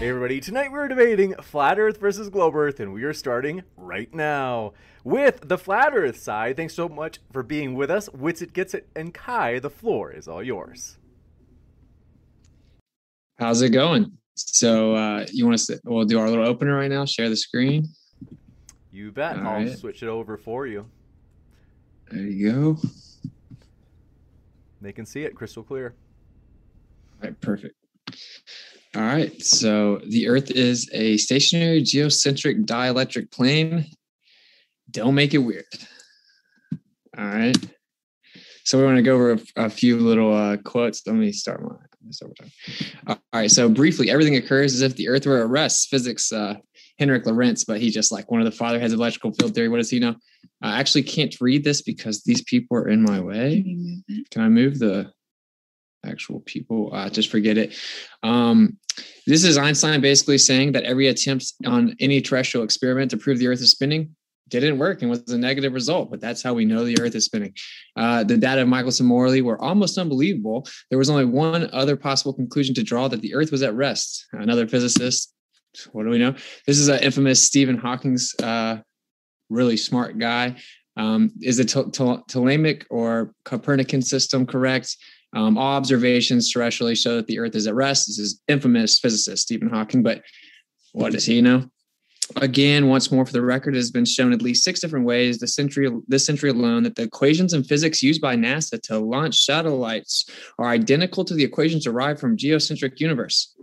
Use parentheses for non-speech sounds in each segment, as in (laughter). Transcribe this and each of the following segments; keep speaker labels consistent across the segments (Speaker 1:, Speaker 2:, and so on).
Speaker 1: Hey everybody, tonight we're debating Flat Earth versus Globe Earth, and we are starting right now. With the Flat Earth side, thanks so much for being with us. Witsit Gets It and Kai, the floor is all yours.
Speaker 2: How's it going? So uh, you want us to we'll do our little opener right now, share the screen.
Speaker 1: You bet.
Speaker 2: All
Speaker 1: I'll
Speaker 2: right.
Speaker 1: switch it over for you.
Speaker 2: There you go.
Speaker 1: They can see it crystal clear.
Speaker 2: All right, perfect. All right, so the Earth is a stationary geocentric dielectric plane. Don't make it weird. All right. So we want to go over a, a few little uh, quotes. Let me start my. start my. All right. So briefly, everything occurs as if the Earth were at rest. Physics, uh, Hendrik Lorentz, but he's just like one of the fatherheads of electrical field theory. What does he know? I actually can't read this because these people are in my way. Can I move the actual people? Uh, just forget it. Um, this is Einstein basically saying that every attempt on any terrestrial experiment to prove the Earth is spinning didn't work and was a negative result, but that's how we know the Earth is spinning. Uh, the data of Michelson Morley were almost unbelievable. There was only one other possible conclusion to draw that the Earth was at rest. Another physicist, what do we know? This is an infamous Stephen Hawking's uh, really smart guy. Um, is the Pto- Pto- Ptolemaic or Copernican system correct? Um, all observations terrestrially show that the Earth is at rest. This is infamous physicist Stephen Hawking, but what does he know? Again, once more for the record, it has been shown at least six different ways this century, this century alone that the equations in physics used by NASA to launch satellites are identical to the equations derived from geocentric universe.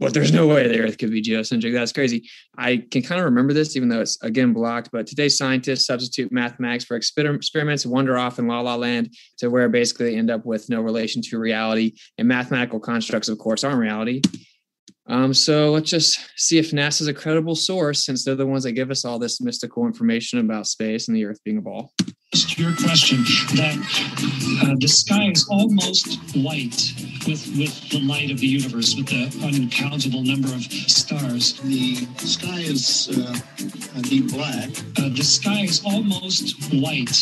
Speaker 2: But there's no way the Earth could be geocentric. That's crazy. I can kind of remember this, even though it's again blocked. But today's scientists substitute mathematics for experiments, wander off in la la land to where basically they end up with no relation to reality. And mathematical constructs, of course, aren't reality. Um, so let's just see if NASA's a credible source, since they're the ones that give us all this mystical information about space and the Earth being a ball.
Speaker 3: To your question that uh, the sky is almost white with with the light of the universe, with the uncountable number of stars.
Speaker 4: The sky is uh, a deep black.
Speaker 3: Uh, the sky is almost white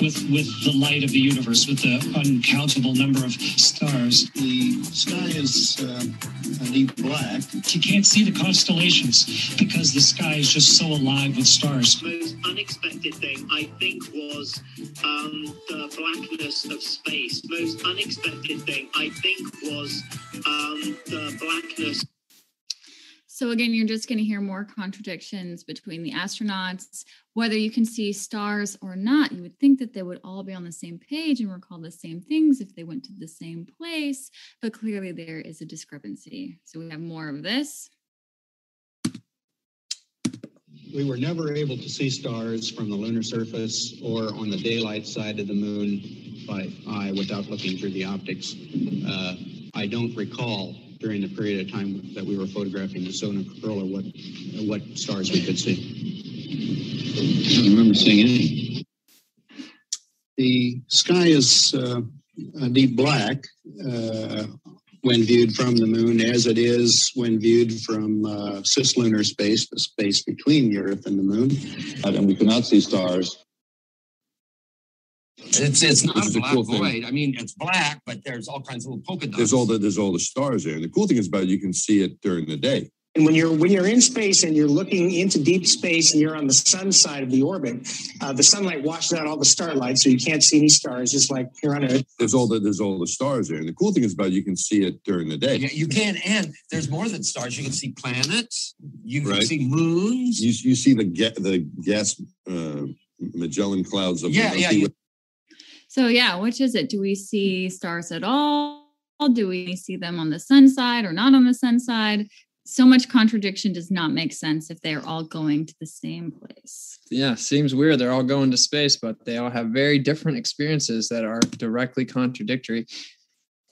Speaker 3: with with the light of the universe, with the uncountable number of stars.
Speaker 4: The sky is uh, a deep black.
Speaker 3: You can't see the constellations because the sky is just so alive with stars.
Speaker 5: The most unexpected thing I think was um, the blackness of space. Most unexpected thing I think was um, the blackness
Speaker 6: So again, you're just going to hear more contradictions between the astronauts, whether you can see stars or not. You would think that they would all be on the same page and recall the same things if they went to the same place, but clearly there is a discrepancy. So we have more of this.
Speaker 4: We were never able to see stars from the lunar surface or on the daylight side of the moon by eye without looking through the optics. Uh, I don't recall during the period of time that we were photographing the solar corona what what stars we could see.
Speaker 7: I don't remember seeing any.
Speaker 4: The sky is uh, deep black uh, when viewed from the moon, as it is when viewed from uh, cislunar space, the space between the Earth and the moon.
Speaker 7: And we cannot see stars.
Speaker 8: It's it's not
Speaker 7: This
Speaker 8: a black
Speaker 7: cool thing.
Speaker 8: void. I mean, it's black, but there's all kinds of little polka dots.
Speaker 7: There's all the there's all the stars there. And the cool thing is about it, you can see it during the day.
Speaker 9: And when you're when you're in space and you're looking into deep space and you're on the sun side of the orbit, uh, the sunlight washes out all the starlight, so you can't see any stars, just like here on Earth.
Speaker 7: There's all the there's all the stars there. And the cool thing is about it, you can see it during the day.
Speaker 8: Yeah, you can, and there's more than stars. You can see planets. You can
Speaker 7: Right.
Speaker 8: see moons.
Speaker 7: You you see the ga- the gas uh, Magellan clouds of
Speaker 8: Yeah,
Speaker 7: the
Speaker 8: yeah, you-
Speaker 6: So yeah, which is it? Do we see stars at all? Do we see them on the sun side or not on the sun side? So much contradiction does not make sense if they are all going to the same place.
Speaker 2: Yeah, seems weird. They're all going to space, but they all have very different experiences that are directly contradictory.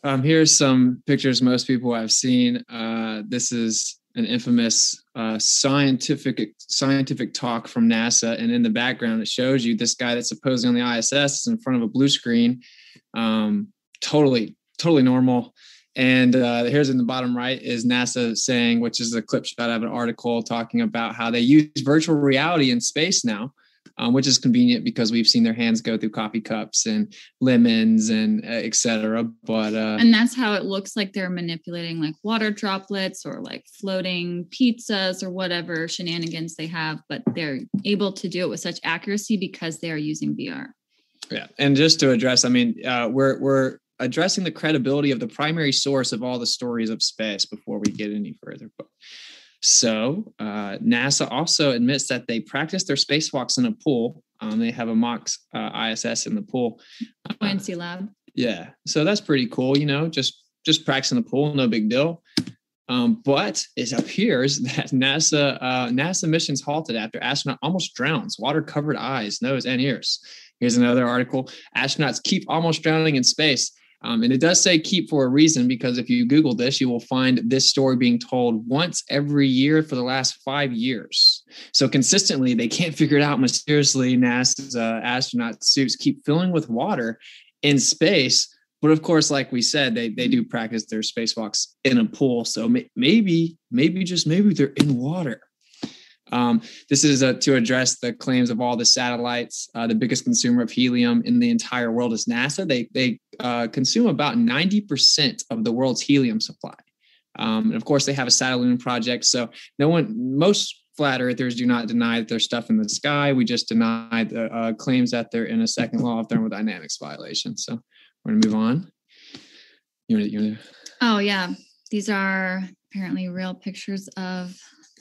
Speaker 2: Um, here's some pictures most people have seen. Uh, this is an infamous uh, scientific scientific talk from NASA, and in the background it shows you this guy that's supposedly on the ISS is in front of a blue screen, um, totally totally normal. And uh, here's in the bottom right is NASA saying, which is a clip shot of an article talking about how they use virtual reality in space now um, which is convenient because we've seen their hands go through coffee cups and lemons and uh, etc. But uh,
Speaker 6: and that's how it looks like they're manipulating like water droplets or like floating pizzas or whatever shenanigans they have, but they're able to do it with such accuracy because they are using VR.
Speaker 2: Yeah, and just to address, I mean, uh, we're we're addressing the credibility of the primary source of all the stories of space before we get any further. So uh, NASA also admits that they practice their spacewalks in a pool. Um, they have a mock uh, ISS in the pool.
Speaker 6: Buoyancy lab.
Speaker 2: Yeah, so that's pretty cool. You know, just just practicing the pool, no big deal. Um, but it appears (laughs) that NASA uh, NASA missions halted after astronaut almost drowns, water covered eyes, nose, and ears. Here's another article: astronauts keep almost drowning in space um, and it does say keep for a reason because if you Google this, you will find this story being told once every year for the last five years. So consistently, they can't (laughs) figure it out. Mysteriously, NASA's uh, astronaut suits keep filling with water in space. But of course, like we said, they, they do practice their spacewalks in a pool. So maybe, maybe just maybe they're in water. Um, this is uh, to address the claims of all the satellites. Uh, the biggest consumer of helium in the entire world is NASA. They they uh, consume about ninety percent of the world's helium supply. Um, and of course, they have a Satelloon project. So no one, most flat earthers do not deny that there's stuff in the sky. We just deny the uh, claims that they're in a second law of thermodynamics violation. So we're gonna move on. You want to?
Speaker 6: Oh yeah, these are apparently real pictures of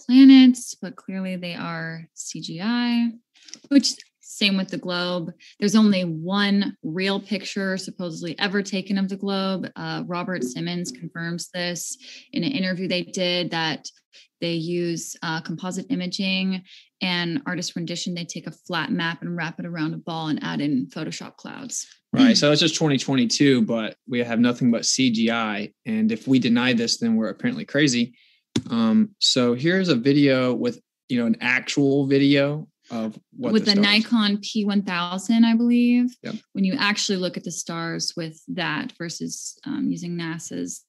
Speaker 6: planets, but clearly they are CGI, which same with the globe. There's only one real picture supposedly ever taken of the globe. Uh, Robert Simmons confirms this in an interview they did that they use uh, composite imaging and artist rendition. They take a flat map and wrap it around a ball and add in Photoshop clouds.
Speaker 2: Right. So it's just 2022, but we have nothing but CGI. And if we deny this, then we're apparently crazy. Um, so here's a video with you know an actual video of what
Speaker 6: with the,
Speaker 2: the
Speaker 6: Nikon P1000, I believe. Yep. When you actually look at the stars with that versus um, using NASA's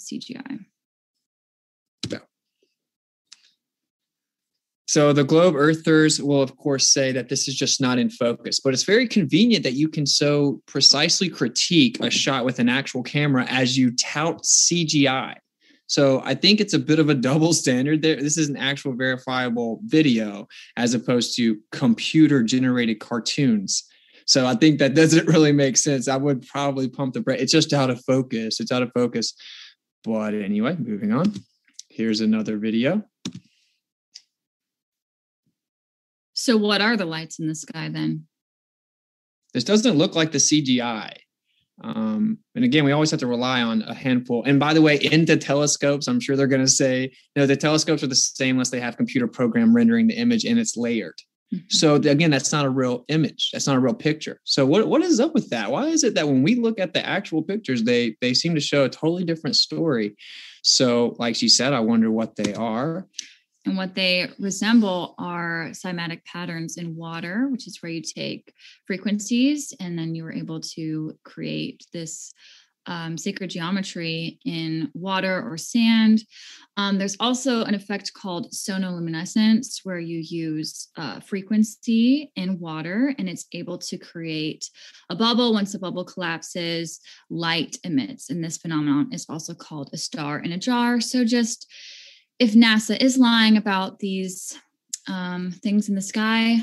Speaker 6: CGI. Yeah.
Speaker 2: So the globe earthers will of course say that this is just not in focus, but it's very convenient that you can so precisely critique a shot with an actual camera as you tout CGI. So I think it's a bit of a (laughs) double standard there. This is an actual verifiable video as opposed to computer generated cartoons. So I think that doesn't (laughs) really make sense. I would probably pump the brake. It's just out of focus. It's out of focus. But anyway, moving on. Here's another video.
Speaker 6: So what are the lights in the sky then?
Speaker 2: This doesn't look like the CGI. Um, and again, we always have to rely on a handful. And by the way, into telescopes, I'm sure they're going to say, you know, the telescopes are the same unless they have computer program rendering the image and it's layered. Mm-hmm. So again, that's not a real image. That's not a real picture. So what, what is up with that? Why is it that when we look at the actual pictures, they they seem to show a totally different story? So, like she said, I wonder what they are.
Speaker 6: And what they resemble are cymatic patterns in water, which is where you take frequencies and then you were able to create this um, sacred geometry in water or sand. Um, there's also an effect called sonoluminescence, where you use uh, frequency in water and it's able to create a bubble. Once the bubble collapses, light emits. And this phenomenon is also called a star in a jar. So just if NASA is lying about these um, things in the sky,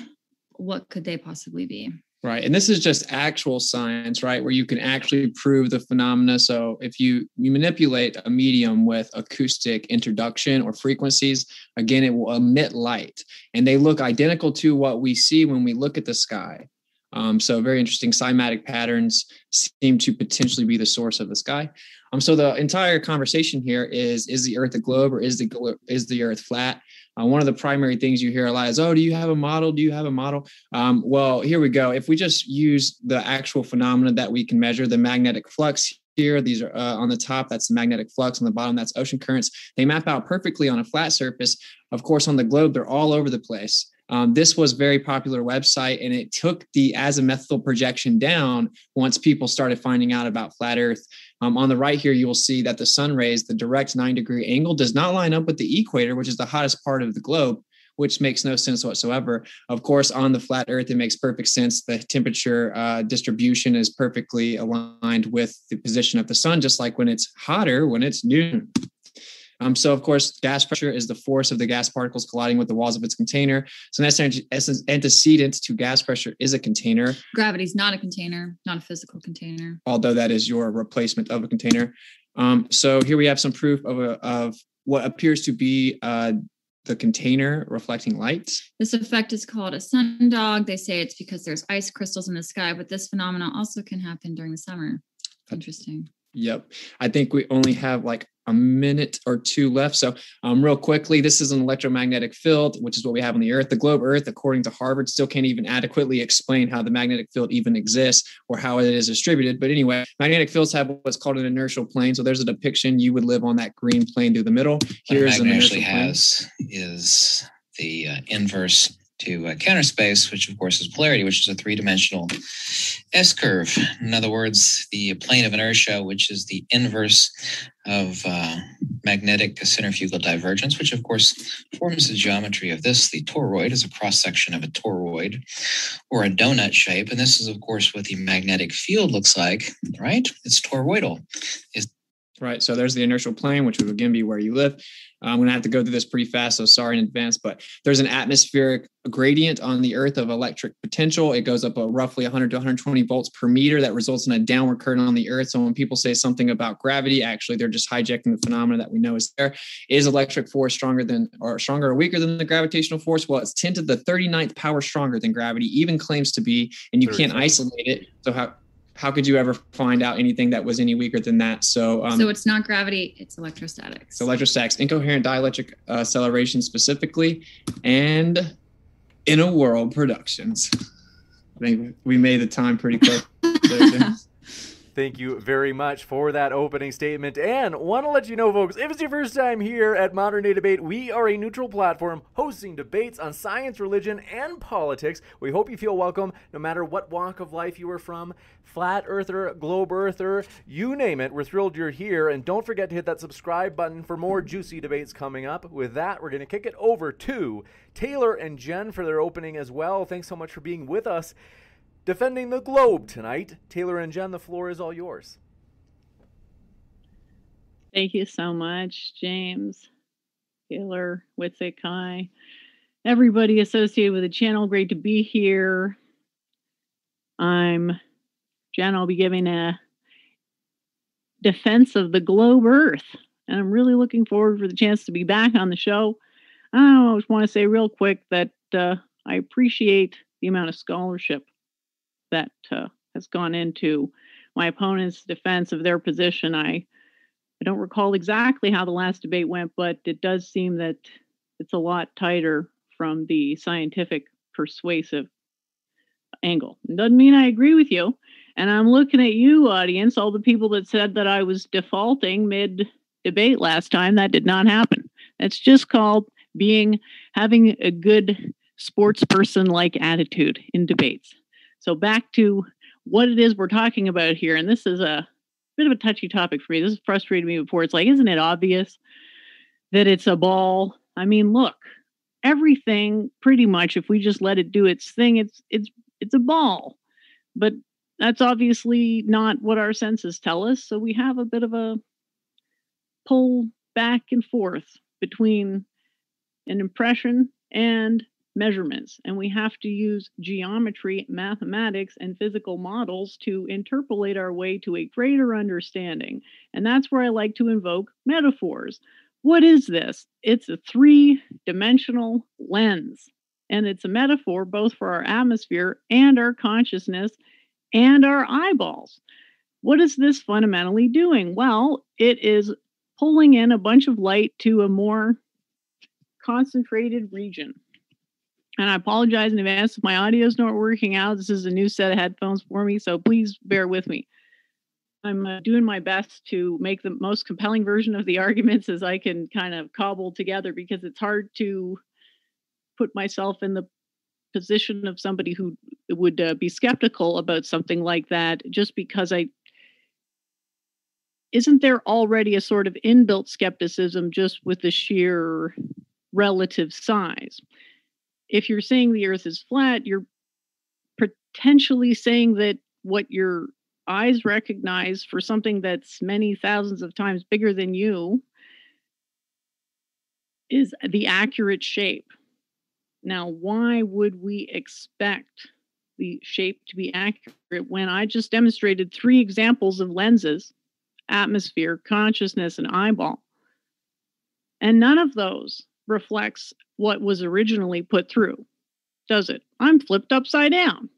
Speaker 6: what could they possibly be?
Speaker 2: Right. And this is just actual science, right? Where you can actually prove the phenomena. So if you, you manipulate a medium with acoustic introduction or frequencies, again, it will emit light and they look identical to what we see when we look at the sky. Um, so very interesting cymatic patterns seem to potentially be the source of the sky. Um, so the entire conversation here is: is the Earth a globe or is the is the Earth flat? Uh, one of the primary things you hear a lot is, "Oh, do you have a model? Do you have a model?" Um, well, here we go. If we just use the actual phenomena that we can measure, the magnetic flux here. These are uh, on the top, that's the magnetic flux. On the bottom, that's ocean currents. They map out perfectly on a flat surface. Of course, on the globe, they're all over the place. Um, this was very popular website, and it took the azimuthal projection down once people started finding out about flat Earth. Um, on the right here, you will see that the sun rays, the direct nine degree angle, does not line up with the equator, which is the hottest part of the globe which makes no sense whatsoever. Of course, on the flat Earth, it makes perfect sense. The temperature uh, distribution is perfectly aligned with the position of the sun, just like when it's hotter when it's noon. Um, so, of course, gas pressure is the force of the gas particles colliding with the walls of its container. So, an antecedent to gas pressure is a container.
Speaker 6: Gravity is not a container, not a physical container.
Speaker 2: Although that is your replacement of a container. Um, so, here we have some proof of, a, of what appears to be uh, the container reflecting light.
Speaker 6: This effect is called a sundog. They say it's because there's ice crystals in the sky, but this phenomenon also can happen during the summer. Interesting.
Speaker 2: Yep. I think we only have like a minute or two left. So, um, real quickly, this is an electromagnetic field, which is what we have on the Earth. The globe Earth, according to Harvard, still can't even adequately explain how the magnetic field even exists or how it is distributed. But anyway, magnetic fields have what's called an inertial plane. So, there's a depiction. You would live on that green plane through the middle.
Speaker 10: Here's what an actually plane. has is the uh, inverse to uh, counter space, which of course is polarity, which is a three dimensional S curve. In other words, the plane of inertia, which is the inverse of uh, magnetic centrifugal divergence, which of course forms the geometry of this. The toroid is a cross section of a toroid or a donut shape. And this is, of course, what the magnetic field looks like, right? It's toroidal. It's
Speaker 2: right? So there's the inertial plane, which would again be where you live. I'm going to have to go through this pretty fast, so sorry in advance. But there's an atmospheric gradient on the Earth of electric potential. It goes up a roughly 100 to 120 volts per meter. That results in a downward current on the Earth. So when people say something about gravity, actually they're just hijacking the phenomena that we know is there. Is electric force stronger than or stronger or weaker than the gravitational force? Well, it's 10 to the 39th power stronger than gravity. Even claims to be, and you can't isolate it. So how how could you ever find out anything that was any weaker than that? So,
Speaker 6: um, so it's not gravity; it's electrostatics.
Speaker 2: So electrostatics, incoherent dielectric uh, acceleration specifically, and in a World Productions. I think we made the time pretty quick. (laughs)
Speaker 1: Thank you very much for that opening statement. And want to let you know, folks, if it's your first time here at Modern Day Debate, we are a neutral platform hosting debates on science, religion, and politics. We hope you feel welcome no matter what walk of life you are from. Flat earther, globe earther, you name it. We're thrilled you're here. And don't forget to hit that subscribe button for more juicy debates coming up. With that, we're going to kick it over to Taylor and Jen for their opening as well. Thanks so much for being with us defending the globe tonight. Taylor and Jen, the floor is all yours.
Speaker 11: Thank you so much, James, Taylor, Witzik, Kai, everybody associated with the channel. Great to be here. I'm Jen. I'll be giving a defense of the globe Earth, and I'm really looking forward for the chance to be back on the show. I just want to say real quick that uh, I appreciate the amount of scholarship that uh, has gone into my opponent's defense of their position. I I don't recall exactly how the last debate went, but it does seem that it's a lot tighter from the scientific persuasive angle. Doesn't mean I agree with you. And I'm looking at you, audience, all the people that said that I was defaulting mid debate last time. That did not happen. That's just called being having a good sports person like attitude in debates. So back to what it is we're talking about here, and this is a bit of a touchy topic for me. This has frustrated me before. It's like, isn't it obvious that it's a ball? I mean, look, everything pretty much, if we just let it do its thing, it's it's it's a ball. But that's obviously not what our senses tell us. So we have a bit of a pull back and forth between an impression and measurements. And we have to use geometry, mathematics, and physical models to interpolate our way to a greater understanding. And that's where I like to invoke metaphors. What is this? It's a three dimensional lens. And it's a metaphor both for our atmosphere and our consciousness and our eyeballs. What is this fundamentally doing? Well, it is pulling in a bunch of light to a more concentrated region. And I apologize in advance if my audio is not working out. This is a new set of headphones for me, so please bear with me. I'm uh, doing my best to make the most compelling version of the (laughs) arguments as I can kind of cobble together because it's hard to put myself in the position of somebody who would uh, be skeptical about something like that just because I isn't there already a sort of inbuilt skepticism just with the sheer relative size? If you're saying the earth is flat, you're potentially saying that what your eyes recognize for something that's many thousands of times bigger than you is the accurate shape. Now, why would we expect the shape to be accurate when I just demonstrated three examples of lenses atmosphere, consciousness, and eyeball? And none of those reflects what was originally put through, does it? I'm flipped upside down.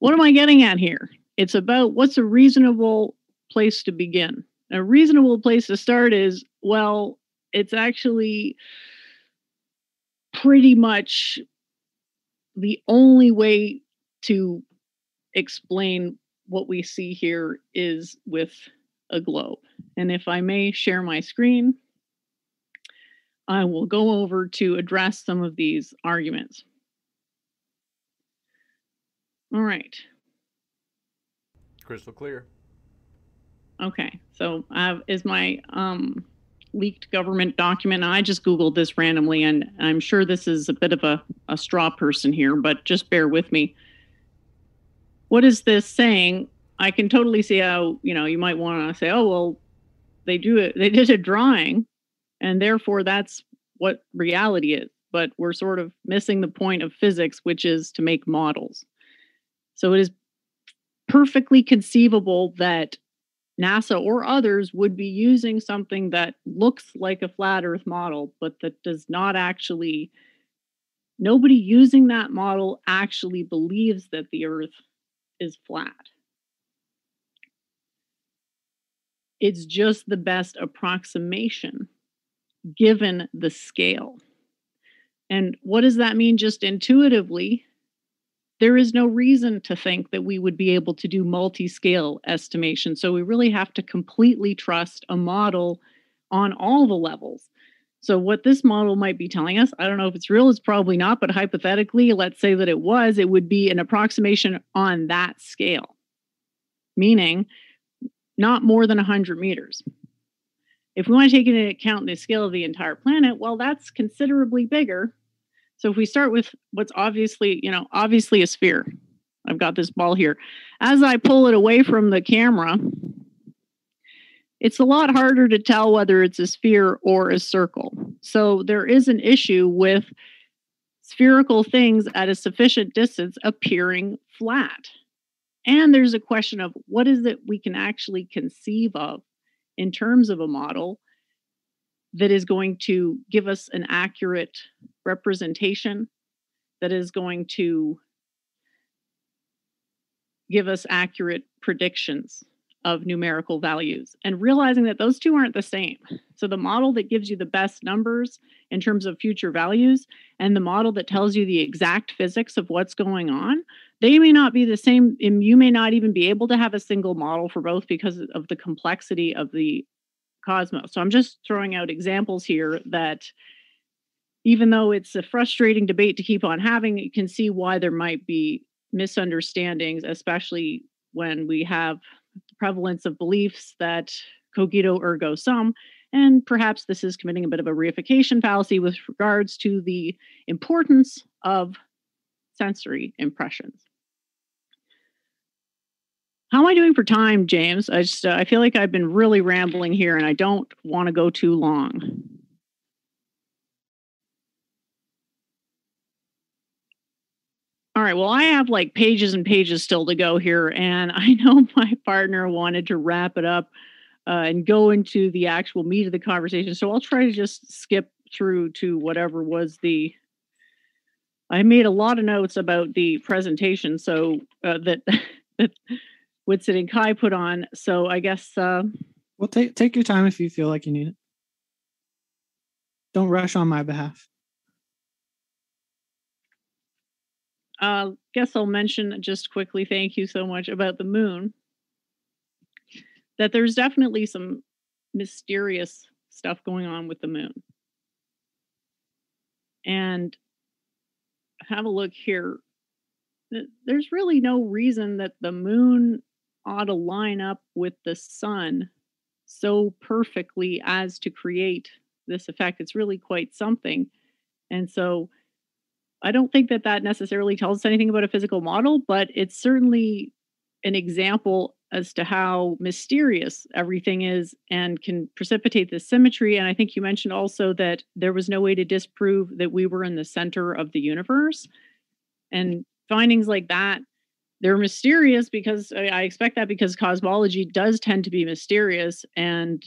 Speaker 11: What am I getting at here? It's about what's a reasonable place to begin. A reasonable place to start is well, it's actually pretty much the only way to explain what we see here is with a globe. And if I may share my screen, I will go over to address some of these arguments. All right.
Speaker 1: Crystal clear.
Speaker 11: Okay. So uh, is my um, leaked government document. I just Googled this randomly, and I'm sure this is a bit of a, a straw person here, but just bear with me. What is this saying? I can totally see how, you know, you might want to say, oh, well, they do it, they did a drawing, and therefore that's what reality is. But we're sort of missing the point of physics, which is to make models. So it is perfectly conceivable that NASA or others would be using something that looks like a flat earth model, but that does not actually, nobody using that model actually believes that the earth is flat. It's just the best approximation given the scale. And what does that mean just intuitively? there is no reason to think that we would be able to do multi scale estimation. So we really have to completely trust a model on all the levels. So, what this model might be telling us, I don't know if it's real, it's probably not, but hypothetically, let's say that it was, it would be an approximation on that scale, meaning not more than 100 meters. If we want to take into account the scale of the entire planet, well, that's considerably bigger so if we start with what's obviously, you know, obviously a sphere. I've got this ball here. As I pull it away from the camera, it's a lot harder to tell whether it's a sphere or a circle. So there is an issue with spherical things at a sufficient distance appearing flat. And there's a question of what is it we can actually conceive of in terms of a model that is going to give us an accurate representation, that is going to give us accurate predictions of numerical values and realizing that those two aren't the same. So, the model that gives you the best numbers in terms of future values and the model that tells you the exact physics of what's going on, they may not be the same. And you may not even be able to have a single model for both because of the complexity of the cosmos. So I'm just throwing out examples here that even though it's a frustrating debate to keep on having, you can see why there might be misunderstandings, especially when we have prevalence of beliefs that cogito ergo sum. And perhaps this is committing a bit of a reification fallacy with regards to the importance of sensory impressions. How am I doing for time, James? I just uh, I feel like I've been really rambling here, and I don't want to go too long. All right. Well, I have like pages and pages still to go here, and (laughs) I know my partner wanted to wrap it up uh, and go into the actual meat of the conversation. So I'll try to just skip through to whatever was the. I made a lot of notes about the presentation, so uh, that (laughs) that Witsit and Kai put on. So I guess. Uh,
Speaker 12: well, take take your time if you feel like you need it. Don't rush on my behalf.
Speaker 11: Uh, guess I'll mention just quickly. Thank you so much about the moon. that there's definitely some mysterious stuff going on with the moon. And have a look here. There's really no reason that the moon ought to line up with the sun so perfectly as to create this effect. It's really quite something. And so I don't think that that necessarily tells us anything about a physical model, but it's certainly an example as to how mysterious everything is and can precipitate this symmetry. And I think you mentioned also that there was no way to disprove that we were in the center of the universe. And findings like that, they're mysterious because I expect that because cosmology does tend to be mysterious. And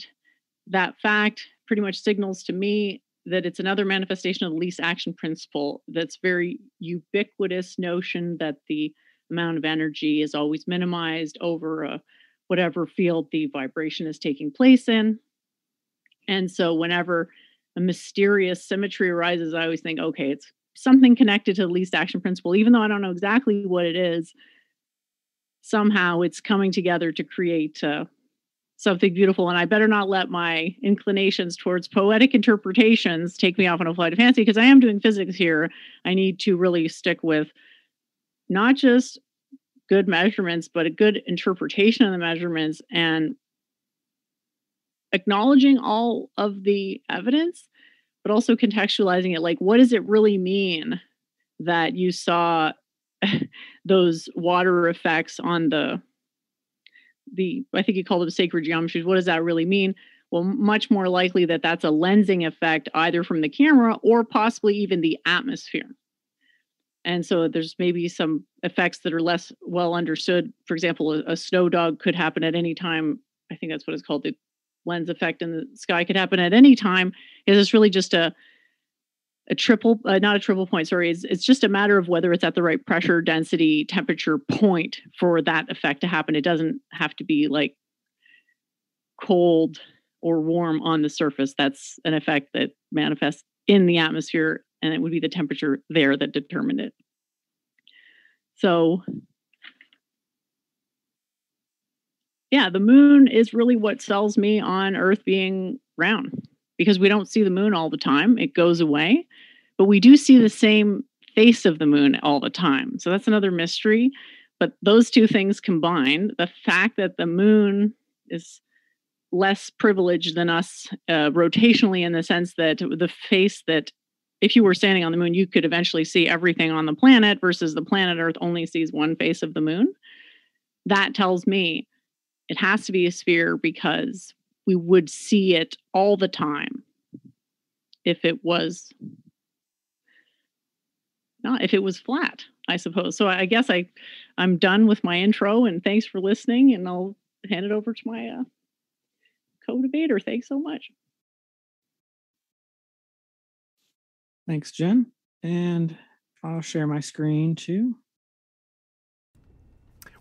Speaker 11: that fact pretty much signals to me that it's another manifestation of the least action principle that's very ubiquitous notion that the amount of energy is always minimized over a, whatever field the vibration is taking place in. And so whenever a mysterious symmetry arises, I always think, okay, it's something connected to the least action principle, even though I don't know exactly what it is. Somehow it's coming together to create uh, something beautiful. And I better not let my inclinations towards poetic interpretations take me off on a flight of fancy because I am doing physics here. I need to really stick with not just good measurements, but a good interpretation of the measurements and acknowledging all of the evidence, but also contextualizing it. Like, what does it really mean that you saw (laughs) those water effects on the the I think you called them sacred geometries. What does that really mean? Well, much more likely that that's a lensing effect either from the camera or possibly even the atmosphere. And so there's maybe some effects that are less well understood. For example a, a, snow dog could happen at any time. I think that's what it's called. The lens effect in the sky could happen at any time. Is this really just a a triple uh, not a triple point sorry it's, it's just a matter of whether it's at the right pressure density temperature point for that effect to happen. It doesn't have to be like cold or warm on the surface. That's an effect that manifests in the atmosphere and it would be the temperature there that determined it. So, yeah, the moon is really what sells me on Earth being round because we don't see the moon all the time. It goes away, but we do see the same face of the moon all the time. So that's another mystery. But those two things combined, the fact that the moon is less privileged than us uh, rotationally in the sense that the face that if you were standing on the moon, you could eventually see everything on the planet versus the planet Earth only sees one face of the moon. That tells me it has to be a sphere because we would see it all the time if it was not if it was flat i suppose so i guess i i'm done with my intro and thanks for listening and i'll hand it over to my uh, co-debater thanks so much
Speaker 12: Thanks, Jen. And I'll share my screen too.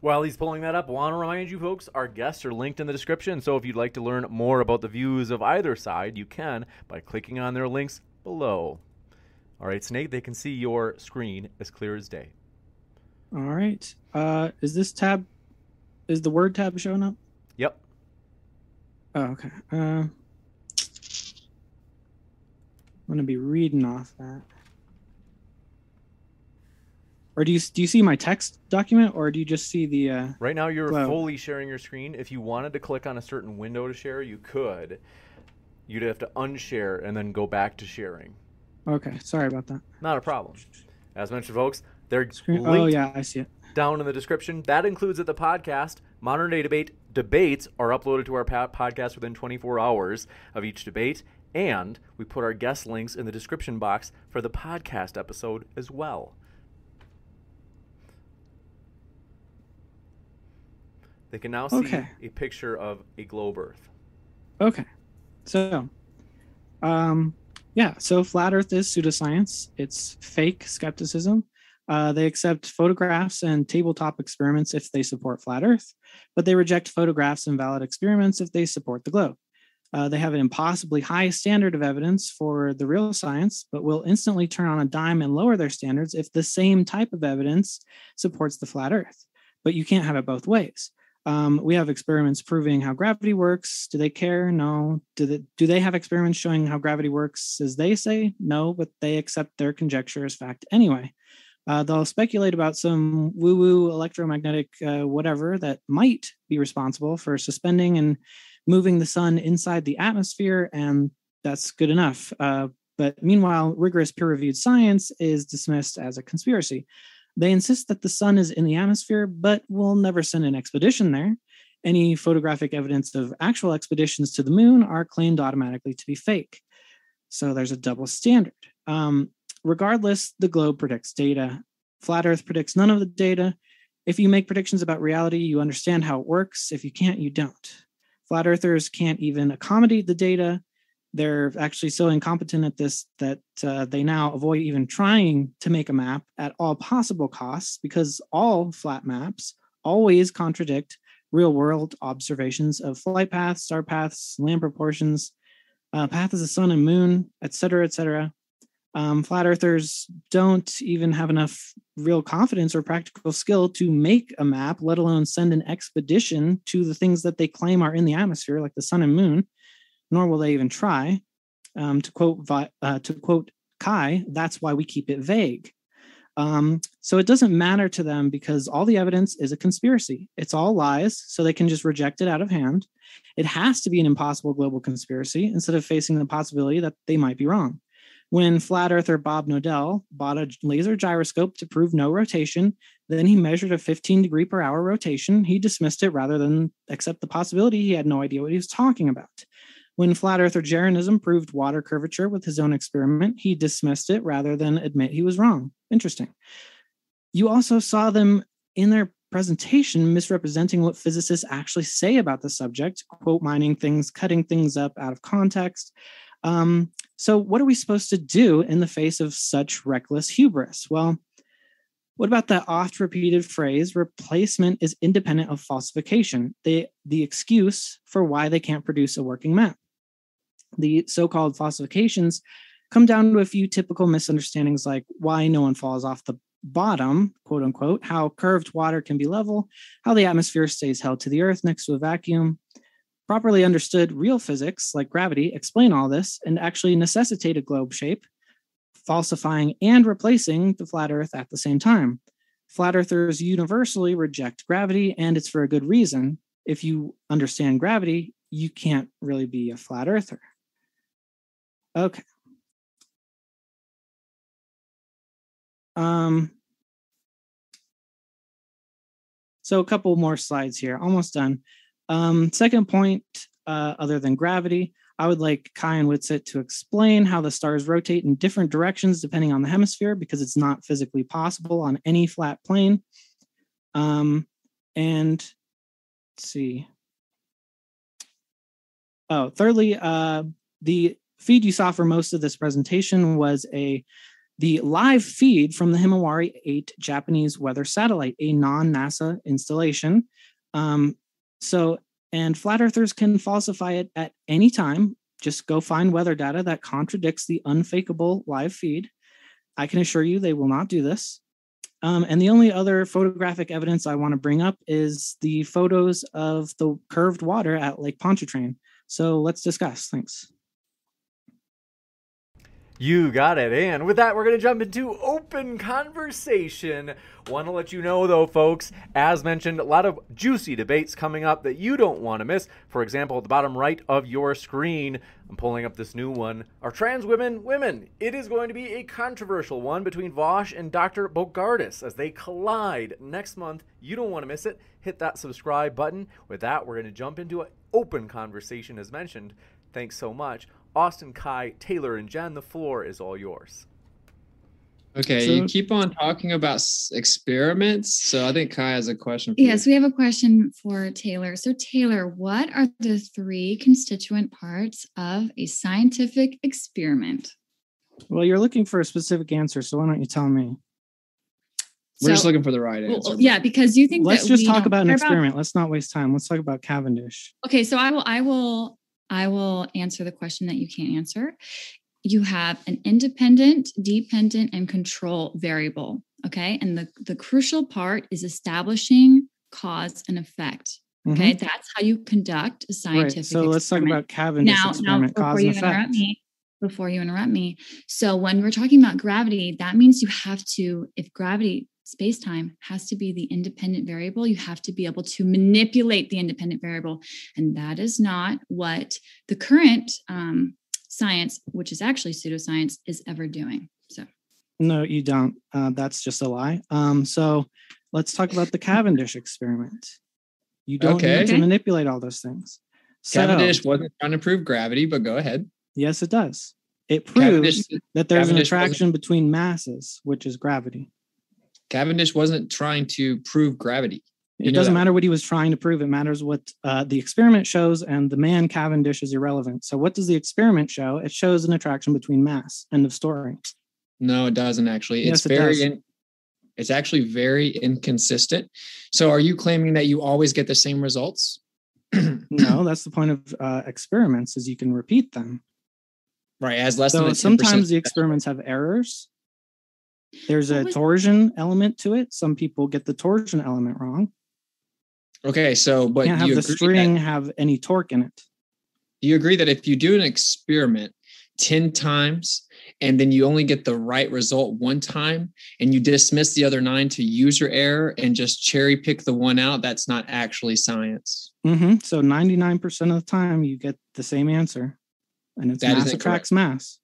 Speaker 1: While he's pulling that up, I want to remind you folks our guests are linked in the description. So if you'd like to learn more about the views of either side, you can by clicking on their links below. All right, Snake, they can see your screen as clear as day.
Speaker 12: All right. Uh, is this tab, is the word tab showing up?
Speaker 1: Yep.
Speaker 12: Oh, okay. Uh, I'm gonna be reading off that. Or do you do you see my text document, or do you just see the? Uh,
Speaker 1: right now, you're glow? fully sharing your screen. If you wanted to click on a certain window to share, you could. You'd have to unshare and then go back to sharing.
Speaker 12: Okay, sorry about that.
Speaker 1: Not a problem. As mentioned, folks, they're
Speaker 12: screen- oh yeah, I see it
Speaker 1: down in the description. That includes that the podcast Modern Day Debate debates are uploaded to our podcast within 24 hours of each debate, and we put our guest links in the description box for the podcast episode as well. They can now see okay. a picture of a globe Earth.
Speaker 12: Okay. So, um, yeah, so flat Earth is pseudoscience. It's fake skepticism. Uh, they accept photographs and tabletop experiments if they support flat Earth, but they reject photographs and valid experiments if they support the globe. Uh, they have an impossibly high standard of evidence for the real science, but will instantly turn on a dime and lower their standards if the same type of evidence supports the flat earth. But you can't have it both ways. Um, we have experiments proving how gravity works. Do they care? No. Do they, do they have experiments showing how gravity works as they say? No, but they accept their conjecture as fact anyway. Uh, they'll speculate about some woo woo electromagnetic uh, whatever that might be responsible for suspending and moving the sun inside the atmosphere, and that's good enough. Uh, but meanwhile, rigorous peer reviewed science is dismissed as a conspiracy. They insist that the sun is in the atmosphere, but will never send an expedition there. Any photographic evidence of actual expeditions to the moon are claimed automatically to be fake. So there's a double standard. Um, regardless, the globe predicts data. Flat Earth predicts none of the data. If you make predictions about reality, you understand how it works. If you can't, you don't. Flat Earthers can't even accommodate the data they're actually so incompetent at this that uh, they now avoid even trying to make a map at all possible costs because all flat maps always contradict real world observations of flight paths, star paths, land proportions, uh, of the sun and moon, etc., etc. Um, flat earthers don't even have enough real confidence or practical skill to make a map, let alone send an expedition to the things that they claim are in the atmosphere, like the sun and moon nor will they even try. Um, to quote uh, to quote Kai, that's why we keep it vague. Um, so it doesn't matter to them because all the evidence is a conspiracy. It's all lies, so they can just reject it out of hand. It has to be an impossible global conspiracy instead of facing the possibility that they might be wrong. When flat earther Bob Knodel bought a laser gyroscope to prove no rotation, then he measured a 15 degree per hour rotation. He dismissed it rather than accept the possibility he had no idea what he was talking about. When flat earther Jeranism proved water curvature with his own experiment, he dismissed it rather than admit he was wrong. Interesting. You also saw them in their presentation misrepresenting what physicists actually say about the subject, quote mining things, cutting things up out of context. Um, so, what are we supposed to do in the face of such reckless hubris? Well, what about that oft repeated phrase, replacement is independent of falsification, the excuse for why they can't produce a working map? The so-called falsifications come down to a few typical misunderstandings like why no one falls off the bottom, quote unquote, how curved water can be level, how the atmosphere stays held to the earth next to a vacuum. Properly understood real physics like gravity explain all this and actually necessitate a globe shape, falsifying and replacing the flat earth at the same time. Flat earthers universally reject gravity, and it's for a good reason. If you understand gravity, you can't really be a flat earther. Okay. Um, so a couple more slides here, almost done. Um, second point, uh, other than gravity, I would like Kai and Witsit to explain how the stars rotate in different directions depending on the hemisphere because it's not physically possible on any flat plane. Um, and let's see. Oh, thirdly, uh, the feed you saw for most of this presentation was a the live feed from the Himawari 8 Japanese weather satellite, a non-NASA installation. Um, so, and flat earthers can falsify it at any time. Just go find weather data that contradicts the unfakeable live feed. I can assure you they will not do this. Um, and the only other photographic evidence I want to bring up is the photos of the curved water at Lake Pontchartrain. So let's discuss. Thanks.
Speaker 1: You got it. And with that, we're going to jump into open conversation. Want to let you know, though, folks, as mentioned, a lot of juicy debates coming up that you don't want to miss. For example, at the bottom right of your screen, I'm pulling up this new one. Are trans women women? It is going to be a controversial one between Vaush and Dr. Bogardus as they collide next month. You don't want to miss it. Hit that subscribe button. With that, we're going to jump into an open conversation, as mentioned. Thanks so much. Austin, Kai, Taylor, and Jen, the floor is all yours.
Speaker 2: Okay, so, you keep on talking about experiments. So I think Kai has a question.
Speaker 6: yes, you. we have a question for Taylor. So, Taylor, what are the three constituent parts of a scientific experiment?
Speaker 12: Well, you're looking for a specific answer. So, why don't you tell me?
Speaker 2: We're so, just looking for the right answer.
Speaker 6: Well, yeah, because you think
Speaker 12: let's just talk about an experiment. About... Let's not waste time. Let's talk about Cavendish.
Speaker 6: Okay, so I will I will I will answer the question that you can't answer. You have an independent, dependent, and control variable. Okay. And the, the crucial part is establishing cause and effect. Okay, mm-hmm. that's how you conduct a
Speaker 12: Right.
Speaker 6: scientific.
Speaker 12: So let's talk about Cavendish
Speaker 6: now, now before
Speaker 12: cause
Speaker 6: you interrupt me, before you interrupt me, so when we're talking about gravity, that means you have to, if gravity space time has to be the independent variable, you have to be able to manipulate the independent variable, and that is not what the current um, science, which is actually pseudoscience, is ever doing. So
Speaker 12: No, you don't. Uh, that's just a lie. Um, so let's talk about the Cavendish experiment. You don't
Speaker 2: Okay.
Speaker 12: need to manipulate all those things. So,
Speaker 2: Cavendish wasn't trying to prove gravity, but go ahead.
Speaker 12: yes, it does. It
Speaker 2: Cavendish-
Speaker 12: proves that there's an
Speaker 2: Cavendish wasn't-
Speaker 12: attraction between masses, which is gravity.
Speaker 2: Cavendish wasn't trying to prove gravity. You
Speaker 12: It doesn't matter what he was trying to prove. It matters what uh, the experiment shows, and the man Cavendish is irrelevant. So, what does the experiment show? It shows an attraction between mass. End of story.
Speaker 2: No, it doesn't actually.
Speaker 12: Yes,
Speaker 2: it's
Speaker 12: it
Speaker 2: very in, it's actually very inconsistent. So are you claiming that you always get the same results? (clears throat)
Speaker 12: no, that's the point of uh, experiments, is you can repeat them.
Speaker 2: Right, as less
Speaker 12: so
Speaker 2: than a 10%
Speaker 12: sometimes the experiments have errors. There's a torsion element to it. Some people get the torsion element wrong.
Speaker 2: Okay, so but
Speaker 12: Can't have
Speaker 2: you
Speaker 12: the
Speaker 2: agree
Speaker 12: string
Speaker 2: that,
Speaker 12: have any torque in it.
Speaker 2: Do you agree that if you do an experiment 10 times and then you only get the right result one time and you dismiss the other nine to user error and just cherry pick the one out, that's not actually science.
Speaker 12: hmm So 99% of the time you get the same answer, and it's
Speaker 2: That is
Speaker 12: mass attracts mass.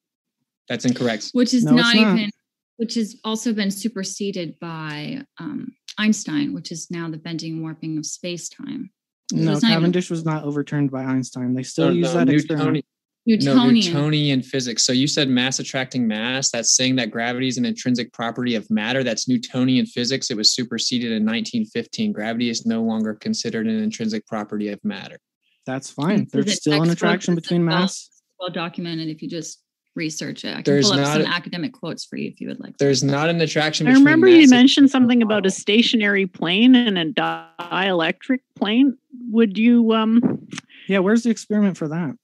Speaker 2: That's incorrect.
Speaker 6: which is
Speaker 12: No,
Speaker 6: not,
Speaker 12: not.
Speaker 6: even which has also been superseded by um, Einstein, which is now the bending and warping of space time.
Speaker 12: No,
Speaker 6: it's not even-
Speaker 12: Cavendish was not overturned by Einstein. They still
Speaker 2: No,
Speaker 12: use
Speaker 2: no,
Speaker 12: that
Speaker 2: Newtonian-
Speaker 12: experiment.
Speaker 2: No,
Speaker 6: Newtonian.
Speaker 2: Newtonian physics. So you said mass attracting mass. That's saying that gravity is an intrinsic property of matter. That's Newtonian physics. It was superseded in 1915. Gravity is no longer considered an intrinsic property of matter.
Speaker 12: That's fine. There's still an attraction between mass.
Speaker 6: Well documented if you just research it. I can
Speaker 2: There's
Speaker 6: pull up
Speaker 2: not
Speaker 6: some academic quotes for you if you would like.
Speaker 2: There's not an attraction.
Speaker 11: I remember you mentioned something about a stationary plane and a dielectric plane. Would you um
Speaker 12: Yeah, where's the experiment for that?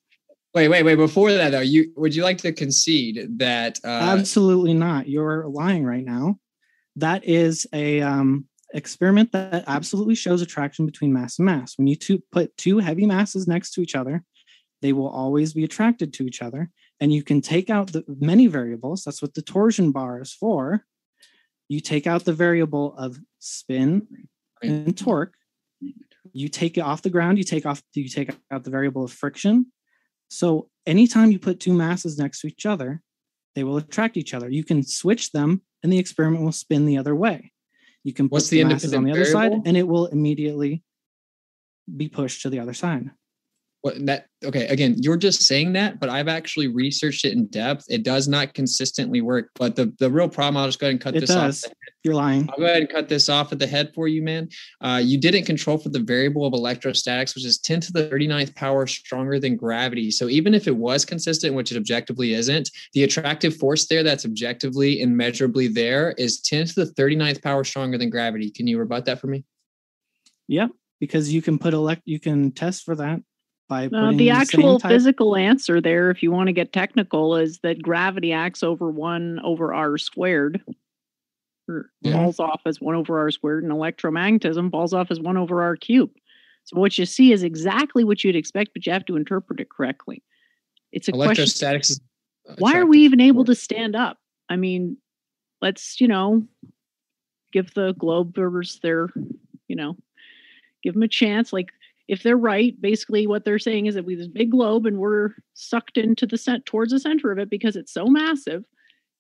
Speaker 2: Wait, wait, wait. Before that, though, you would you like to concede that? Uh,
Speaker 12: Absolutely not. You're lying right now. That is a um, experiment that absolutely shows attraction between mass and mass. When you two put two heavy masses next to each other, they will always be attracted to each other. And you can take out the many variables. That's what the torsion bar is for. You take out the variable of spin and torque. You take it off the ground. You take off. You take out the variable of friction. So anytime you put two masses next to each other, they will attract each other. You can switch them, and the experiment will spin the other way. You can put
Speaker 2: What's
Speaker 12: the,
Speaker 2: the
Speaker 12: masses on the other side, and it will immediately be pushed to the other side.
Speaker 2: What that okay? Again, you're just saying that, but I've actually researched it in depth. It does not consistently work. But the the real problem, I'll just go ahead and cut
Speaker 12: It
Speaker 2: this
Speaker 12: does.
Speaker 2: off.
Speaker 12: You're lying.
Speaker 2: I'll go ahead and cut this off at the head for you, man. Uh, you didn't control for the variable of electrostatics, which is 10 to the 39th power stronger than gravity. So even if it was consistent, which it objectively isn't, the attractive force there that's objectively and measurably there is 10 to the 39th power stronger than gravity. Can you rebut that for me?
Speaker 12: Yep, because you can put elect. You can test for that by
Speaker 11: uh,
Speaker 12: putting
Speaker 11: the
Speaker 12: same
Speaker 11: actual
Speaker 12: type-
Speaker 11: physical answer there, if you want to get technical, is that gravity acts over one over r squared. Or
Speaker 2: Yeah.
Speaker 11: falls off as one over r squared, and electromagnetism falls off as one over r cubed. So what you see is exactly what you'd expect, but you have to interpret it correctly. It's a question.
Speaker 2: Electrostatics is
Speaker 11: why are we even able to stand up? I mean, let's, you know, give the Globers their, you know, give them a chance. Like, if they're right, basically what they're saying is that we this big globe and we're sucked into the cent towards the center of it because it's so massive.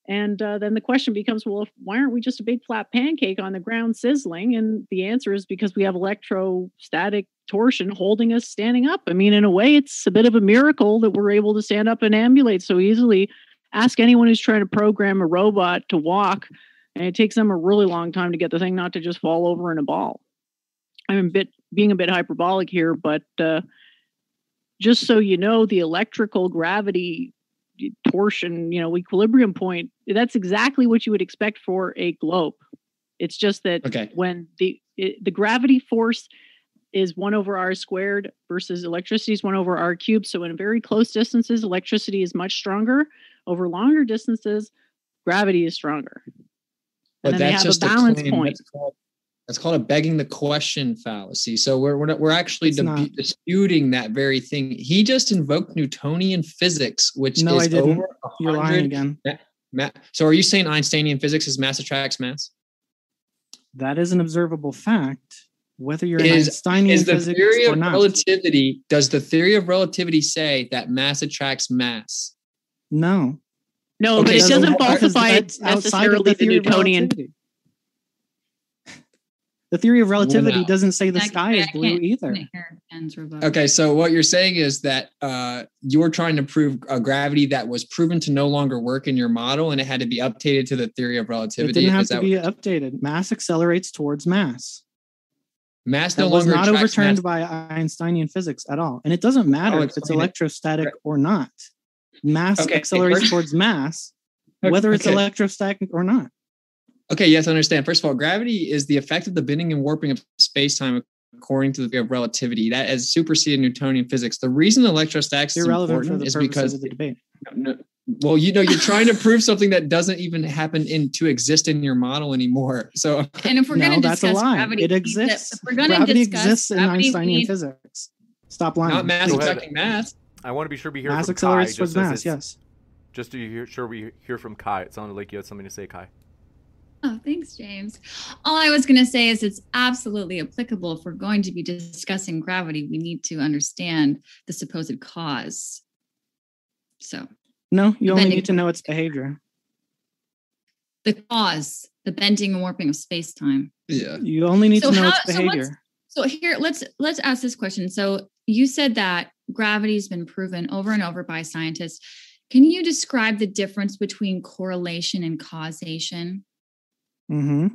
Speaker 11: And uh, then the question becomes, well, if, why aren't we just a big flat pancake on the ground sizzling? And the answer is because we have electrostatic torsion holding us standing up. I mean, in a way, it's a bit of a miracle that we're able to stand up and ambulate so easily. Ask anyone who's trying to program a robot to walk, and it takes them a really long time to get the thing not to just fall over in a ball. I'm a bit being a bit hyperbolic here, but uh, just so you know, the electrical gravity torsion, you know, equilibrium point, that's exactly what you would expect for a globe. It's just that
Speaker 2: Okay.
Speaker 11: when the it, the gravity force is one over r squared versus electricity is one over r cubed. So in very close distances, electricity is much stronger. Over longer distances, gravity is stronger.
Speaker 2: But
Speaker 11: and they
Speaker 2: that's
Speaker 11: have
Speaker 2: just
Speaker 11: a balance point.
Speaker 2: Called, That's called a begging the question fallacy. So we're we're, not, we're actually deb-
Speaker 12: not.
Speaker 2: disputing that very thing. He just invoked Newtonian physics, which
Speaker 12: No,
Speaker 2: is
Speaker 12: I didn't.
Speaker 2: over
Speaker 12: You're lying again.
Speaker 2: ma- ma- so are you saying Einsteinian physics is mass attracts mass?
Speaker 12: That is an observable fact. Whether you're in
Speaker 2: Is,
Speaker 12: Einsteinian
Speaker 2: is the
Speaker 12: physics
Speaker 2: theory
Speaker 12: or
Speaker 2: of
Speaker 12: not.
Speaker 2: relativity? Does the theory of relativity say that mass attracts mass?
Speaker 12: No.
Speaker 11: No, but it doesn't falsify
Speaker 12: that's outside of
Speaker 11: necessarily
Speaker 12: the
Speaker 11: the
Speaker 12: theory
Speaker 11: Newtonian.
Speaker 12: Relativity. The theory of relativity
Speaker 2: no.
Speaker 12: doesn't say the
Speaker 6: I-
Speaker 12: sky is blue either.
Speaker 6: can't hear Jen's rebuttal.
Speaker 2: Okay, so what you're saying is that uh, you're trying to prove a gravity that was proven to no longer work in your model, and it had to be updated to the theory of relativity.
Speaker 12: It didn't have
Speaker 2: Is
Speaker 12: to
Speaker 2: that
Speaker 12: be updated. Mass accelerates towards mass.
Speaker 2: mass no
Speaker 12: That was not overturned
Speaker 2: mass?
Speaker 12: by Einsteinian physics at all. And it doesn't matter if it's
Speaker 2: explain it.
Speaker 12: electrostatic or not. Mass
Speaker 2: Okay,
Speaker 12: accelerates towards mass,
Speaker 2: Okay, (laughs)
Speaker 12: whether it's
Speaker 2: okay.
Speaker 12: electrostatic or not.
Speaker 2: Okay, yes, I understand. First of all, gravity is the effect of the bending and warping of space-time according to the theory of relativity. That has superseded Newtonian physics. The reason electrostatics is
Speaker 12: Irrelevant for
Speaker 2: important
Speaker 12: the
Speaker 2: is
Speaker 12: purposes
Speaker 2: because
Speaker 12: of the debate.
Speaker 2: no, well, you know, you're trying to prove something that doesn't even happen in to exist in your model anymore. (laughs) So
Speaker 6: And if we're
Speaker 12: no,
Speaker 6: going to
Speaker 12: that's a
Speaker 6: discuss
Speaker 12: lie.
Speaker 6: gravity,
Speaker 12: it
Speaker 6: we need to-
Speaker 12: exists.
Speaker 6: If we're going to
Speaker 12: Gravity
Speaker 6: discuss
Speaker 12: exists in
Speaker 6: gravity, we
Speaker 12: Einsteinian
Speaker 6: need-
Speaker 12: physics. Stop lying.
Speaker 2: not mass
Speaker 1: Go ahead.
Speaker 2: attracting mass.
Speaker 1: I want to be sure we hear
Speaker 12: Mass
Speaker 1: from
Speaker 12: accelerates
Speaker 1: Kai.
Speaker 12: towards
Speaker 1: just as
Speaker 12: mass.
Speaker 1: it's-
Speaker 12: Yes.
Speaker 1: Just to hear, sure we hear from Kai. It sounded like you had something to say, Kai.
Speaker 6: Oh, thanks, James. All I was going to say is it's absolutely applicable. If we're going to be discussing gravity, we need to understand the supposed cause. So,
Speaker 12: No, you only need to know its behavior.
Speaker 6: the cause, the bending and warping of space time.
Speaker 2: Yeah.
Speaker 12: You only need
Speaker 6: So
Speaker 12: to know
Speaker 6: how-
Speaker 12: its
Speaker 6: so
Speaker 12: behavior.
Speaker 6: So here, let's let's ask this question. So you said that gravity's been proven over and over by scientists. Can you describe the difference between correlation and causation?
Speaker 12: Hmm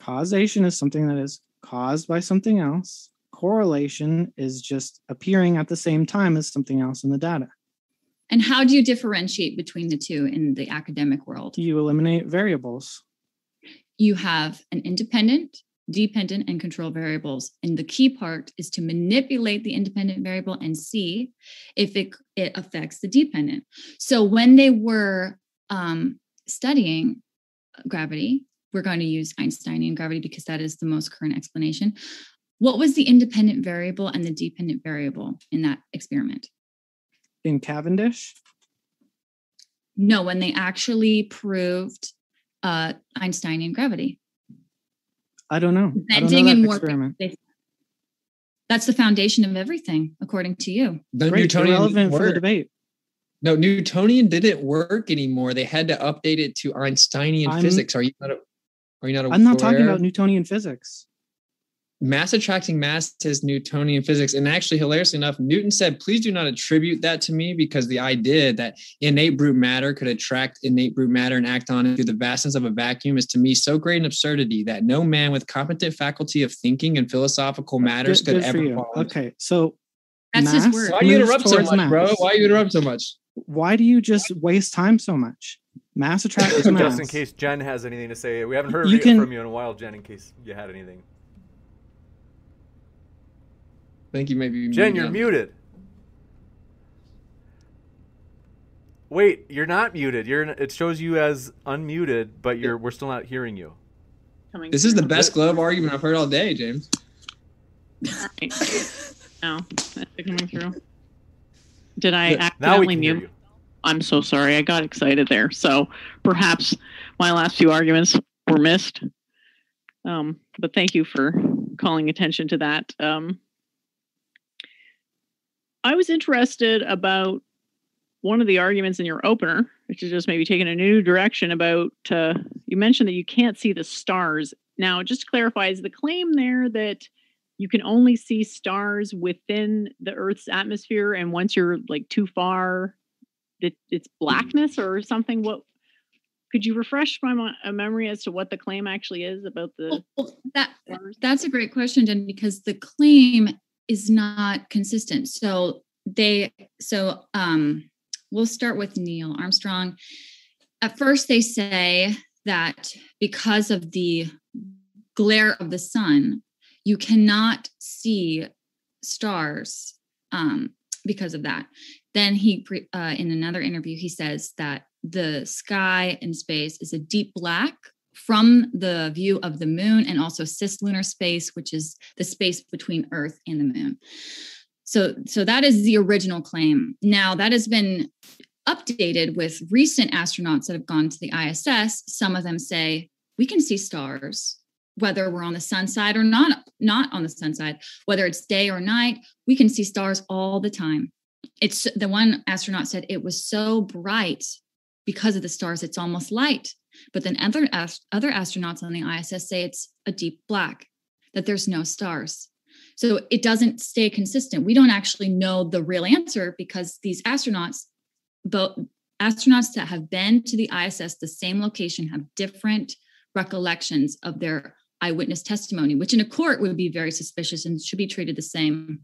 Speaker 12: Causation is something that is caused by something else. Correlation is just appearing at the same time as something else in the data.
Speaker 6: And how do you differentiate between the two in the academic world?
Speaker 12: You eliminate variables.
Speaker 6: You have an independent, dependent, and control variables. And the key part is to manipulate the independent variable and see if it, it affects the dependent. So when they were um, studying gravity, we're going to use Einsteinian gravity because that is the most current explanation. What was the independent variable and the dependent variable in that experiment?
Speaker 12: In Cavendish,
Speaker 6: No, when they actually proved uh, Einsteinian gravity.
Speaker 12: I don't know. I don't know
Speaker 6: Bending and warping. That's the foundation of everything, according to you.
Speaker 2: The
Speaker 12: Great,
Speaker 2: Newtonian
Speaker 12: irrelevant for the debate.
Speaker 2: No, Newtonian didn't work anymore. They had to update it to Einsteinian
Speaker 12: I'm-
Speaker 2: physics. Are you not? a- Are you not?
Speaker 12: I'm not talking about Newtonian physics.
Speaker 2: mass attracting mass is Newtonian physics. And actually, hilariously enough, Newton said, please do not attribute that to me because the idea that innate brute matter could attract innate brute matter and act on it through the vastness of a vacuum is to me so great an absurdity that no man with competent faculty of thinking and philosophical matters
Speaker 12: Good,
Speaker 2: could
Speaker 12: good
Speaker 2: ever
Speaker 12: Okay, so
Speaker 6: That's his word.
Speaker 2: Why do you
Speaker 12: moves
Speaker 2: interrupt so
Speaker 12: towards
Speaker 2: much, bro? Why do you interrupt so much?
Speaker 12: Why do you just waste time so much? Mass attracts (laughs) mass.
Speaker 1: Just in case Jen has anything to say. We haven't heard
Speaker 12: You
Speaker 1: re-
Speaker 12: can-
Speaker 1: from you in a while, Jen, in case you had anything.
Speaker 2: Thank you Maybe
Speaker 1: Jen, you're
Speaker 2: now.
Speaker 1: muted. Wait, you're not muted. You're. It shows you as unmuted, but you're. We're still not hearing you.
Speaker 11: Coming
Speaker 2: This is the best glove argument I've heard all day, James. (laughs)
Speaker 11: No, that's coming through. Did I accidentally mute?
Speaker 1: you.
Speaker 11: I'm so sorry. I got excited there. So perhaps my last few arguments were missed. Um, but thank you for calling attention to that. Um, I was interested about one of the arguments in your opener, which is just maybe taking a new direction about uh, you mentioned that you can't see the stars. Now, just to clarify, is the claim there that you can only see stars within the Earth's atmosphere, and once you're like too far, that it's blackness or something? What could you refresh my mo- memory as to what the claim actually is about the
Speaker 6: Well, that
Speaker 11: stars?
Speaker 6: that's a great question, Jen, because the claim is not consistent. So they so um we'll start with Neil Armstrong. At first they say that because of the glare of the sun, you cannot see stars um, because of that. Then he, uh, in another interview, he says that the sky in space is a deep black from the view of the moon and also cislunar space, which is the space between Earth and the moon. So, so that is the original claim. Now that has been updated with recent astronauts that have gone to the ISS. Some of them say we can see stars whether we're on the sun side or not not on the sun side whether it's day or night we can see stars all the time. It's the one astronaut said it was so bright because of the stars it's almost light. But then other other astronauts on the ISS say it's a deep black that there's no stars. So it doesn't stay consistent. We don't actually know the real answer because these astronauts both astronauts that have been to the ISS the same location have different recollections of their eyewitness testimony, which in a court would be very suspicious and should be treated the same.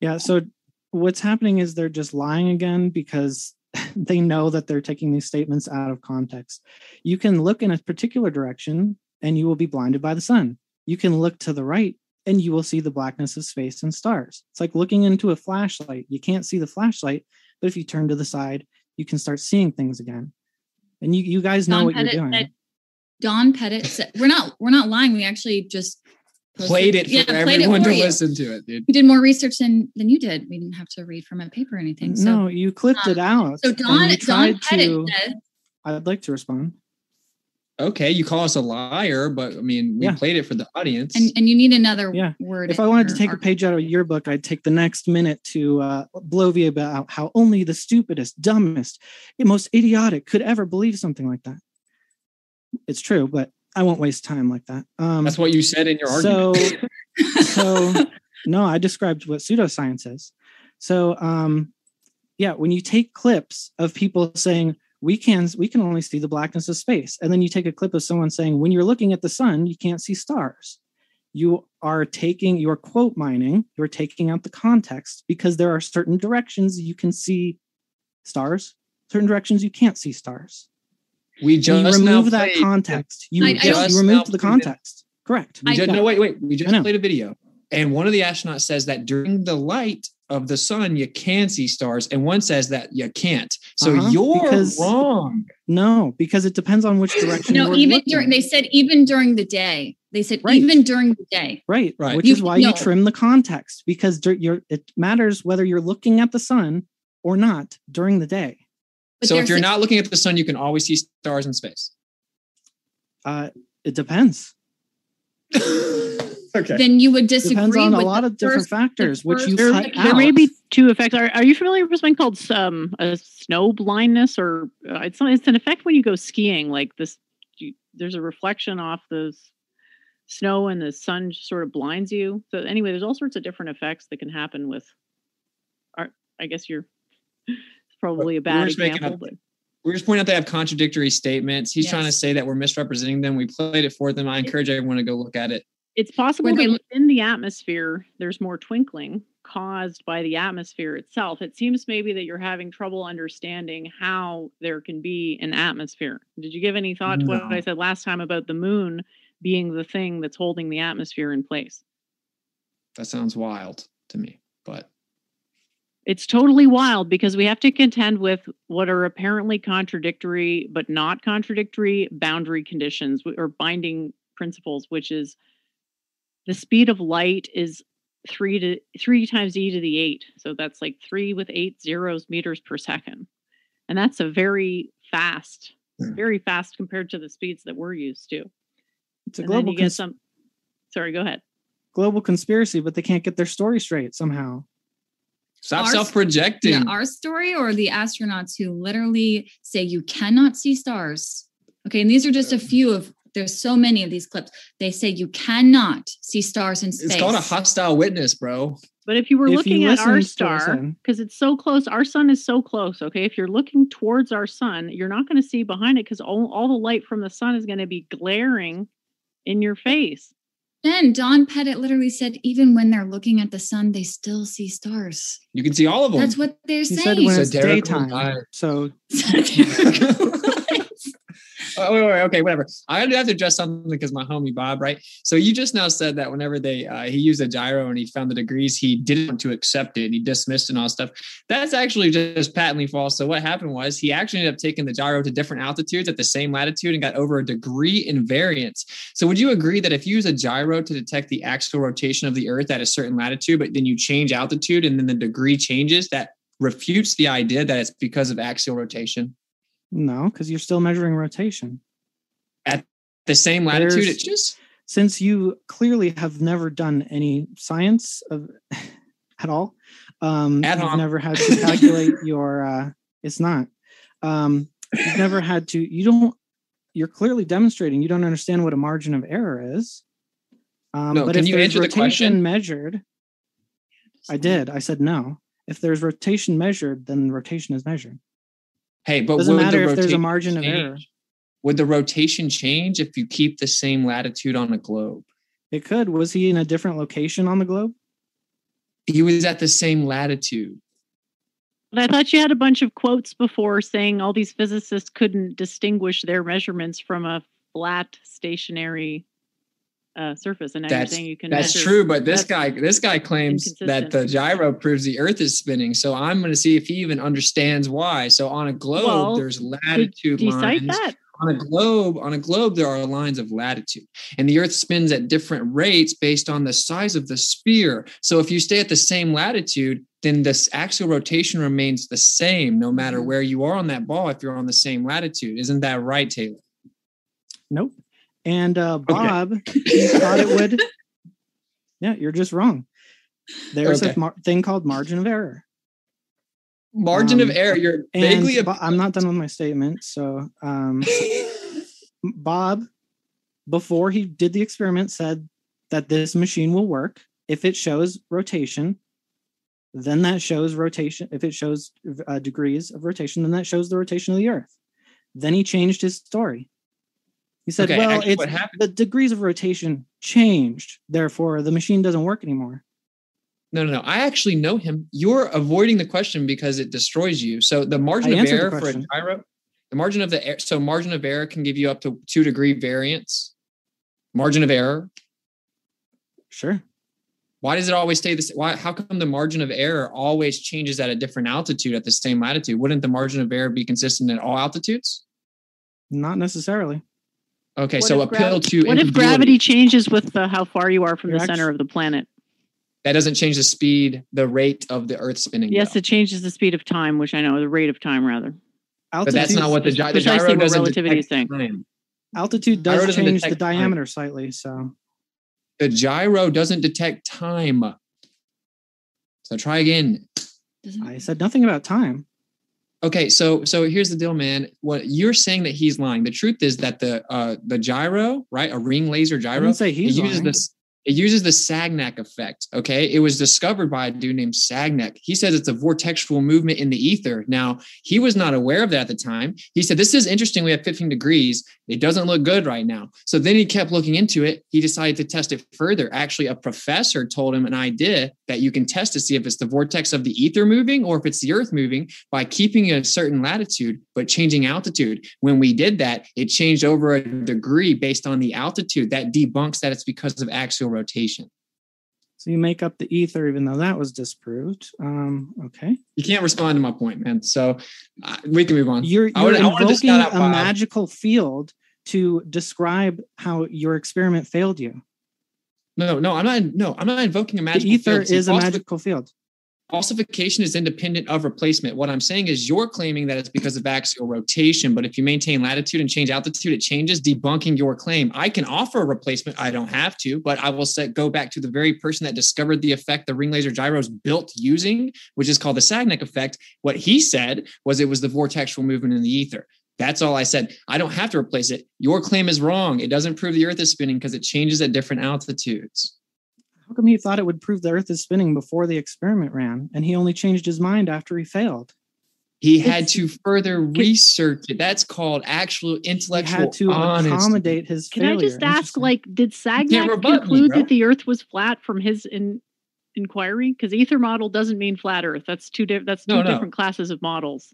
Speaker 12: Yeah. So what's happening is they're just lying again because (laughs) they know that they're taking these statements out of context. You can look in a particular direction and you will be blinded by the sun. You can look to the right and you will see the blackness of space and stars. It's like looking into a flashlight. You can't see the flashlight, but if you turn to the side, you can start seeing things again. And you, you guys know
Speaker 6: Don
Speaker 12: what
Speaker 6: Pettit
Speaker 12: you're doing.
Speaker 6: said- Don Pettit said, we're not we're not lying. We actually just posted-
Speaker 2: Played it for
Speaker 6: yeah, played it
Speaker 2: everyone
Speaker 6: for
Speaker 2: to
Speaker 6: you.
Speaker 2: listen to it, dude.
Speaker 6: We did more research than than you did. We didn't have to read from a paper or anything. So
Speaker 12: no, you clipped it
Speaker 6: um,
Speaker 12: out.
Speaker 6: So Don Don
Speaker 12: tried
Speaker 6: Pettit
Speaker 12: to-
Speaker 6: said
Speaker 12: I'd like to respond.
Speaker 2: Okay, you call us a liar, but I mean, we
Speaker 12: Yeah.
Speaker 2: played it for the audience.
Speaker 6: and, and you need another
Speaker 12: Yeah.
Speaker 6: word.
Speaker 12: If I wanted to
Speaker 6: your
Speaker 12: take a page out of your book, I'd take the next minute to uh, blow you about how only the stupidest, dumbest, most idiotic could ever believe something like that. It's true, but I won't waste time like that. Um,
Speaker 2: That's what you said in your
Speaker 12: so,
Speaker 2: argument.
Speaker 12: so (laughs) no, I described what pseudoscience is. So, um, yeah, when you take clips of people saying we can we can only see the blackness of space, and then you take a clip of someone saying when you're looking at the sun you can't see stars, you are taking your quote mining. You're taking out the context because there are certain directions you can see stars, certain directions you can't see stars.
Speaker 2: We just
Speaker 12: you
Speaker 2: now
Speaker 12: remove that context. You,
Speaker 6: I- I
Speaker 12: yes, removed the context. Correct.
Speaker 2: We just, no, wait, wait. We just played a video, and one of the astronauts says that during the light of the sun, you can see stars, and one says that you can't. So
Speaker 12: Uh-huh,
Speaker 2: you're
Speaker 12: because-
Speaker 2: wrong.
Speaker 12: No, because it depends on which direction.
Speaker 6: no,
Speaker 12: we're
Speaker 6: even
Speaker 12: looking.
Speaker 6: during they said even during the day. They said
Speaker 12: Right.
Speaker 6: even during the day.
Speaker 12: right,
Speaker 2: Right.
Speaker 12: which
Speaker 6: You-
Speaker 12: is why you trim the context because you're, it matters whether you're looking at the sun or not during the day.
Speaker 6: But
Speaker 2: so if you're
Speaker 6: a-
Speaker 2: not looking at the sun, you can always see stars in space.
Speaker 12: Uh, it depends. (laughs)
Speaker 2: Okay.
Speaker 6: Then you would disagree
Speaker 12: Depends on a lot of different
Speaker 6: first-
Speaker 12: factors,
Speaker 6: the
Speaker 12: which you
Speaker 11: There,
Speaker 12: cut
Speaker 11: there may be two effects. Are, are you familiar with something called um, a snow blindness, or uh, it's it's an effect when you go skiing? Like this, you, there's a reflection off the snow, and the sun just sort of blinds you. So anyway, there's all sorts of different effects that can happen with. Art. I guess you're it's probably a bad
Speaker 2: making
Speaker 11: example,
Speaker 2: up-
Speaker 11: but
Speaker 2: We're just pointing out they have contradictory statements. He's trying to say that we're misrepresenting them. We played it for them. I encourage everyone to go look at it.
Speaker 11: it's possible that
Speaker 6: look-
Speaker 11: within the atmosphere there's more twinkling caused by the atmosphere itself it seems maybe that you're having trouble understanding how there can be an atmosphere did you give any thought to what i said last time about the moon being the thing that's holding the atmosphere in place
Speaker 2: That sounds wild to me, but
Speaker 11: it's totally wild because we have to contend with what are apparently contradictory but not contradictory boundary conditions or binding principles which is the speed of light is three to three times e to the eight so that's like three with eight zeros meters per second and that's a very fast
Speaker 2: Yeah.
Speaker 11: very fast compared to the speeds that we're used to
Speaker 12: It's a
Speaker 11: and
Speaker 12: global cons-
Speaker 11: some sorry go ahead
Speaker 12: global conspiracy, but they can't get their story straight somehow.
Speaker 2: Stop
Speaker 6: Ours-
Speaker 2: self-projecting.
Speaker 6: Yeah, our story or the astronauts who literally say you cannot see stars. Okay, and these are just a few of there's so many of these clips. They say you cannot see stars in space.
Speaker 2: it's called a hostile witness, bro.
Speaker 11: But if you were
Speaker 12: If you
Speaker 11: looking at our star, because it's so close, our sun is so close. Okay, if you're looking towards our sun, you're not going to see behind it because all, all the light from the sun is going to be glaring in your face.
Speaker 6: Then Don Pettit literally said, even when they're looking at the sun, they still see stars.
Speaker 2: You can see all of them.
Speaker 6: That's what they're
Speaker 12: He said
Speaker 6: saying.
Speaker 12: when
Speaker 2: So
Speaker 12: it's
Speaker 2: Derek will
Speaker 12: daytime. (laughs) So (laughs) (laughs)
Speaker 2: Oh, wait, wait, okay, whatever. I have to address something because my homie Bob, right? So you just now said that whenever they uh, he used a gyro and he found the degrees, he didn't want to accept it and he dismissed and all stuff. That's actually just patently false. So what happened was he actually ended up taking the gyro to different altitudes at the same latitude and got over a degree in variance. So would you agree that if you use a gyro to detect the axial rotation of the Earth at a certain latitude, but then you change altitude and then the degree changes, that refutes the idea that it's because of axial rotation?
Speaker 12: No, because you're still measuring rotation.
Speaker 2: At the same latitude,
Speaker 12: There's-
Speaker 2: it just
Speaker 12: since you clearly have never done any science of (laughs) at all, um,
Speaker 2: Ad
Speaker 12: you've
Speaker 2: hoc.
Speaker 12: never had (laughs) to calculate your. Uh, it's not. Um, you've never had to. You don't. You're clearly demonstrating you don't understand what a margin of error is. Um,
Speaker 2: No,
Speaker 12: but
Speaker 2: can
Speaker 12: if
Speaker 2: you
Speaker 12: there's
Speaker 2: answer the question?
Speaker 12: measured, I did. I said no. If there's rotation measured, then rotation is measured.
Speaker 2: Hey, but
Speaker 12: Doesn't
Speaker 2: would
Speaker 12: matter
Speaker 2: the
Speaker 12: if there's a
Speaker 2: rotation
Speaker 12: margin of error.
Speaker 2: Would the rotation change if you keep the same latitude on a globe?
Speaker 12: It could. Was he in a different location on the globe?
Speaker 2: He was at the same latitude.
Speaker 11: But I thought you had a bunch of quotes before saying all these physicists couldn't distinguish their measurements from a flat stationary uh, surface, and now
Speaker 2: That's
Speaker 11: you're you can.
Speaker 2: that's
Speaker 11: measure-
Speaker 2: true, but this
Speaker 11: that's-
Speaker 2: guy this guy claims that the gyro proves the Earth is spinning. So I'm going to see if he even understands why. So on a globe,
Speaker 11: Well,
Speaker 2: there's
Speaker 11: Did,
Speaker 2: latitude
Speaker 11: do you cite
Speaker 2: lines.
Speaker 11: that?
Speaker 2: On a globe, on a globe, there are lines of latitude, and the Earth spins at different rates based on the size of the sphere. So if you stay at the same latitude, then this axial rotation remains the same no matter where you are on that ball. If you're on the same latitude, isn't that right, Taylor?
Speaker 12: Nope. And uh, Bob, (laughs) he thought it would. Yeah, you're just wrong. There's
Speaker 2: Okay.
Speaker 12: a mar- thing called margin of error.
Speaker 2: Margin of
Speaker 12: Um,
Speaker 2: error. You're vaguely.
Speaker 12: Bo- I'm not done with my statement. So, um, (laughs) Bob, before he did the experiment, said that this machine will work if it shows rotation. Then that shows rotation. If it shows uh, degrees of rotation, then that shows the rotation of the Earth. Then he changed his story. He said,
Speaker 2: Okay,
Speaker 12: "Well, it's the degrees of rotation changed. Therefore, the machine doesn't work anymore."
Speaker 2: No, no, no. I actually know him. You're avoiding the question because it destroys you. So the margin
Speaker 12: I
Speaker 2: of error for a gyro, the margin of the air, so margin of error can give you up to two degree variance. Margin of error.
Speaker 12: Sure.
Speaker 2: Why does it always stay this? Why? How come the margin of error always changes at a different altitude at the same latitude? Wouldn't the margin of error be consistent at all altitudes?
Speaker 12: Not necessarily.
Speaker 2: Okay,
Speaker 11: What
Speaker 2: so appeal
Speaker 11: gravi-
Speaker 2: to
Speaker 11: What if gravity changes with the, how far you are from
Speaker 12: You're
Speaker 11: the center of the planet?
Speaker 2: that doesn't change the speed, the rate of the Earth spinning.
Speaker 11: Yes,
Speaker 2: though.
Speaker 11: it changes the speed of time, which I know the rate of time rather.
Speaker 2: but that's not what the, gy- the gyro
Speaker 11: what
Speaker 2: doesn't
Speaker 11: relativity is
Speaker 2: detect
Speaker 11: saying.
Speaker 2: time.
Speaker 12: Altitude does
Speaker 2: doesn't
Speaker 12: change the
Speaker 2: detect time.
Speaker 12: diameter slightly. So
Speaker 2: The gyro doesn't detect time. So try again.
Speaker 12: I said nothing about time.
Speaker 2: Okay, so so here's the deal, man. What you're saying that he's lying. The truth is that the uh the gyro, right, a ring laser gyro,
Speaker 12: say he's
Speaker 2: uses
Speaker 12: lying.
Speaker 2: this. It uses the Sagnac effect. Okay, it was discovered by a dude named Sagnac. He says it's a vortexual movement in the ether. Now he was not aware of that at the time. He said this is interesting. We have 15 degrees. It doesn't look good right now. So then he kept looking into it. He decided to test it further. Actually, a professor told him an idea that you can test to see if it's the vortex of the ether moving or if it's the earth moving by keeping a certain latitude but changing altitude. When we did that, it changed over a degree based on the altitude. That debunks that it's because of axial rotation.
Speaker 12: So you make up the ether, even though that was disproved. Um, okay.
Speaker 2: You can't respond to my point, man. So uh, we can move on.
Speaker 12: You're, you're
Speaker 2: would-
Speaker 12: invoking a magical field to describe how your experiment failed you.
Speaker 2: No, no, I'm not. No, I'm not invoking a magical
Speaker 12: the ether
Speaker 2: field. See,
Speaker 12: is a magical field.
Speaker 2: Falsification is independent of replacement. What I'm saying is you're claiming that it's because of axial rotation, but if you maintain latitude and change altitude, it changes, debunking your claim. I can offer a replacement. I don't have to, but I will set, go back to the very person that discovered the effect the ring laser gyros built using, which is called the Sagnac effect. What he said was it was the vortexual movement in the ether. That's all I said. I don't have to replace it. Your claim is wrong. It doesn't prove the earth is spinning because it changes at different altitudes.
Speaker 12: How come he thought it would prove the earth is spinning before the experiment ran and he only changed his mind after he failed?
Speaker 2: He had to further research it. That's called actual
Speaker 12: He
Speaker 2: intellectual
Speaker 12: had to
Speaker 2: honesty.
Speaker 12: accommodate his
Speaker 11: Can
Speaker 12: failure.
Speaker 11: I just ask, like, did
Speaker 2: can't
Speaker 11: Sagnac
Speaker 2: rebut me,
Speaker 11: conclude that the Earth was flat from his in, inquiry? Because ether model doesn't mean flat Earth. That's two different. That's two
Speaker 2: No, no.
Speaker 11: different classes of models.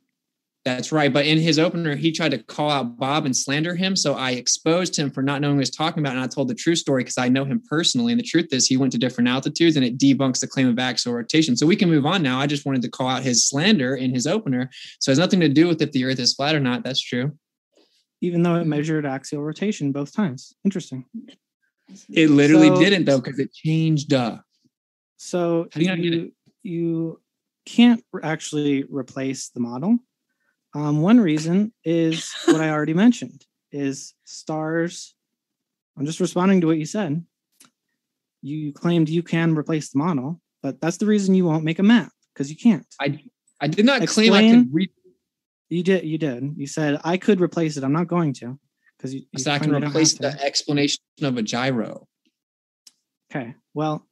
Speaker 2: That's right. But in his opener, he tried to call out Bob and slander him. So I exposed him for not knowing what he was talking about. And I told the true story because I know him personally. And the truth is, he went to different altitudes and it debunks the claim of axial rotation. So we can move on now. I just wanted to call out his slander in his opener. So it has nothing to do with if the earth is flat or not. That's true.
Speaker 12: Even though it measured axial rotation both times. Interesting.
Speaker 2: It literally
Speaker 12: So-
Speaker 2: didn't, though, because it changed. Uh,
Speaker 12: So
Speaker 2: How do you
Speaker 12: you, you can't actually replace the model. Um, one reason is what I already mentioned is stars. I'm just responding to what you said. You claimed you can replace the model, but that's the reason you won't make a map because you can't.
Speaker 2: I I did not claim I
Speaker 12: Explain-
Speaker 2: could re-
Speaker 12: You did. You did. You said I could replace it. I'm not going to because you. you
Speaker 2: so I can replace the explanation of a gyro.
Speaker 12: Okay. Well,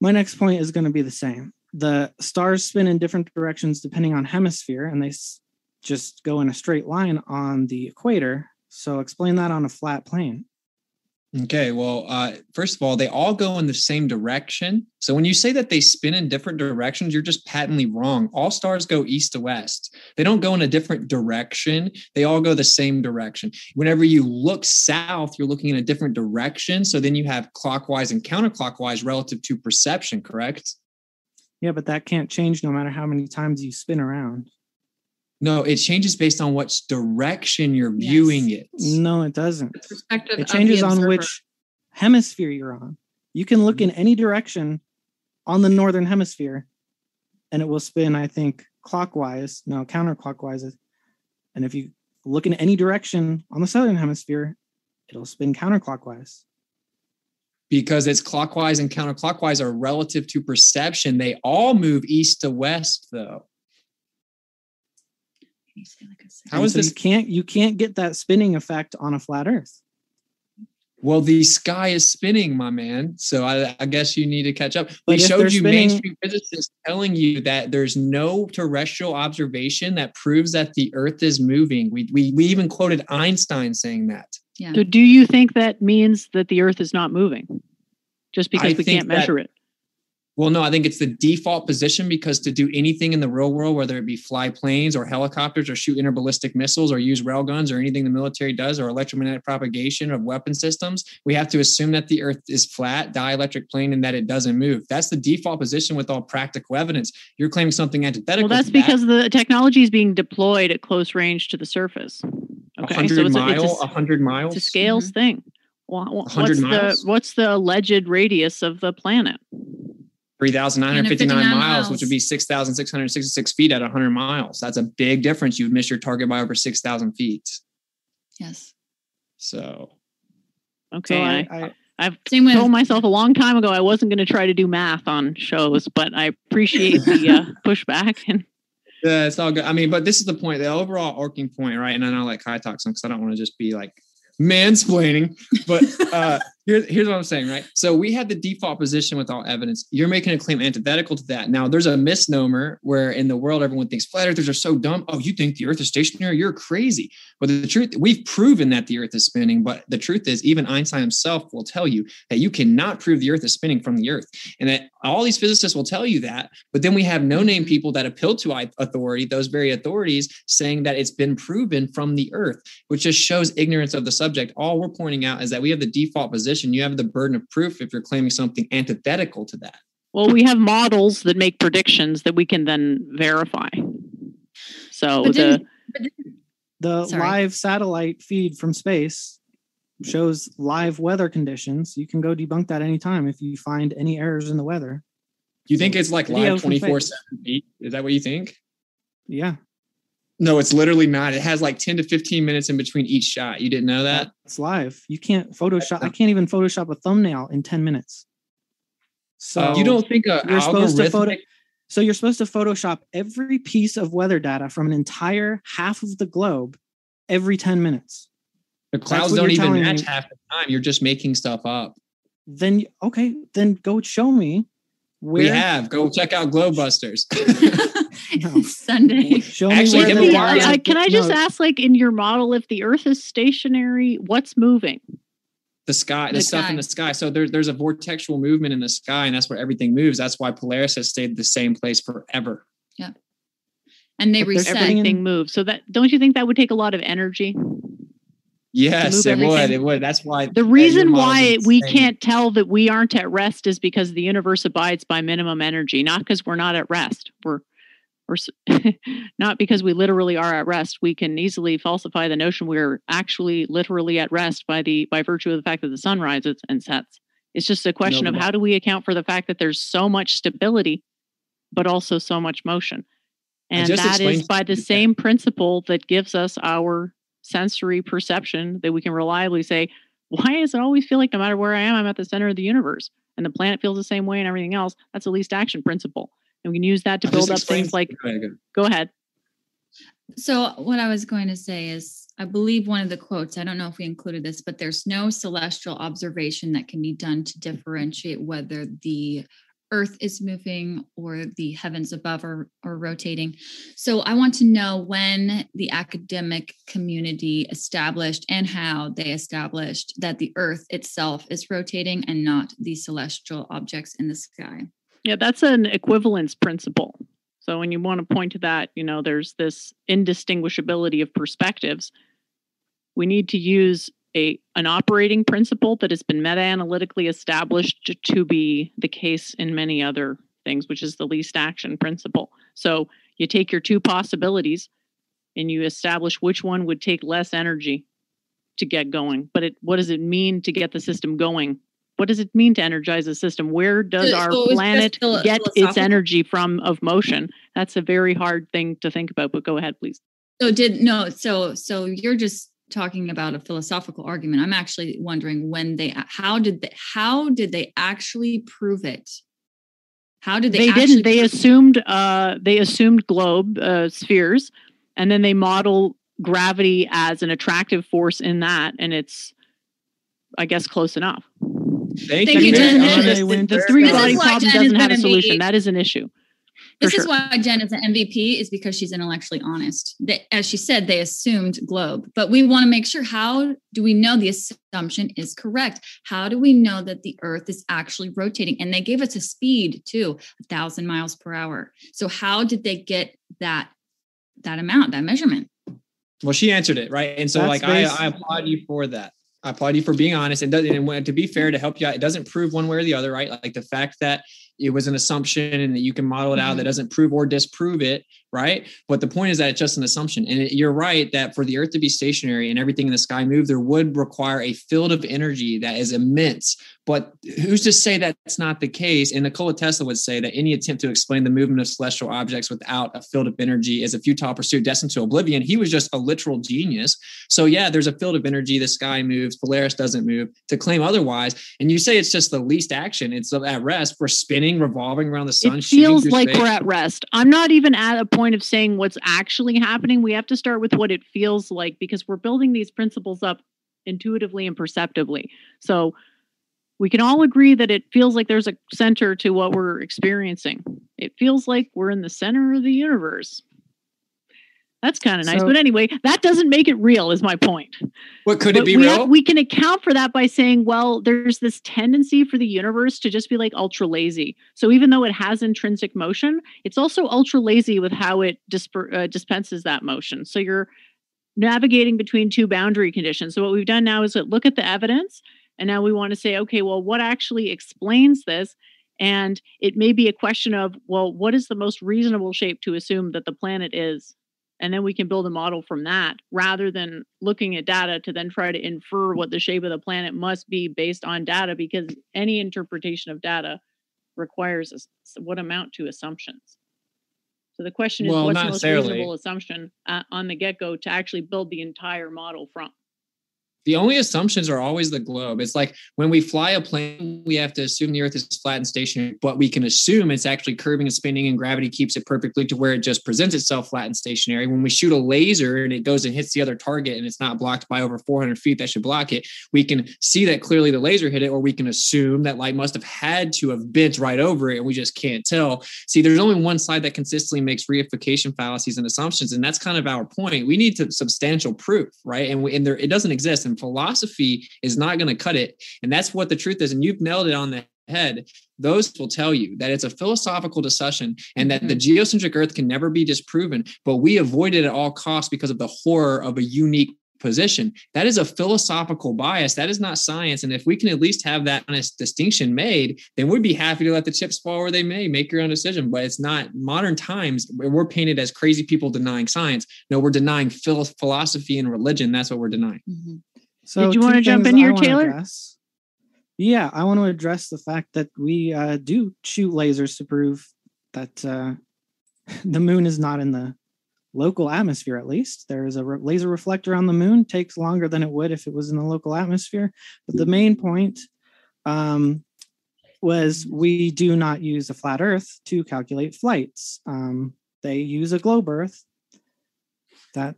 Speaker 12: my next point is going to be the same. The stars spin in different directions depending on hemisphere, and they s- just go in a straight line on the equator. So explain that on a flat plane.
Speaker 2: Okay, well, uh, first of all, they all go in the same direction. So when you say that they spin in different directions, you're just patently wrong. All stars go east to west. They don't go in a different direction. They all go the same direction. Whenever you look south, you're looking in a different direction. So then you have clockwise and counterclockwise relative to perception, correct?
Speaker 12: Yeah, but that can't change no matter how many times you spin around.
Speaker 2: No, it changes based on which direction you're viewing it.
Speaker 12: No, it doesn't.
Speaker 6: Perspective
Speaker 12: It
Speaker 6: of the
Speaker 12: changes on which hemisphere you're on. You can look in mm-hmm. any direction on the northern hemisphere and it will spin, I think, clockwise, no, counterclockwise. And if you look in any direction on the southern hemisphere, it'll spin counterclockwise.
Speaker 2: Because it's clockwise and counterclockwise are relative to perception. They all move east to west, though. How is
Speaker 12: so
Speaker 2: this?
Speaker 12: You can't you can't get that spinning effect on a flat Earth.
Speaker 2: Well, the sky is spinning, my man. So I, I guess you need to catch up.
Speaker 12: But
Speaker 2: we showed you
Speaker 12: spinning-
Speaker 2: mainstream physicists telling you that there's no terrestrial observation that proves that the Earth is moving. We we, we even quoted Einstein saying that.
Speaker 6: Yeah.
Speaker 11: So do you think that means that the Earth is not moving? Just because
Speaker 2: I
Speaker 11: we can't measure it.
Speaker 2: Well, no, I think it's the default position because to do anything in the real world, whether it be fly planes or helicopters or shoot interballistic missiles or use railguns or anything the military does or electromagnetic propagation of weapon systems, we have to assume that the earth is flat, dielectric plane, and that it doesn't move. That's the default position with all practical evidence. You're claiming something antithetical.
Speaker 11: Well, that's
Speaker 2: that.
Speaker 11: because the technology is being deployed at close range to the surface. Okay,
Speaker 2: 100
Speaker 11: so it's a,
Speaker 2: mile,
Speaker 11: it's a,
Speaker 2: 100 miles.
Speaker 11: it's a scales mm-hmm. thing. Wha- wha-
Speaker 2: 100
Speaker 11: What's the what's the alleged radius of the planet?
Speaker 2: 3,959
Speaker 11: 359
Speaker 2: miles, which would be 6,666 feet at 100 miles. That's a big difference. You'd miss your target by over 6,000 feet.
Speaker 6: Yes.
Speaker 2: So
Speaker 11: Okay,
Speaker 12: So I-
Speaker 11: I,
Speaker 12: I-
Speaker 11: I've
Speaker 6: Same with-
Speaker 11: told myself a long time ago I wasn't going to try to do math on shows, but I appreciate the uh, (laughs) pushback and
Speaker 2: Yeah, it's all good. I mean, but this is the point, the overall arcing point, right? And I know like Kai talks because I don't want to just be like mansplaining, but uh here's here's what I'm saying, right? So we had the default position with all evidence. You're making a claim antithetical to that. Now there's a misnomer where in the world everyone thinks flat earthers are so dumb. Oh, you think the earth is stationary? You're crazy. But the truth, we've proven that the earth is spinning, but the truth is, even Einstein himself will tell you that you cannot prove the earth is spinning from the earth. And that all these physicists will tell you that. But then we have no name mm-hmm. people that appeal to authority, those very authorities, saying that it's been proven from the earth, which just shows ignorance of the subject. All we're pointing out is that we have the default position. You have the burden of proof if you're claiming something antithetical to that.
Speaker 11: well, we have models that make predictions that we can then verify. So
Speaker 6: But
Speaker 11: the
Speaker 6: didn't- but didn't-
Speaker 12: The
Speaker 6: Sorry.
Speaker 12: live satellite feed from space shows live weather conditions. You can go debunk that anytime if you find any errors in the weather.
Speaker 2: Do you think it's like live 24 7? Is that what you think?
Speaker 12: Yeah,
Speaker 2: No, it's literally not. It has like 10 to 15 minutes in between each shot. You didn't know that?
Speaker 12: it's live. You can't Photoshop. I can't even Photoshop a thumbnail in 10 minutes. So
Speaker 2: Uh, you don't think a
Speaker 12: you're supposed to photo.
Speaker 2: algorithmic-
Speaker 12: So you're supposed to Photoshop every piece of weather data from an entire half of the globe every 10 minutes.
Speaker 2: the
Speaker 12: That's
Speaker 2: clouds
Speaker 12: what
Speaker 2: don't
Speaker 12: you're
Speaker 2: even
Speaker 12: telling
Speaker 2: match
Speaker 12: me.
Speaker 2: half the time. You're just making stuff up.
Speaker 12: Then okay, then go show me where
Speaker 2: we have. Go check out (laughs) (laughs) Globebusters. (laughs)
Speaker 6: Sunday.
Speaker 12: Show me
Speaker 2: Actually,
Speaker 12: where
Speaker 2: give
Speaker 12: the
Speaker 2: me
Speaker 11: Yeah,
Speaker 2: one.
Speaker 12: live-
Speaker 11: can I just
Speaker 12: no,
Speaker 11: ask, like, in your model, if the Earth is stationary, what's moving?
Speaker 2: the sky, the,
Speaker 6: The
Speaker 2: stuff in the sky. So there, there's a vortexual movement in the sky, and that's where everything moves. That's why Polaris has stayed the same place forever.
Speaker 6: Yeah, and they
Speaker 11: If there's
Speaker 6: reset.
Speaker 11: everything moves. So that don't you think that would take a lot of energy?
Speaker 2: Yes,
Speaker 11: move
Speaker 2: it would. It would. That's why
Speaker 11: The reason why we can't tell that we aren't at rest is because the universe abides by minimum energy, not because we're not at rest. We're we're (laughs) not because we literally are at rest. We can easily falsify the notion we're actually literally at rest by the by virtue of the fact that the sun rises and sets. It's just a question of
Speaker 2: but-
Speaker 11: how do we account for the fact that there's so much stability, but also so much motion. And that is by the same principle that gives us our sensory perception that we can reliably say, why does it always feel like no matter where I am, I'm at the center of the universe? And the planet feels the same way and everything else. That's the least action principle. And we can use that to build up things like,
Speaker 2: Go ahead, go
Speaker 11: go ahead.
Speaker 6: So what I was going to say is, I believe one of the quotes, I don't know if we included this, but there's no celestial observation that can be done to differentiate whether the earth is moving or the heavens above are, are rotating. So I want to know when the academic community established and how they established that the earth itself is rotating and not the celestial objects in the sky.
Speaker 11: Yeah, that's an equivalence principle. So when you want to point to that, you know, there's this indistinguishability of perspectives. We need to use a an operating principle that has been meta-analytically established to, be the case in many other things, which is the least action principle. So you take your two possibilities and you establish which one would take less energy to get going. But it what does it mean to get the system going? What does it mean to energize a system? Where does
Speaker 6: So-
Speaker 11: our
Speaker 6: so
Speaker 11: planet get its energy from of motion? That's a very hard thing to think about, but go ahead, please.
Speaker 6: So did no, so so you're just talking about a philosophical argument. I'm actually wondering when they how did they how did they actually prove it? How did they
Speaker 11: They, didn't. They assumed uh they assumed globe uh, spheres and then they model gravity as an attractive force in that and it's I guess close enough.
Speaker 2: Thank,
Speaker 6: Thank
Speaker 2: you.
Speaker 6: you,
Speaker 11: It is
Speaker 6: Jen. Jen,
Speaker 11: issue. The three
Speaker 6: this
Speaker 11: body problem
Speaker 6: Jen
Speaker 11: doesn't have a solution.
Speaker 6: be-
Speaker 11: That is an issue.
Speaker 6: this
Speaker 11: for
Speaker 6: is why Jen is an MVP is because she's intellectually honest. They, as she said, they assumed globe, but we want to make sure how do we know the assumption is correct? How do we know that the Earth is actually rotating? And they gave us a speed too, a thousand miles per hour. So how did they get that that amount, that measurement?
Speaker 2: Well, she answered it right, and so
Speaker 12: That's
Speaker 2: like I, I applaud you for that. I applaud you for being honest and doesn't. And to be fair, to help you out, it doesn't prove one way or the other, right? Like the fact that it was an assumption and that you can model it out that
Speaker 6: Mhm.
Speaker 2: doesn't prove or disprove it, right? But the point is that it's just an assumption. And it, you're right that for the Earth to be stationary and everything in the sky move, there would require a field of energy that is immense. But who's to say that's not the case? And Nikola Tesla would say that any attempt to explain the movement of celestial objects without a field of energy is a futile pursuit destined to oblivion. He was just a literal genius. So yeah, there's a field of energy. The sky moves. Polaris doesn't move. To claim otherwise, and you say it's just the least action. It's at rest. We're spinning, revolving around the sun.
Speaker 11: it feels like
Speaker 2: space.
Speaker 11: we're at rest. I'm not even at a point of saying what's actually happening. We have to start with what it feels like because we're building these principles up intuitively and perceptively. So we can all agree that it feels like there's a center to what we're experiencing. It feels like we're in the center of the universe. That's kind of nice.
Speaker 12: So-
Speaker 11: but anyway, that doesn't make it real, is my point.
Speaker 2: What could
Speaker 11: But
Speaker 2: it be
Speaker 11: we,
Speaker 2: real?
Speaker 11: have- we can account for that by saying, well, there's this tendency for the universe to just be like ultra lazy. So even though it has intrinsic motion, it's also ultra lazy with how it disper- uh, dispenses that motion. So you're navigating between two boundary conditions. So what we've done now is look at the evidence, and now we want to say, okay, well, what actually explains this? And it may be a question of, well, what is the most reasonable shape to assume that the planet is? And then we can build a model from that rather than looking at data to then try to infer what the shape of the planet must be based on data because any interpretation of data requires us what amount to assumptions. So the question is
Speaker 2: Well,
Speaker 11: what's the most reasonable assumption uh, on the get-go to actually build the entire model from
Speaker 2: the only assumptions are always the globe. It's like when we fly a plane, we have to assume the Earth is flat and stationary, but we can assume it's actually curving and spinning, and gravity keeps it perfectly to where it just presents itself flat and stationary. When we shoot a laser and it goes and hits the other target and it's not blocked by over 400 feet that should block it, we can see that clearly the laser hit it, or we can assume that light must have had to have bent right over it, and we just can't tell. See, there's only one side that consistently makes reification fallacies and assumptions, and that's kind of our point. We need to substantial proof, right? And, we, and there it doesn't exist. And philosophy is not going to cut it. And that's what the truth is. And you've nailed it on the head, those will tell you that it's a philosophical discussion and that the mm-hmm. geocentric Earth can never be disproven, but we avoid it at all costs because of the horror of a unique position. That is a philosophical bias. That is not science. And if we can at least have that honest distinction made, then we'd be happy to let the chips fall where they may, make your own decision. But it's not modern times. We're painted as crazy people denying science. No, we're denying philosophy and religion. That's what we're denying. Mm-hmm.
Speaker 12: So
Speaker 11: Did you want to jump in here, Taylor?
Speaker 12: address. Yeah, I want to address the fact that we uh, do shoot lasers to prove that uh, (laughs) the moon is not in the local atmosphere. At least there is a re- laser reflector on the moon. Takes longer than it would if it was in the local atmosphere. But the main point um, was we do not use a flat Earth to calculate flights. Um, they use a globe Earth. That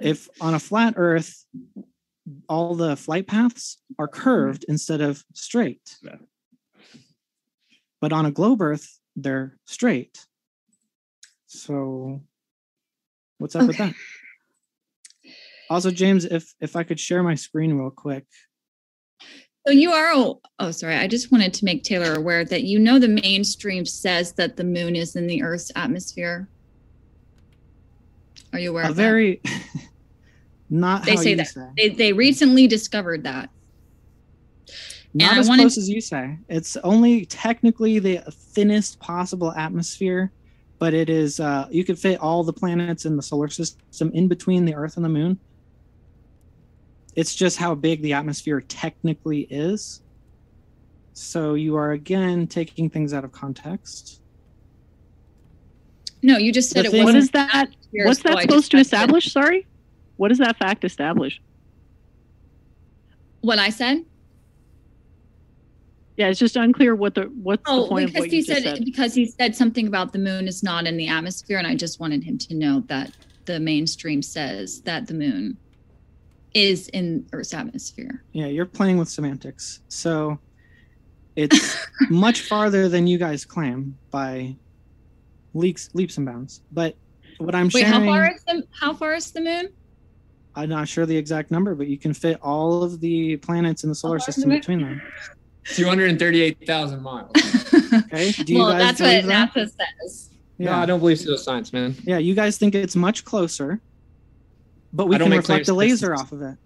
Speaker 12: if on a flat Earth all the flight paths are curved mm-hmm. instead of straight. But on a globe Earth, they're straight. So what's up with that? Also, James, if if I could share my screen real quick.
Speaker 6: So you are, oh, oh, sorry. I just wanted to make Taylor aware that you know the mainstream says that the moon is in the Earth's atmosphere. Are you aware
Speaker 12: A
Speaker 6: of that? (laughs)
Speaker 12: very not
Speaker 6: They
Speaker 12: how
Speaker 6: say
Speaker 12: you
Speaker 6: that.
Speaker 12: say.
Speaker 6: They, they recently discovered that.
Speaker 12: Not
Speaker 6: And
Speaker 12: as
Speaker 6: wanted-
Speaker 12: close as you say. It's only technically the thinnest possible atmosphere, but it is uh you could fit all the planets in the solar system in between the Earth and the Moon. It's just how big the atmosphere technically is. So you are again taking things out of context.
Speaker 6: No, you just said
Speaker 12: The
Speaker 6: it
Speaker 12: thing-
Speaker 6: wasn't.
Speaker 11: What is that? What's that supposed to
Speaker 6: had say
Speaker 11: establish? Sorry, what does that fact establish?
Speaker 6: What I said?
Speaker 11: Yeah, it's just unclear what the what's the
Speaker 6: Oh,
Speaker 11: point of
Speaker 6: because
Speaker 11: what
Speaker 6: he
Speaker 11: you just
Speaker 6: said,
Speaker 11: said.
Speaker 6: because he said something about the moon is not in the atmosphere, and I just wanted him to know that the mainstream says that the moon is in Earth's atmosphere.
Speaker 12: Yeah, you're playing with semantics. So it's (laughs) much farther than you guys claim by leaks leaps and bounds. But what I'm
Speaker 6: Wait,
Speaker 12: sharing
Speaker 6: how far is the how far is the moon?
Speaker 12: I'm not sure the exact number, but you can fit all of the planets in the solar system between them.
Speaker 2: 238,000 miles. (laughs)
Speaker 12: Okay. Do you
Speaker 6: well,
Speaker 12: guys
Speaker 6: that's what
Speaker 12: that?
Speaker 6: NASA says.
Speaker 2: No, I don't believe pseudoscience, man.
Speaker 12: Yeah, you guys think it's much closer, but we
Speaker 2: I
Speaker 12: can reflect a laser
Speaker 2: distance.
Speaker 12: off of it.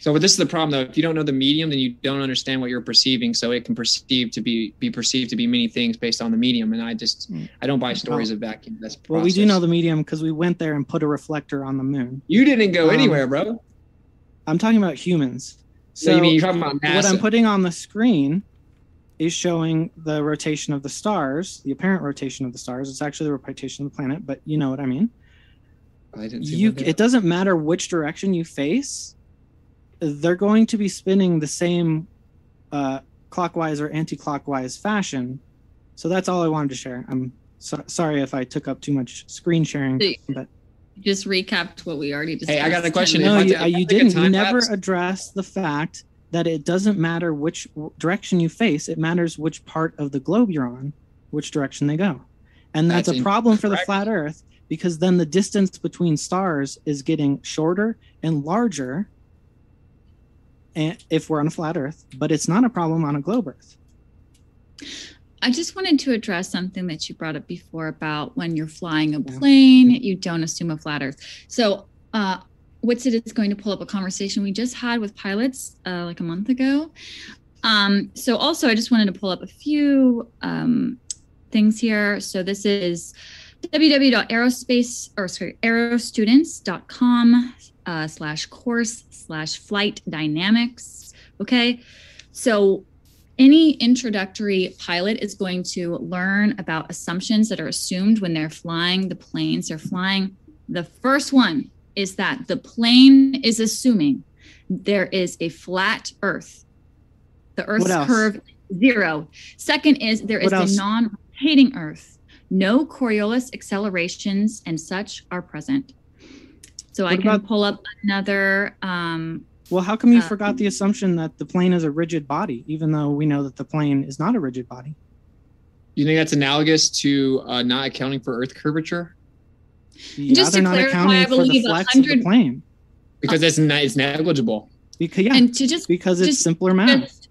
Speaker 2: So but this is the problem though. If you don't know the medium, then you don't understand what you're perceiving. So it can perceive to be be perceived to be many things based on the medium. And I just I don't buy stories of vacuum. That's
Speaker 12: Hmm. Well, we do know the medium because we went there and put a reflector on the moon.
Speaker 2: You didn't go
Speaker 12: Um,
Speaker 2: anywhere, bro.
Speaker 12: I'm talking about humans.
Speaker 2: So you mean you're talking about
Speaker 12: What I'm putting on the screen is showing the rotation of the stars, the apparent rotation of the stars. It's actually the rotation of the planet, but you know what I mean.
Speaker 2: I didn't see
Speaker 12: You, it doesn't matter which direction you face. They're going to be spinning the same uh, clockwise or anti-clockwise fashion. So that's all I wanted to share. I'm so, sorry if I took up too much screen sharing,
Speaker 6: So
Speaker 12: but
Speaker 6: Just recapped what we already discussed.
Speaker 2: Hey, I got a question.
Speaker 12: no,
Speaker 2: If
Speaker 12: you,
Speaker 2: ta- if I
Speaker 12: you didn't. You never
Speaker 2: lapse-
Speaker 12: addressed the fact that it doesn't matter which direction you face. It matters which part of the globe you're on, which direction they go, and that's,
Speaker 2: That's
Speaker 12: a problem for the flat Earth because then the distance between stars is getting shorter and larger. And if we're on a flat Earth, but it's not a problem on a globe Earth.
Speaker 6: I just wanted to address something that you brought up before about when you're flying a plane, you don't assume a flat Earth. So, uh, Witsit is going to pull up a conversation we just had with pilots uh, like a month ago. Um, so, also, I just wanted to pull up a few um, things here. So, this is www.aerospace or sorry, aerostudents.com uh, slash course slash flight dynamics. Okay. So, any introductory pilot is going to learn about assumptions that are assumed when they're flying the planes they're flying. The first one is that the plane is assuming there is a flat Earth. The Earth's curve zero. Second is there is a non-rotating Earth. No Coriolis accelerations and such are present. So I can
Speaker 12: about-
Speaker 6: pull up another um,
Speaker 12: Well, how come you
Speaker 6: Uh,
Speaker 12: forgot the assumption that the plane is a rigid body, even though we know that the plane is not a rigid body?
Speaker 2: You think that's analogous to uh, not accounting for Earth curvature?
Speaker 12: Yeah,
Speaker 6: Just to
Speaker 12: not
Speaker 6: clarify,
Speaker 12: accounting
Speaker 6: I
Speaker 12: for the
Speaker 6: believe
Speaker 12: flex of the
Speaker 6: 100
Speaker 12: plane
Speaker 2: Because it's not, it's negligible.
Speaker 12: because yeah,
Speaker 6: and to just
Speaker 12: because it's
Speaker 6: just-
Speaker 12: simpler math.
Speaker 6: just-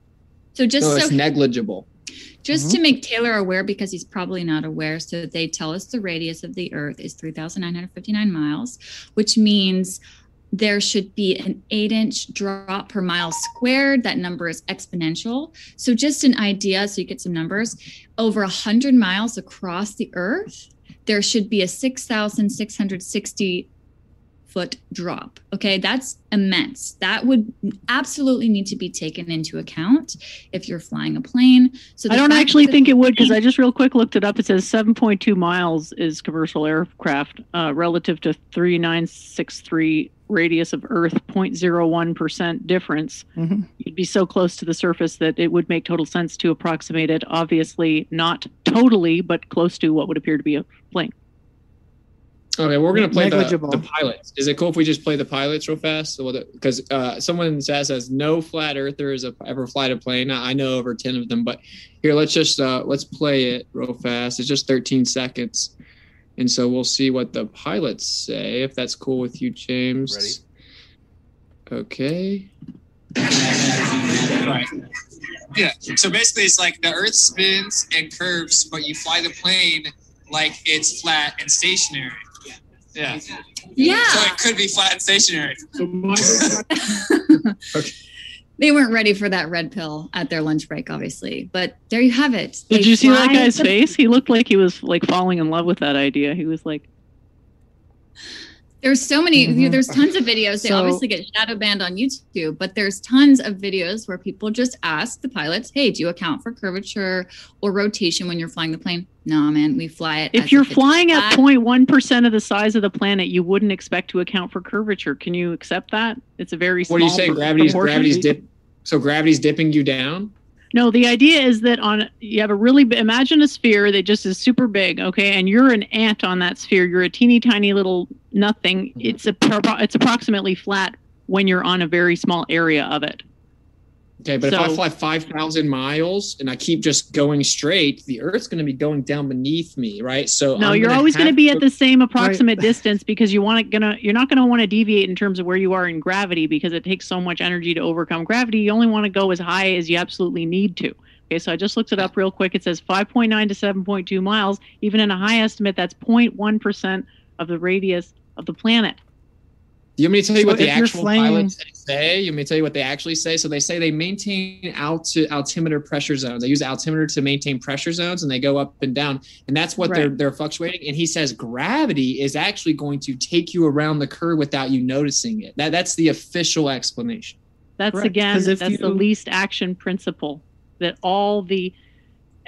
Speaker 6: so just
Speaker 2: no,
Speaker 6: so
Speaker 2: it's negligible.
Speaker 6: Just mm-hmm. to make Taylor aware, because he's probably not aware. So they tell us the radius of the Earth is 3,959 miles, which means there should be an eight inch drop per mile squared. That number is exponential. So, just an idea, so you get some numbers over 100 miles across the Earth, there should be a 6,660 foot drop. Okay, that's immense. That would absolutely need to be taken into account if you're flying a plane. So
Speaker 11: I don't actually think it would because I just real quick looked it up. It says 7.2 miles is commercial aircraft uh, relative to 3963 radius of Earth, 0.01% difference.
Speaker 12: Mhm.
Speaker 11: You'd be so close to the surface that it would make total sense to approximate it. Obviously, not totally, but close to what would appear to be a plane.
Speaker 2: Okay, we're gonna play the, the pilots. Is it cool if we just play the pilots real fast? Because uh, someone says says no flat earthers have ever flight a plane. I know over ten of them, but here let's just uh, let's play it real fast. It's just thirteen seconds, and so we'll see what the pilots say. If that's cool with you, James. Ready? Okay.
Speaker 13: Right. Yeah. So basically, it's like the Earth spins and curves, but you fly the plane like it's flat and stationary. Yeah.
Speaker 6: Yeah.
Speaker 13: So it could be flat and stationary. (laughs)
Speaker 6: They weren't ready for that red pill at their lunch break, obviously. But there you have it.
Speaker 11: Did you see that guy's face? He looked like he was like falling in love with that idea. He was like,
Speaker 6: There's so many.
Speaker 11: Mhm.
Speaker 6: There's tons of videos. They
Speaker 11: So-
Speaker 6: obviously get shadow banned on YouTube, but there's tons of videos where people just ask the pilots, "Hey, do you account for curvature or rotation when you're flying the plane?" No, man, we fly it.
Speaker 11: if
Speaker 6: as
Speaker 11: you're
Speaker 6: it's
Speaker 11: flying at 0.1% of the size of the planet, you wouldn't expect to account for curvature. Can you accept that? It's a very
Speaker 2: What do you
Speaker 11: small
Speaker 2: say?
Speaker 11: pro-
Speaker 2: Gravity's
Speaker 11: proportion.
Speaker 2: gravity's dip. So gravity's dipping you down.
Speaker 11: No, the idea is that on you have a really imagine a sphere that just is super big, okay, and you're an ant on that sphere. You're a teeny tiny little nothing. Mm-hmm. It's a it's approximately flat when you're on a very small area of it.
Speaker 2: Okay, but if I fly five thousand miles and I keep just going straight, the Earth's going to be going down beneath me, right? So
Speaker 11: No,
Speaker 2: I'm
Speaker 11: you're always going to be at the same approximate distance because you want to gonna you're not going to want to deviate in terms of where you are in gravity because it takes so much energy to overcome gravity. You only want to go as high as you absolutely need to. Okay, so I just looked it up real quick. It says 5.9 to 7.2 miles. Even in a high estimate, that's 0.1% of the radius of the planet.
Speaker 2: Do you want me to tell you
Speaker 11: So
Speaker 2: what the actual
Speaker 11: flying-
Speaker 2: pilots say? You want me to tell you what they actually say? So they say they maintain alti- altimeter pressure zones. They use altimeter to maintain pressure zones, and they go up and down, and that's what they're they're fluctuating. And he says gravity is actually going to take you around the curve without you noticing it. That that's the official explanation.
Speaker 11: That's
Speaker 2: Correct,
Speaker 11: again
Speaker 2: 'cause if
Speaker 11: that's the least action principle that all the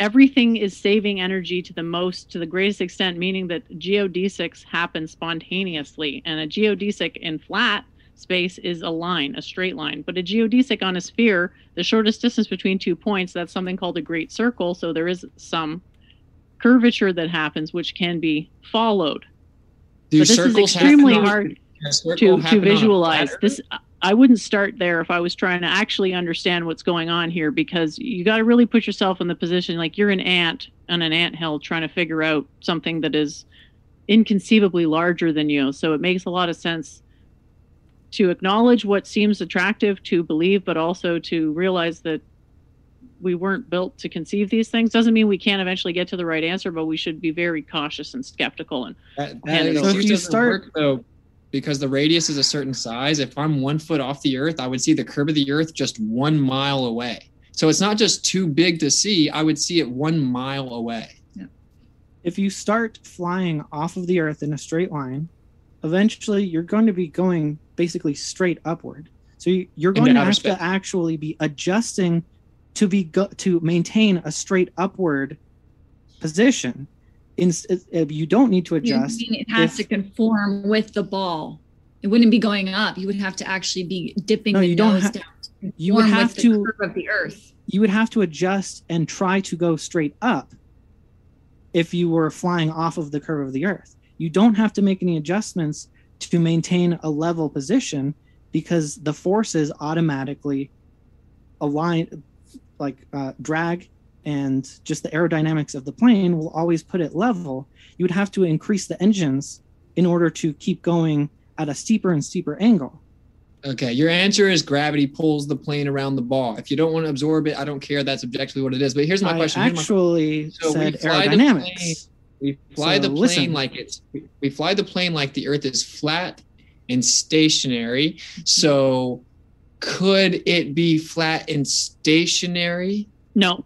Speaker 11: everything is saving energy to the most to the greatest extent meaning that geodesics happen spontaneously and a geodesic in flat space is a line a straight line. But a geodesic on a sphere the shortest distance between two points that's something called a great circle. So there is some curvature that happens which can be followed.
Speaker 2: Do
Speaker 11: but this is extremely hard
Speaker 2: circle
Speaker 11: to, to visualize. This i wouldn't start there if i was trying to actually understand what's going on here because you got to really put yourself in the position like you're an ant on an ant hill trying to figure out something that is inconceivably larger than you. So it makes a lot of sense to acknowledge what seems attractive to believe but also to realize that we weren't built to conceive these things. Doesn't mean we can't eventually get to the right answer but we should be very cautious and skeptical and
Speaker 2: That,
Speaker 11: hand it
Speaker 2: that
Speaker 11: over.
Speaker 2: excuse doesn't work though, because the radius is a certain size. If I'm one foot off the Earth, I would see the curve of the Earth just one mile away. So it's not just too big to see. I would see it one mile away. Yeah.
Speaker 12: if you start flying off of the earth in a straight line eventually you're going to be going basically straight upward so you- you're going to have
Speaker 2: space.
Speaker 12: to actually be adjusting to be go- to maintain a straight upward position in, if you don't need to
Speaker 6: You
Speaker 12: adjust
Speaker 6: mean it has
Speaker 12: if-
Speaker 6: to conform with the ball. It wouldn't be going up. You would have to actually be dipping
Speaker 12: No,
Speaker 6: the
Speaker 12: you
Speaker 6: nose
Speaker 12: ha-
Speaker 6: down. To
Speaker 12: you would have to
Speaker 6: curve of the earth.
Speaker 12: you would have to adjust and try to go straight up if you were flying off of the curve of the earth you don't have to make any adjustments to maintain a level position because the forces automatically align like uh, drag and just the aerodynamics of the plane will always put it level you would have to increase the engines in order to keep going at a steeper and steeper angle
Speaker 2: Okay, your answer is gravity pulls the plane around the ball. If you don't want to absorb it, I don't care. That's objectively what it is. But here's my
Speaker 12: I
Speaker 2: question. Here's my-
Speaker 12: actually
Speaker 2: So
Speaker 12: said
Speaker 2: fly
Speaker 12: aerodynamics.
Speaker 2: plane- We fly
Speaker 12: So
Speaker 2: the plane
Speaker 12: listen.
Speaker 2: like it's we- we fly the plane like the Earth is flat and stationary. So could it be flat and stationary?
Speaker 11: No.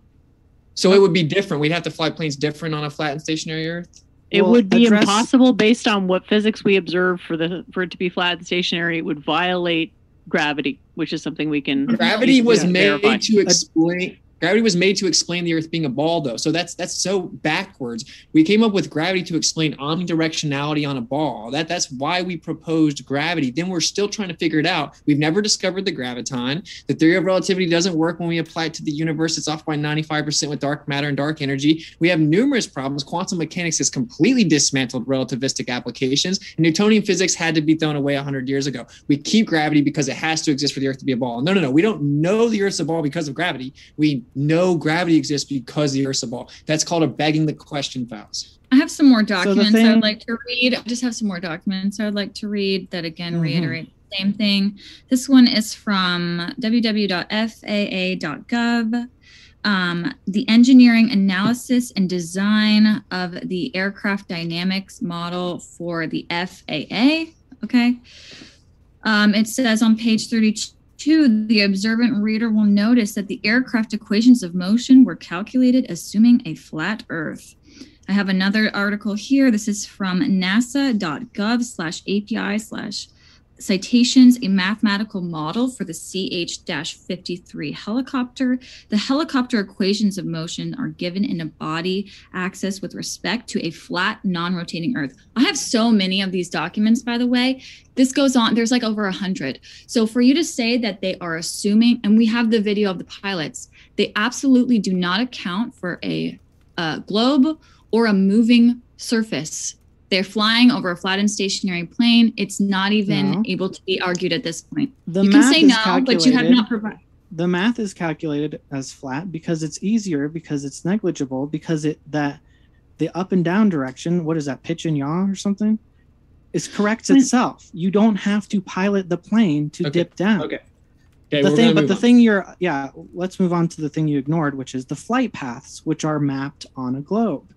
Speaker 2: So it would be different. We'd have to fly planes different on a flat and stationary Earth.
Speaker 11: It
Speaker 12: Well,
Speaker 11: would be
Speaker 12: address-
Speaker 11: impossible based on what physics we observe for the for it to be flat and stationary. It would violate gravity, which is something we can
Speaker 2: Gravity was
Speaker 11: Yeah.
Speaker 2: made
Speaker 11: verify.
Speaker 2: to explain. Gravity was made to explain the Earth being a ball, though. So that's that's so backwards. We came up with gravity to explain omnidirectionality on a ball. That that's why we proposed gravity. Then we're still trying to figure it out. We've never discovered the graviton. The theory of relativity doesn't work when we apply it to the universe. It's off by 95% with dark matter and dark energy. We have numerous problems. Quantum mechanics has completely dismantled relativistic applications. Newtonian physics had to be thrown away 100 years ago. We keep gravity because it has to exist for the Earth to be a ball. No, no, no. We don't know the Earth's a ball because of gravity. We know gravity exists because the Earth's a ball. That's called a begging the question fallacy.
Speaker 6: I have some more documents I
Speaker 12: thing-
Speaker 6: would like to read. I just have some more documents I would like to read that again
Speaker 12: Mhm.
Speaker 6: reiterate the same thing. This one is from www.faa.gov. Um, the engineering analysis and design of the aircraft dynamics model for the FAA. Okay. Um, it says on page 32 the observant reader will notice that the aircraft equations of motion were calculated assuming a flat Earth. I have another article here. This is from nasa.gov slash API slash citations, a mathematical model for the CH-53 helicopter. The helicopter equations of motion are given in a body axis with respect to a flat, non-rotating Earth. I have so many of these documents, by the way. This goes on, there's like over a hundred. So for you to say that they are assuming, and we have the video of the pilots, they absolutely do not account for a, a globe or a moving surface. They're flying over a flat and stationary plane. It's not even
Speaker 12: No.
Speaker 6: able to be argued at this point.
Speaker 12: The
Speaker 6: you can
Speaker 12: math
Speaker 6: say
Speaker 12: is
Speaker 6: no, but you have
Speaker 12: calculated.
Speaker 6: not provided.
Speaker 12: the math is calculated as flat because it's easier because it's negligible because it that the up and down direction what is that pitch and yaw or something is corrects
Speaker 11: Mm.
Speaker 12: itself you don't have to pilot the plane to
Speaker 2: Okay,
Speaker 12: dip down
Speaker 2: Okay. Okay,
Speaker 12: the thing but the
Speaker 2: on.
Speaker 12: thing you're yeah let's move on to the thing you ignored which is the flight paths which are mapped on a globe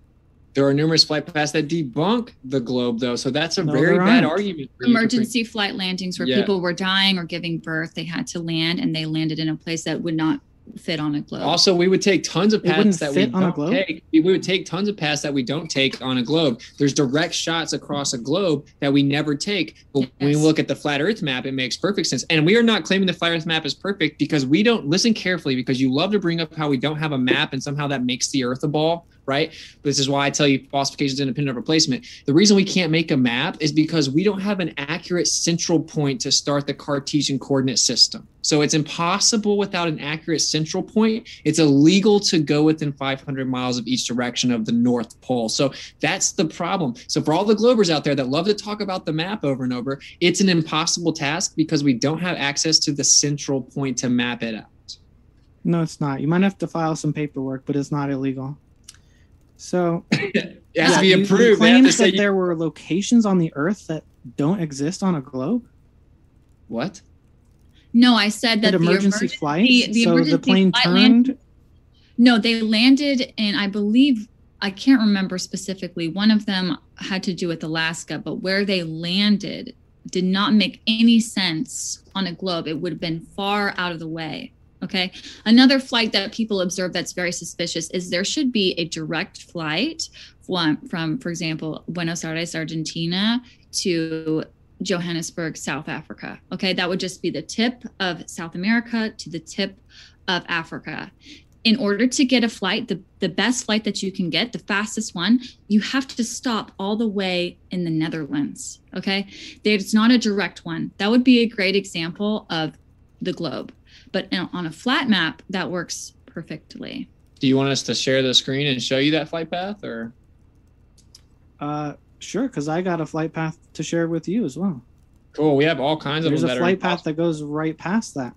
Speaker 2: There are numerous flight paths that debunk the globe, though. So that's a
Speaker 12: No,
Speaker 2: very bad argument. for you to bring.
Speaker 6: Emergency flight landings where
Speaker 2: Yeah.
Speaker 6: people were dying or giving birth, they had to land and they landed in a place that would not fit on a globe.
Speaker 2: Also, we would take tons of paths that we
Speaker 12: fit on a
Speaker 2: don't
Speaker 12: globe?
Speaker 2: take. We would take tons of paths that we don't take on a globe. There's direct shots across a globe that we never take. But when we look at the flat Earth map, it makes perfect sense. And we are not claiming the flat Earth map is perfect because we don't listen carefully because you love to bring up how we don't have a map and somehow that makes the Earth a ball, right? This is why I tell you falsification is independent of replacement. The reason we can't make a map is because we don't have an accurate central point to start the Cartesian coordinate system. So it's impossible without an accurate central point. It's illegal to go within 500 miles of each direction of the North Pole. So that's the problem. So for all the Globers out there that love to talk about the map over and over, it's an impossible task because we don't have access to the central point to map it out.
Speaker 12: no it's not you might have to file some paperwork but it's not illegal so (coughs)
Speaker 2: It has
Speaker 12: yeah,
Speaker 2: to be
Speaker 12: you- you
Speaker 2: approved. They have to say
Speaker 12: that there were locations on the earth that don't exist on a globe
Speaker 2: what?
Speaker 6: no, I said that
Speaker 12: Did
Speaker 6: the
Speaker 12: emergency
Speaker 6: flight.
Speaker 12: flights
Speaker 6: the
Speaker 12: so the plane
Speaker 6: flight land-
Speaker 12: turned
Speaker 6: No, they landed and I believe, I can't remember specifically. One of them had to do with Alaska, but where they landed did not make any sense on a globe. It would have been far out of the way. Okay. Another flight that people observe that's very suspicious is there should be a direct flight from, from for example, Buenos Aires, Argentina to Johannesburg, South Africa. Okay. That would just be the tip of South America to the tip of Africa in order to get a flight, the, the best flight that you can get, the fastest one, you have to stop all the way in the Netherlands. Okay. It's not a direct one. That would be a great example of the globe. But in- on a flat map, that works perfectly.
Speaker 2: Do you want us to share the screen and show you that flight path or?
Speaker 12: uh sure because i got a flight path to share with you as well
Speaker 2: Cool. We have all kinds of
Speaker 12: there's a flight path that goes right past that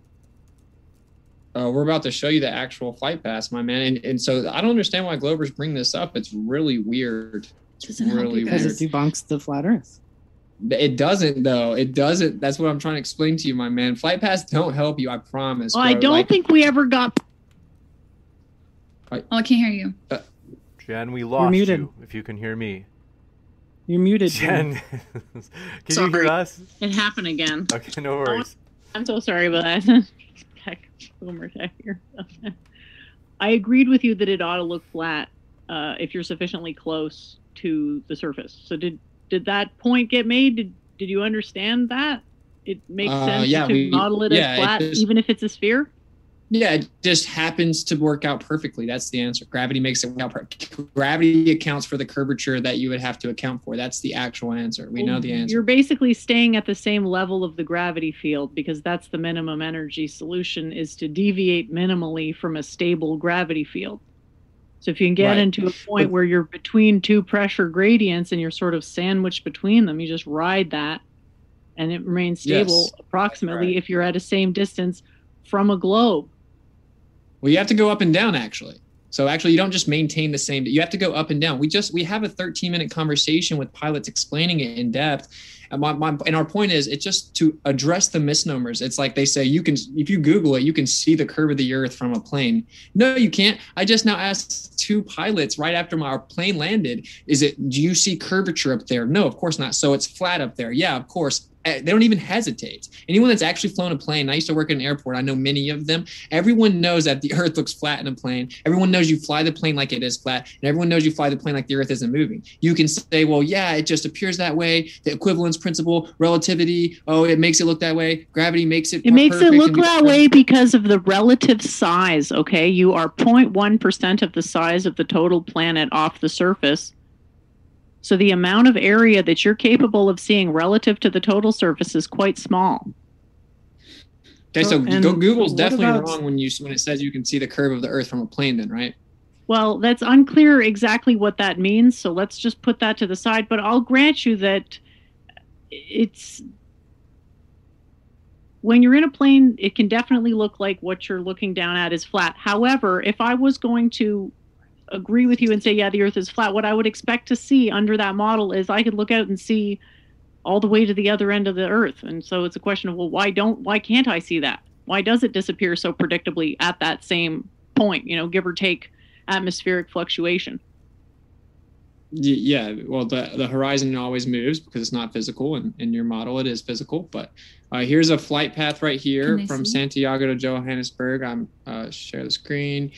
Speaker 2: Uh, we're about to show you the actual flight path, my man. And, and so I don't understand why Globers bring this up. It's really weird. It's
Speaker 6: Doesn't
Speaker 2: really
Speaker 6: you
Speaker 12: because it debunks the flat earth
Speaker 2: It doesn't though. It doesn't. That's what I'm trying to explain to you, my man. Flight paths don't help you. I promise.
Speaker 11: Well, I don't
Speaker 2: Like,
Speaker 11: think we ever got.
Speaker 6: Oh, I can't hear you.
Speaker 1: Jen, we lost
Speaker 12: muted.
Speaker 1: you. If you can hear me,
Speaker 12: You're muted.
Speaker 1: Jen.
Speaker 12: Jen. (laughs)
Speaker 1: can you hear
Speaker 11: Sorry.
Speaker 1: us?
Speaker 11: It happened again.
Speaker 1: Okay, no worries.
Speaker 11: I'm so sorry about (laughs) that. Heck, boomer tech here. (laughs) I agreed with you that it ought to look flat uh, if you're sufficiently close to the surface. So did did that point get made? Did did you understand that? It makes
Speaker 2: Uh,
Speaker 11: sense
Speaker 2: yeah,
Speaker 11: to
Speaker 2: we-
Speaker 11: model it
Speaker 2: yeah,
Speaker 11: as
Speaker 2: it
Speaker 11: flat,
Speaker 2: just-
Speaker 11: even if it's a sphere.
Speaker 2: Yeah, it just happens to work out perfectly. That's the answer. Gravity makes it work out. per- Gravity accounts for the curvature that you would have to account for. That's the actual answer. We know the answer.
Speaker 11: You're basically staying at the same level of the gravity field because that's the minimum energy solution is to deviate minimally from a stable gravity field. So if you can get
Speaker 2: Right.
Speaker 11: into a point where you're between two pressure gradients and you're sort of sandwiched between them, you just ride that and it remains stable
Speaker 2: Yes.
Speaker 11: approximately if you're at a same distance from a globe.
Speaker 2: Well, you have to go up and down actually. So actually, you don't just maintain the same. You have to go up and down. We just we have a 13 minute conversation with pilots explaining it in depth. And my, my and our point is it's just to address the misnomers. It's like they say you can if you Google it, you can see the curve of the Earth from a plane. No, you can't. I just now asked two pilots right after my plane landed. Is it? Do you see curvature up there? No, of course not. So it's flat up there. Yeah, of course. Eh, They don't even hesitate. Anyone that's actually flown a plane, I used to work at an airport. I know many of them. Everyone knows that the (laughs) Earth looks flat in a plane. Everyone knows you fly the plane like it is flat, and everyone knows you fly the plane like the Earth isn't moving. You can say, well, yeah, it just appears that way. The equivalence principle, relativity. Oh, it makes it look that way. Gravity makes it.
Speaker 11: It makes it look that way because of the relative size, okay? You are 0.1% of the size of the total planet off the surface. So the amount of area that you're capable of seeing relative to the total surface is quite small.
Speaker 2: Okay, so,
Speaker 11: So-
Speaker 2: Google's definitely
Speaker 11: about-
Speaker 2: wrong when you when it says you can see the curve of the Earth from a plane. Then, right?
Speaker 11: Well, that's unclear exactly what that means, so let's just put that to the side, but I'll grant you that it's when you're in a plane, it can definitely look like what you're looking down at is flat. However, if I was going to agree with you and say, yeah, the Earth is flat, what I would expect to see under that model is I could look out and see all the way to the other end of the Earth. And so it's a question of, well, why don't, why can't I see that? Why does it disappear so predictably at that same point, you know, give or take atmospheric fluctuation?
Speaker 2: Yeah, well, the, the horizon always moves because it's not physical, and in your model it is physical. But uh, here's a flight path right here from
Speaker 6: see?
Speaker 2: Santiago to Johannesburg. I'm uh, share the screen.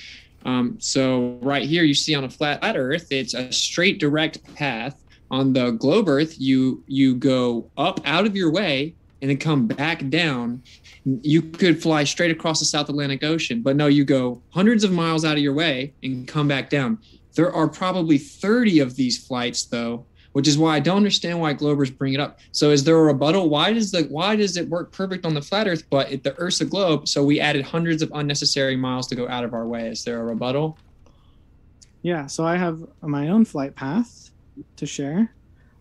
Speaker 2: Um, so right here, you see on a flat Earth, it's a straight direct path. On the globe Earth, you you go up out of your way and then come back down. You could fly straight across the South Atlantic Ocean, but no, you go hundreds of miles out of your way and come back down. There are probably 30 of these flights though, which is why I don't understand why Globers bring it up. So is there a rebuttal? Why does the why does it work perfect on the flat Earth, but it, the Earth's a globe? So we added hundreds of unnecessary miles to go out of our way. Is there a rebuttal?
Speaker 12: Yeah, so I have my own flight path to share.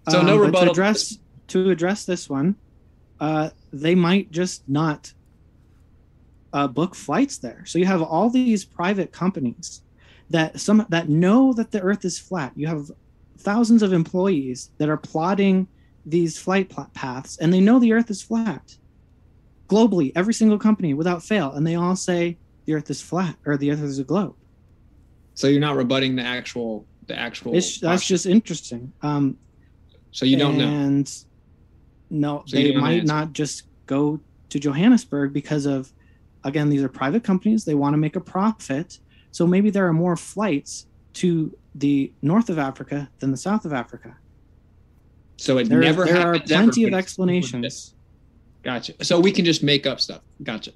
Speaker 2: So no
Speaker 12: but
Speaker 2: rebuttal.
Speaker 12: To address to address this one, uh, they might just not uh, book flights there. So you have all these private companies that some that know that the Earth is flat. You have thousands of employees that are plotting these flight pl- paths, and they know the Earth is flat. Globally, every single company without fail, and they all say the Earth is flat or the Earth is a globe.
Speaker 2: So you're not rebutting the actual the actual.
Speaker 12: It's that's just interesting. Um,
Speaker 2: so you don't know.
Speaker 12: and no,
Speaker 2: So
Speaker 12: they might
Speaker 2: answer.
Speaker 12: not just go to Johannesburg because of, again, these are private companies. They want to make a profit. So maybe there are more flights to the north of Africa than the south of Africa.
Speaker 2: So it
Speaker 12: There,
Speaker 2: never
Speaker 12: there are
Speaker 2: happens ever,
Speaker 12: plenty of explanations.
Speaker 2: Gotcha. So we can just make up stuff. Gotcha.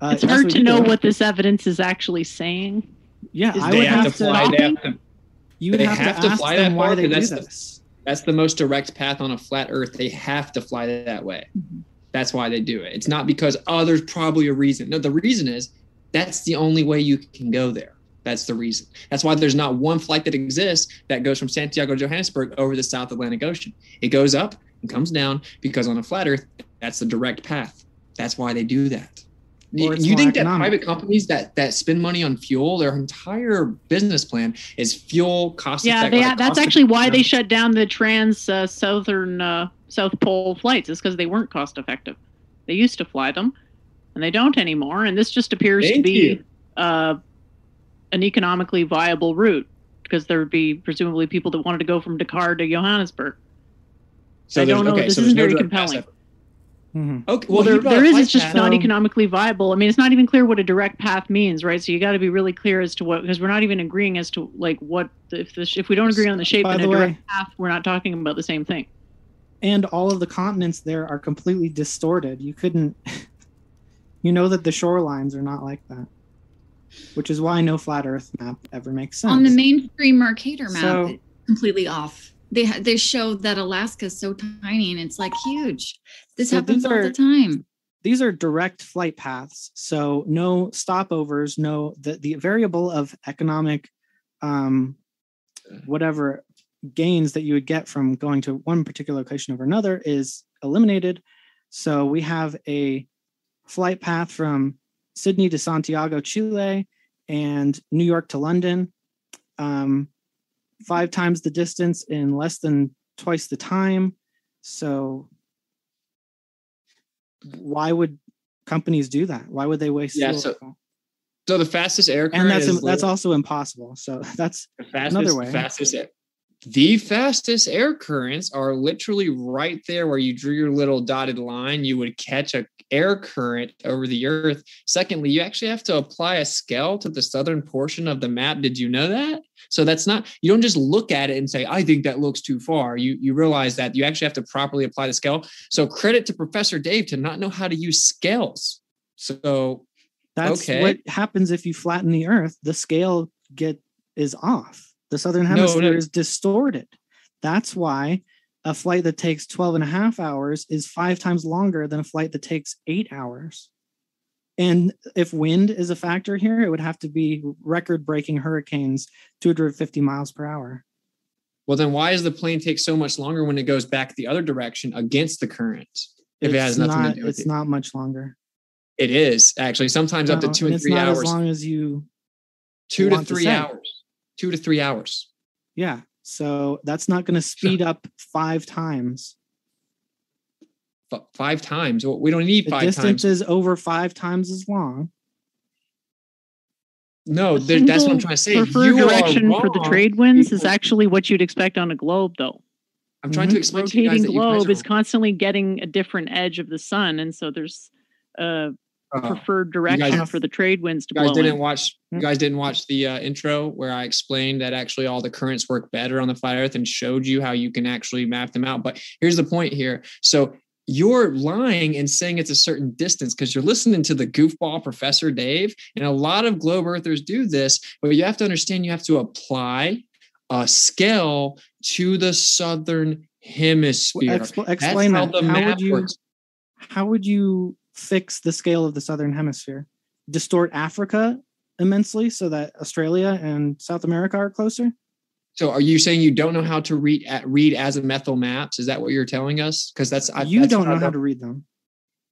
Speaker 12: Uh,
Speaker 11: it's hard to know
Speaker 12: do.
Speaker 11: what this evidence is actually saying.
Speaker 12: Yeah,
Speaker 11: Is
Speaker 12: I
Speaker 2: they
Speaker 12: would
Speaker 2: have,
Speaker 12: have
Speaker 2: to
Speaker 12: to.
Speaker 2: fly. They have to.
Speaker 12: You would have,
Speaker 2: have
Speaker 12: to,
Speaker 2: to
Speaker 12: ask
Speaker 2: fly
Speaker 12: them
Speaker 2: that
Speaker 12: why
Speaker 2: far,
Speaker 12: they do
Speaker 2: 'cause that's the-
Speaker 12: this.
Speaker 2: That's the most direct path on a flat Earth. They have to fly that way.
Speaker 12: Mm-hmm.
Speaker 2: That's why they do it. It's not because oh, there's probably a reason. No, the reason is that's the only way you can go there. That's the reason. That's why there's not one flight that exists that goes from Santiago to Johannesburg over the South Atlantic Ocean. It goes up and comes down because on a flat Earth, that's the direct path. That's why they do that. You,
Speaker 12: or it's
Speaker 2: you
Speaker 12: more
Speaker 2: think that private companies that that spend money on fuel, their entire business plan is fuel cost.
Speaker 11: Yeah,
Speaker 2: effect-
Speaker 11: they,
Speaker 2: like
Speaker 11: that's
Speaker 2: cost
Speaker 11: actually why they shut down the trans uh, southern uh, South Pole flights. Is because they weren't cost effective. They used to fly them, and they don't anymore. And this just appears to
Speaker 2: Thank
Speaker 11: be
Speaker 2: you.
Speaker 11: uh, an economically viable route because there would be presumably people that wanted to go from Dakar to Johannesburg.
Speaker 2: So
Speaker 11: I don't know.
Speaker 2: okay,
Speaker 11: this
Speaker 2: so
Speaker 11: isn't
Speaker 2: no
Speaker 11: very compelling.
Speaker 2: effort.
Speaker 12: Mhm.
Speaker 2: Okay,
Speaker 11: Well,
Speaker 2: well,
Speaker 11: there,
Speaker 2: you brought
Speaker 11: there
Speaker 2: up
Speaker 11: is.
Speaker 2: flight
Speaker 11: It's just
Speaker 2: path.
Speaker 11: not economically viable. I mean, it's not even clear what a direct path means, right? So you got to be really clear as to what because we're not even agreeing as to like what if the if we don't agree on the shape
Speaker 12: By
Speaker 11: and a
Speaker 12: the way-
Speaker 11: direct path, we're not talking about the same thing.
Speaker 12: and all of the continents there are completely distorted. You couldn't, (laughs) you know that the shorelines are not like that, which is why no flat Earth map ever makes sense.
Speaker 6: On the mainstream Mercator map,
Speaker 12: So-
Speaker 6: completely off. They they showed that Alaska is so tiny and it's like huge. This
Speaker 12: So
Speaker 6: happens all
Speaker 12: are-
Speaker 6: the time.
Speaker 12: these are direct flight paths, so no stopovers, no the the variable of economic, um, whatever gains that you would get from going to one particular location over another is eliminated. So we have a flight path from Sydney to Santiago, Chile, and New York to London. Um, five times the distance in less than twice the time. So why would companies do that? Why would they waste?
Speaker 2: Yeah, so- So the fastest air current
Speaker 12: and that's that's also impossible. So (laughs) that's
Speaker 2: the fastest,
Speaker 12: another way.
Speaker 2: fastest. The fastest air currents are literally right there where you drew your little dotted line. You would catch a air current over the earth. Secondly, you actually have to apply a scale to the southern portion of the map. Did you know that? So that's not you don't just look at it and say, I think that looks too far. You you realize that you actually have to properly apply the scale. So credit to Professor Dave to not know how to use scales. So
Speaker 12: that's
Speaker 2: okay.
Speaker 12: what happens if you flatten the Earth. The scale get is off. The southern hemisphere
Speaker 2: no.
Speaker 12: is distorted. That's why a flight that takes 12 and a half hours is five times longer than a flight that takes eight hours. And if wind is a factor here, it would have to be record breaking hurricanes 250 miles per hour.
Speaker 2: Well, then why does the plane take so much longer when it goes back the other direction against the current? If it has
Speaker 12: It's
Speaker 2: nothing
Speaker 12: not,
Speaker 2: to do with
Speaker 12: it's
Speaker 2: it.
Speaker 12: not much longer.
Speaker 2: It is actually sometimes up to two
Speaker 12: and
Speaker 2: and
Speaker 12: it's
Speaker 2: three
Speaker 12: not
Speaker 2: hours.
Speaker 12: as long as you
Speaker 2: two to
Speaker 12: to
Speaker 2: three
Speaker 12: say.
Speaker 2: hours. Two to three hours.
Speaker 12: Yeah. So that's not going to speed up five times.
Speaker 2: F- five times. Well, we don't need
Speaker 12: The
Speaker 2: five
Speaker 12: distance
Speaker 2: times.
Speaker 12: is over five times as long.
Speaker 2: No, there, that's what I'm trying to say.
Speaker 11: Preferred
Speaker 2: You
Speaker 11: direction for the trade winds is actually what you'd expect on a globe, though.
Speaker 2: I'm trying to mm-hmm. explain to you guys
Speaker 11: rotating
Speaker 2: that you guys
Speaker 11: globe
Speaker 2: are
Speaker 11: is constantly getting a different edge of the sun, and so there's a
Speaker 2: Oh.
Speaker 11: Preferred
Speaker 2: You guys-
Speaker 11: direction for the trade winds to
Speaker 2: You guys
Speaker 11: blow
Speaker 2: didn't
Speaker 11: in.
Speaker 2: watch. You guys didn't watch the uh, intro where I explained that actually all the currents work better on the flat Earth and showed you how you can actually map them out. But here's the point here. So you're lying and saying it's a certain distance because you're listening to the goofball Professor Dave, and a lot of globe Earthers do this. But you have to understand you have to apply a scale to the southern hemisphere.
Speaker 12: Expl-
Speaker 2: That's
Speaker 12: explain
Speaker 2: how
Speaker 12: that.
Speaker 2: the
Speaker 12: How
Speaker 2: map
Speaker 12: would you?
Speaker 2: works.
Speaker 12: How would you fix the scale of the southern hemisphere? Distort Africa immensely so that Australia and South America are closer.
Speaker 2: So are you saying you don't know how to read at read azimuthal maps? Is that what you're telling us? Because that's I,
Speaker 12: you
Speaker 2: that's
Speaker 12: don't know how to read them.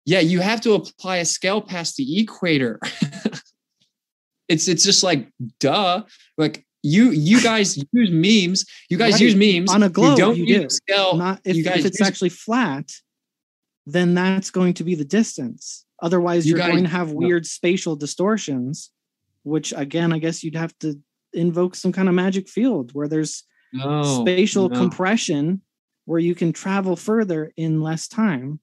Speaker 2: Yeah, you have to apply a scale past the equator. (laughs) it's it's just like duh. Like you you guys use memes. You guys
Speaker 12: Right.
Speaker 2: use memes
Speaker 12: on a globe.
Speaker 2: You don't
Speaker 12: you
Speaker 2: use
Speaker 12: do.
Speaker 2: scale.
Speaker 12: Not if,
Speaker 2: you guys
Speaker 12: if it's
Speaker 2: use-
Speaker 12: actually flat, then that's going to be the distance. Otherwise,
Speaker 2: You
Speaker 12: you're
Speaker 2: guys-
Speaker 12: going to have weird spatial distortions, which again, I guess you'd have to invoke some kind of magic field where there's
Speaker 2: No,
Speaker 12: spatial
Speaker 2: no.
Speaker 12: compression where you can travel further in less time.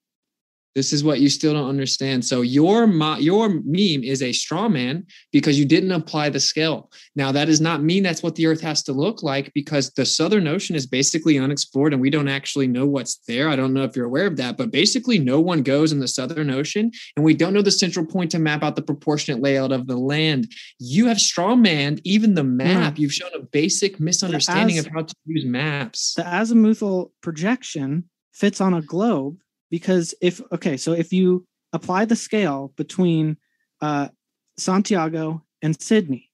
Speaker 2: This is what you still don't understand. So your your meme is a straw man because you didn't apply the scale. Now that does not mean that's what the Earth has to look like because the Southern Ocean is basically unexplored and we don't actually know what's there. I don't know if you're aware of that, but basically no one goes in the Southern Ocean and we don't know the central point to map out the proportionate layout of the land. You have straw manned even the map. You've shown a basic misunderstanding
Speaker 12: as-
Speaker 2: of how to use maps.
Speaker 12: The azimuthal projection fits on a globe because if okay, so if you apply the scale between uh, Santiago and Sydney,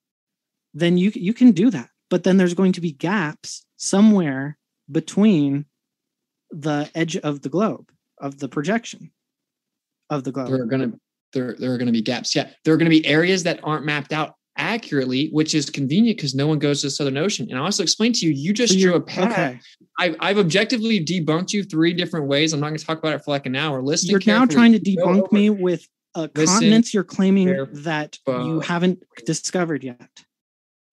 Speaker 12: then you you can do that. But then there's going to be gaps somewhere between the edge of the globe of the projection of the globe.
Speaker 2: There are gonna there, there are going to be gaps. Yeah, there are going to be areas that aren't mapped out accurately, which is convenient because no one goes to the Southern Ocean. And I also explained to you, you just
Speaker 12: So
Speaker 2: drew a path.
Speaker 12: okay.
Speaker 2: I've, I've objectively debunked you three different ways. I'm not going to talk about it for like an hour. Listen,
Speaker 12: You're now trying to debunk me with a
Speaker 2: Listen
Speaker 12: continents you're claiming that you haven't discovered yet.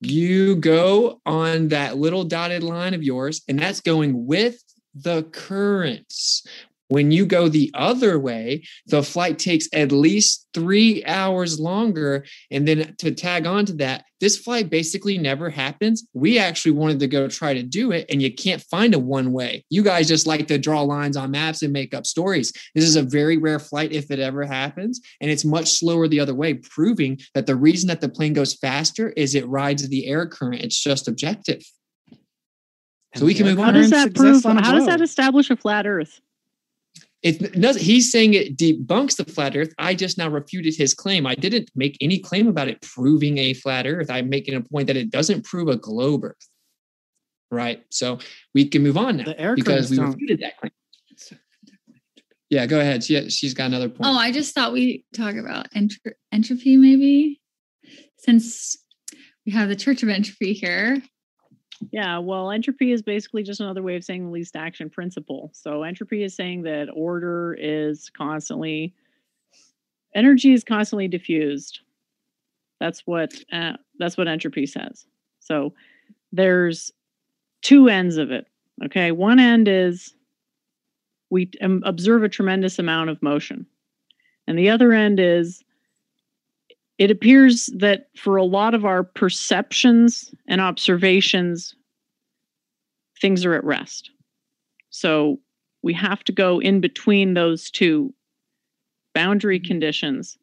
Speaker 2: you go on that little dotted line of yours, and that's going with the currents. When you go the other way, the flight takes at least three hours longer. And then to tag on to that, this flight basically never happens. We actually wanted to go try to do it, and you can't find a one way. You guys just like to draw lines on maps and make up stories. This is a very rare flight if it ever happens, and it's much slower the other way, proving that the reason that the plane goes faster is it rides the air current. It's just objective. So we can move
Speaker 11: How
Speaker 2: on.
Speaker 11: does that prove? How does that establish a flat Earth?
Speaker 2: It does. He's saying it debunks the flat Earth. I just now refuted his claim. I didn't make any claim about it proving a flat Earth. I'm making a point that it doesn't prove a globe Earth. Right. So we can move on now
Speaker 12: The air
Speaker 2: because we
Speaker 12: don't.
Speaker 2: refuted that claim. Yeah, go ahead. She, she's got another point.
Speaker 6: Oh, I just thought we talk about entr- entropy maybe, since we have the Church of Entropy here.
Speaker 11: Yeah, well, entropy is basically just another way of saying the least action principle. So entropy is saying that order is constantly energy is constantly diffused. That's what uh, that's what entropy says. So there's two ends of it. Okay, one end is we um, observe a tremendous amount of motion, and the other end is it appears that for a lot of our perceptions and observations, things are at rest. So we have to go in between those two boundary mm-hmm. conditions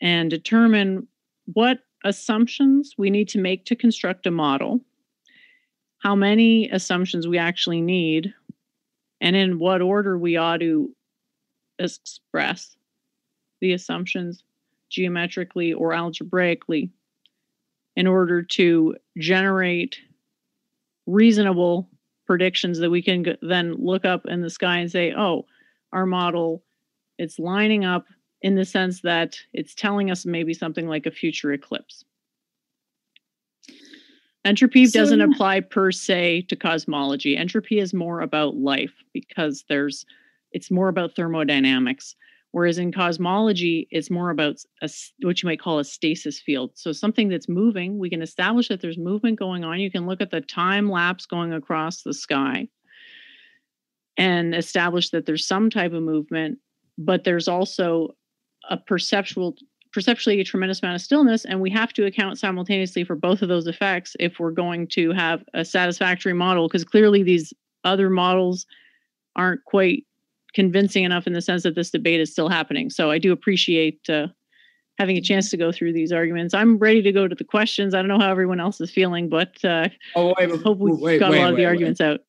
Speaker 11: and determine what assumptions we need to make to construct a model, how many assumptions we actually need, and in what order we ought to express the assumptions geometrically or algebraically in order to generate reasonable predictions that we can then look up in the sky and say, oh, our model, it's lining up in the sense that it's telling us maybe something like a future eclipse. Entropy
Speaker 6: So-
Speaker 11: doesn't apply per se to cosmology. Entropy is more about life because there's it's more about thermodynamics. Whereas in cosmology, it's more about a, what you might call a stasis field. So something that's moving, we can establish that there's movement going on. You can look at the time lapse going across the sky and establish that there's some type of movement, but there's also a perceptual perceptually a tremendous amount of stillness and we have to account simultaneously for both of those effects if we're going to have a satisfactory model because clearly these other models aren't quite convincing enough in the sense that this debate is still happening. So i do appreciate uh, having a chance to go through these arguments. I'm ready to go to the questions. I don't know how everyone else is feeling but uh,
Speaker 2: Oh, wait,
Speaker 11: hope we
Speaker 2: wait,
Speaker 11: got
Speaker 2: wait,
Speaker 11: a lot of the arguments out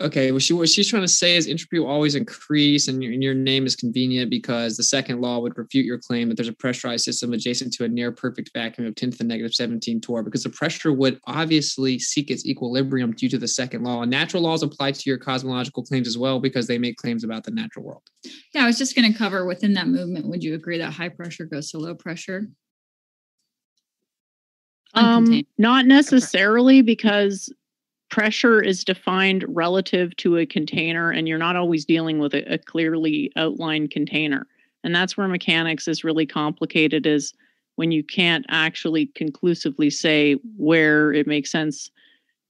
Speaker 2: Okay, well, she, what she's trying to say is entropy will always increase, and your, and your name is convenient because the second law would refute your claim that there's a pressurized system adjacent to a near perfect vacuum of 10 to the negative 17 torr, because the pressure would obviously seek its equilibrium due to the second law. And natural laws apply to your cosmological claims as well because they make claims about the natural world.
Speaker 6: Yeah, I was just going to cover within that movement. Would you agree that high pressure goes to low pressure?
Speaker 11: Um, not necessarily because pressure is defined relative to a container and you're not always dealing with a, a clearly outlined container. And that's where mechanics is really complicated is when you can't actually conclusively say where it makes sense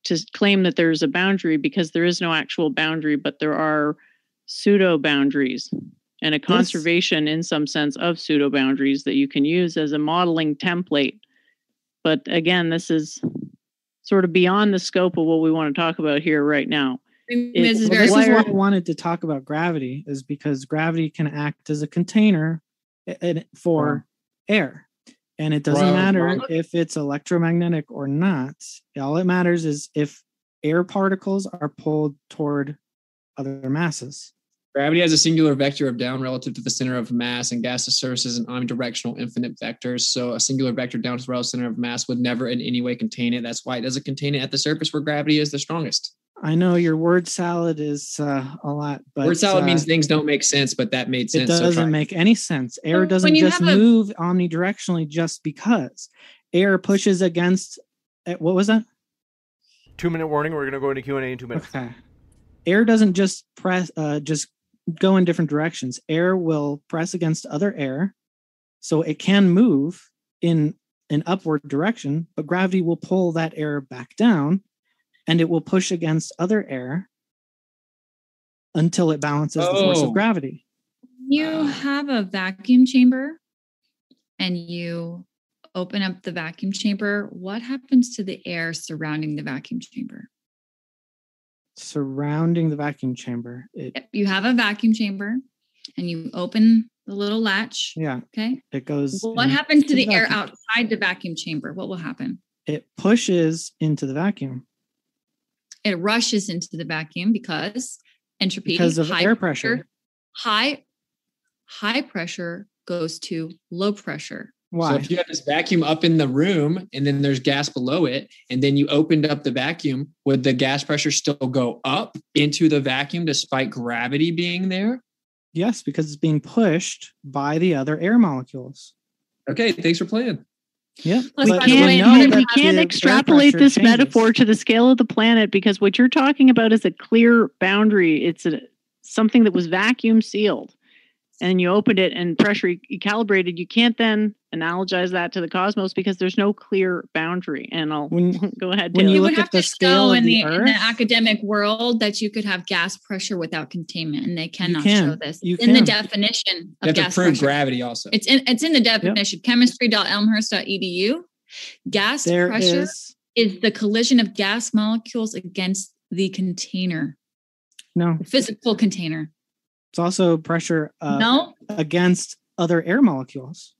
Speaker 11: to claim that there's a boundary because there is no actual boundary, but there are pseudo boundaries and a conservation in some sense of pseudo boundaries that you can use as a modeling template. But again, this is sort of beyond the scope of what we want to talk about here right now. It-
Speaker 6: This is
Speaker 12: Well, this is why I wanted to talk about gravity, is because gravity can act as a container i- i- for air. And it doesn't
Speaker 2: Right,
Speaker 12: matter
Speaker 2: right.
Speaker 12: if it's electromagnetic or not. All it matters is if air particles are pulled toward other masses.
Speaker 2: Gravity has a singular vector of down relative to the center of mass, and gaseous surfaces and omnidirectional infinite vectors. So a singular vector down to the relative center of mass would never in any way contain it. That's why it doesn't contain it at the surface where gravity is the strongest.
Speaker 12: I know your word salad is uh, a lot, but
Speaker 2: Word salad
Speaker 12: uh,
Speaker 2: means things don't make sense, but that made sense. it
Speaker 12: doesn't
Speaker 2: try.
Speaker 12: make any sense. Air doesn't just
Speaker 6: have a-
Speaker 12: move omnidirectionally just because. Air pushes against. eh, What was that?
Speaker 1: Two minute warning. We're gonna go into Q and A in two minutes.
Speaker 12: Okay. Air doesn't just press, uh, just go in different directions. Air will press against other air, so it can move in an upward direction, but gravity will pull that air back down, and it will push against other air until it balances the force
Speaker 2: Oh.
Speaker 12: of gravity.
Speaker 6: You have a vacuum chamber and you open up the vacuum chamber. What happens to the air surrounding the vacuum chamber?
Speaker 12: Surrounding the vacuum chamber, it
Speaker 6: You have a vacuum chamber and you open the little latch.
Speaker 12: yeah,
Speaker 6: Okay.
Speaker 12: it goes.
Speaker 6: What happens to the
Speaker 12: the
Speaker 6: air outside the vacuum chamber? What will happen?
Speaker 12: It pushes into the vacuum
Speaker 6: It rushes into the vacuum because entropy
Speaker 12: because of air pressure.
Speaker 6: High high pressure goes to low pressure.
Speaker 2: So if you have this vacuum up in the room and then there's gas below it, and then you opened up the vacuum, would the gas pressure still go up into the vacuum despite gravity being there?
Speaker 12: Yes, because it's being pushed by the other air molecules.
Speaker 2: Okay, thanks for playing.
Speaker 6: Yeah,
Speaker 11: we
Speaker 6: by
Speaker 11: can't,
Speaker 6: way,
Speaker 12: know
Speaker 11: we can't extrapolate this
Speaker 12: changes.
Speaker 11: metaphor to the scale of the planet because what you're talking about is a clear boundary. It's a, something that was vacuum sealed and you opened it and pressure e- calibrated. You can't then analogize that to the cosmos because there's no clear boundary. And I'll
Speaker 12: When- (laughs)
Speaker 11: go ahead.
Speaker 12: when you
Speaker 6: you
Speaker 12: look
Speaker 6: would
Speaker 12: at
Speaker 6: have
Speaker 12: the
Speaker 6: to
Speaker 12: scale
Speaker 6: show in
Speaker 12: the
Speaker 6: the, in the academic world that you could have gas pressure without containment, and they cannot
Speaker 12: can.
Speaker 6: show this.
Speaker 12: You
Speaker 6: It's in the definition
Speaker 2: You
Speaker 6: of
Speaker 2: have to
Speaker 6: gas
Speaker 2: prove
Speaker 6: pressure.
Speaker 2: gravity also.
Speaker 6: It's in it's in the definition. Chemistry.elmhurst.edu. Gas
Speaker 12: There
Speaker 6: pressure
Speaker 12: is
Speaker 6: is the collision of gas molecules against the container,
Speaker 12: no.
Speaker 6: the physical container.
Speaker 12: It's also pressure uh,
Speaker 6: no,
Speaker 12: against other air molecules.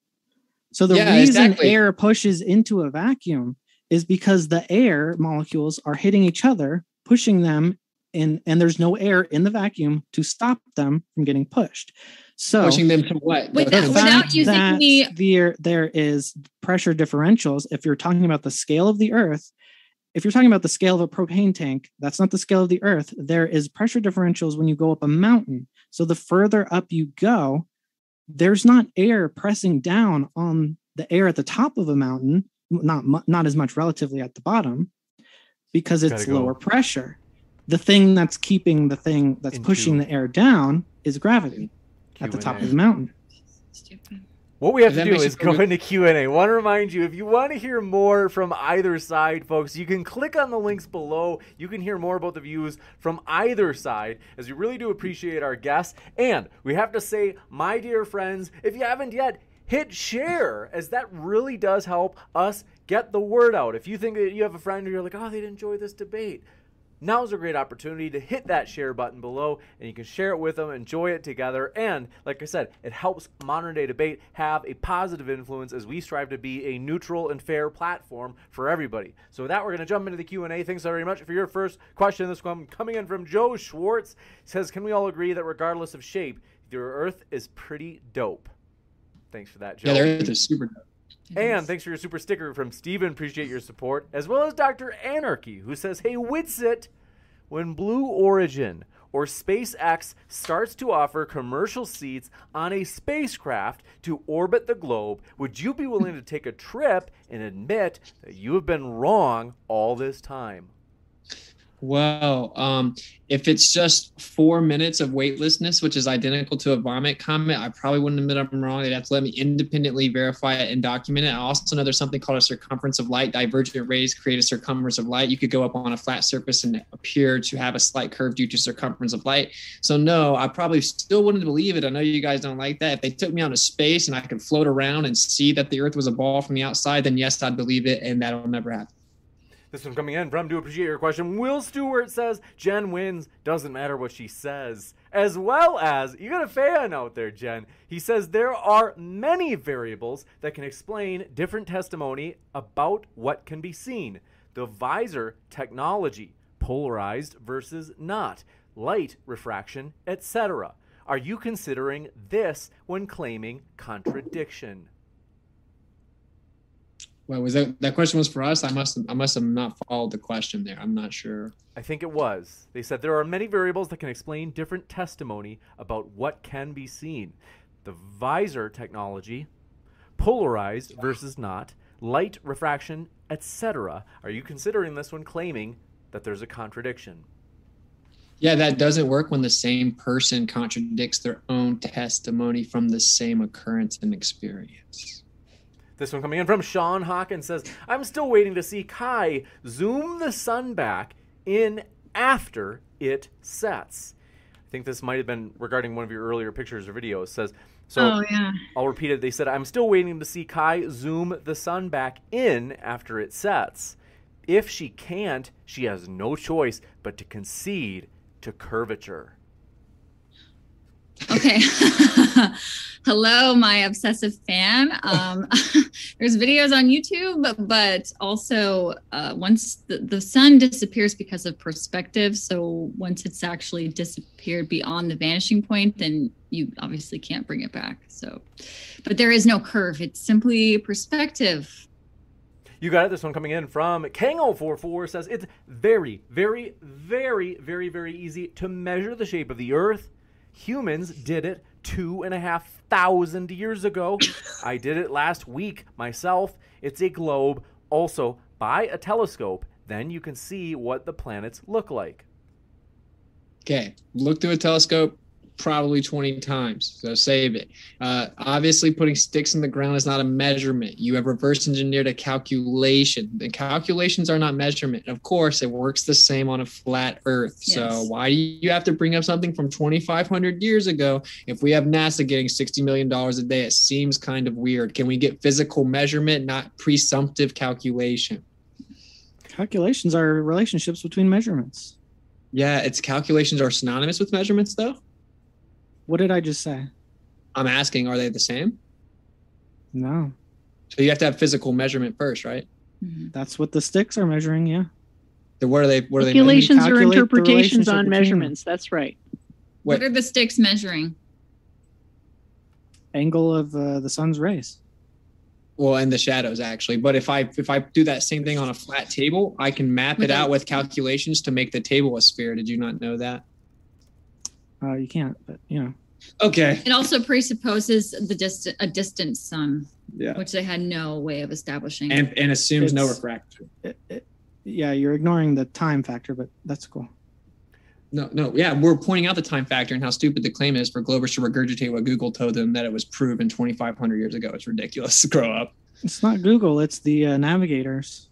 Speaker 12: So the
Speaker 2: Yeah,
Speaker 12: reason
Speaker 2: exactly.
Speaker 12: air pushes into a vacuum is because the air molecules are hitting each other, pushing them in, and there's no air in the vacuum to stop them from getting pushed. So
Speaker 2: Pushing them to what?
Speaker 6: Wait,
Speaker 2: The-
Speaker 6: that- without using
Speaker 12: that
Speaker 6: the-
Speaker 12: there there is pressure differentials if you're talking about the scale of the earth if you're talking about the scale of a propane tank that's not the scale of the earth. There is pressure differentials when you go up a mountain. So the further up you go there's not air pressing down on the air at the top of a mountain not not as much relatively at the bottom because it's
Speaker 1: Gotta go.
Speaker 12: lower pressure. The thing that's keeping the thing that's pushing the air down is gravity at the top of the mountain
Speaker 1: What we have to do is go into Q and A. Want to remind you, if you want to hear more from either side, folks, you can click on the links below. You can hear more about the views from either side, as we really do appreciate our guests. And we have to say, my dear friends, if you haven't yet, hit share, as that really does help us get the word out. If you think that you have a friend who you're like, oh, they'd enjoy this debate, Now's a great opportunity to hit that share button below and you can share it with them, enjoy it together. And like I said, it helps modern day debate have a positive influence as we strive to be a neutral and fair platform for everybody. So with that, we're going to jump into the Q&A. Thanks very much for your first question. This one coming in from Joe Schwartz says, can we all agree that regardless of shape, the Earth is pretty dope? Thanks for that, Joe.
Speaker 2: yeah, the Earth is super dope.
Speaker 1: And thanks for your super sticker from Steven. Appreciate your support. As well as Dr. Anarchy, who says, Hey, Witsit, when Blue Origin or SpaceX starts to offer commercial seats on a spacecraft to orbit the globe, would you be willing to take a trip and admit that you have been wrong all this time?
Speaker 2: Well, um, if it's just four minutes of weightlessness, which is identical to a vomit comet, I probably wouldn't admit I'm wrong. They'd have to let me independently verify it and document it. I also know there's something called a circumference of light. Divergent rays create a circumference of light. You could go up on a flat surface and appear to have a slight curve due to circumference of light. So no, I probably still wouldn't believe it. I know you guys don't like that. If they took me out of space and I could float around and see that the Earth was a ball from the outside, then yes, I'd believe it, and that'll never happen.
Speaker 1: This one coming in from Do Appreciate Your Question. Will Stewart says Jen wins, doesn't matter what she says. As well as, you got a fan out there, Jen. He says there are many variables that can explain different testimony about what can be seen. The visor technology, polarized versus not, light refraction, etc. Are you considering this when claiming contradiction?
Speaker 2: Well, was that that question was for us? I must have, I must have not followed the question there. I'm not sure.
Speaker 1: I think it was. They said there are many variables that can explain different testimony about what can be seen. The visor technology, polarized versus not, light refraction, etc. Are you considering this when claiming that there's a contradiction?
Speaker 2: Yeah, that doesn't work when the same person contradicts their own testimony from the same occurrence and experience.
Speaker 1: This one coming in from Sean Hawkins says, I'm still waiting to see Kai zoom the sun back in after it sets. I think this might have been regarding one of your earlier pictures or videos. It says, so
Speaker 6: Oh, yeah.
Speaker 1: I'll repeat it. They said, I'm still waiting to see Kai zoom the sun back in after it sets. If she can't, she has no choice but to concede to curvature.
Speaker 6: Okay. (laughs) Hello, my obsessive fan. Um, (laughs) there's videos on YouTube, but, also uh, once the, the sun disappears because of perspective, so once it's actually disappeared beyond the vanishing point, then you obviously can't bring it back. So, but there is no curve. It's simply perspective.
Speaker 1: You got it. This one coming in from Kango44 says it's very, very, very, very, very easy to measure the shape of the Earth. Humans did it two and a half thousand years ago. (coughs) I did it last week myself. It's a globe. Also, buy a telescope. Then you can see what the planets look like.
Speaker 2: Okay, look through a telescope probably 20 times. So save it. Uh, obviously, putting sticks in the ground is not a measurement. You have reverse engineered a calculation. The calculations are not measurement. Of course, it works the same on a flat Earth. So why do you have to bring up something from 2,500 years ago? If we have NASA getting 60 million dollars a day, it seems kind of weird. Can we get physical measurement, not presumptive calculation?
Speaker 12: Calculations are relationships between measurements.
Speaker 2: Yeah, its calculations are synonymous with measurements, though.
Speaker 12: What did I just say?
Speaker 2: I'm asking, are they the same?
Speaker 12: No.
Speaker 2: So you have to have physical measurement first, right?
Speaker 12: That's what the sticks are measuring, yeah.
Speaker 2: Then what are they? What are they?
Speaker 11: Calculations or interpretations on
Speaker 12: between them.
Speaker 11: measurements. That's right.
Speaker 6: What,
Speaker 2: What-
Speaker 6: are the sticks measuring?
Speaker 12: Angle of uh, the sun's rays.
Speaker 2: Well, and the shadows actually. But if I if I do that same thing on a flat table, I can map
Speaker 6: With
Speaker 2: it out with calculations to make the table a sphere. Did you not know that?
Speaker 12: Uh, you can't, but you know.
Speaker 2: Okay.
Speaker 6: It also presupposes the distant a distant sun,
Speaker 2: Yeah.
Speaker 6: which they had no way of establishing.
Speaker 2: And and assumes no
Speaker 12: It's-
Speaker 2: refraction.
Speaker 12: It, it, yeah, you're ignoring the time factor, but that's cool.
Speaker 2: No, no, yeah, we're pointing out the time factor and how stupid the claim is for Globers to regurgitate what Google told them that it was proven 2,500 years ago. It's ridiculous. To grow up.
Speaker 12: It's not Google, it's the uh, navigators.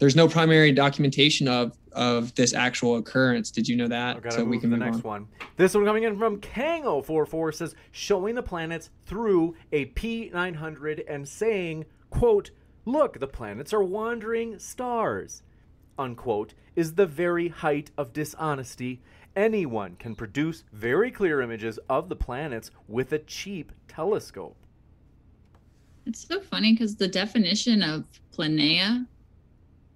Speaker 2: There's no primary documentation of of this actual occurrence. Did you know that?
Speaker 1: I
Speaker 2: so we
Speaker 1: to
Speaker 2: can
Speaker 1: the
Speaker 2: move
Speaker 1: next
Speaker 2: on.
Speaker 1: one. This one coming in from Kango44 says, showing the planets through a P900 and saying, quote, look, the planets are wandering stars, unquote, is the very height of dishonesty. Anyone can produce very clear images of the planets with a cheap telescope.
Speaker 6: It's so funny because the definition of planea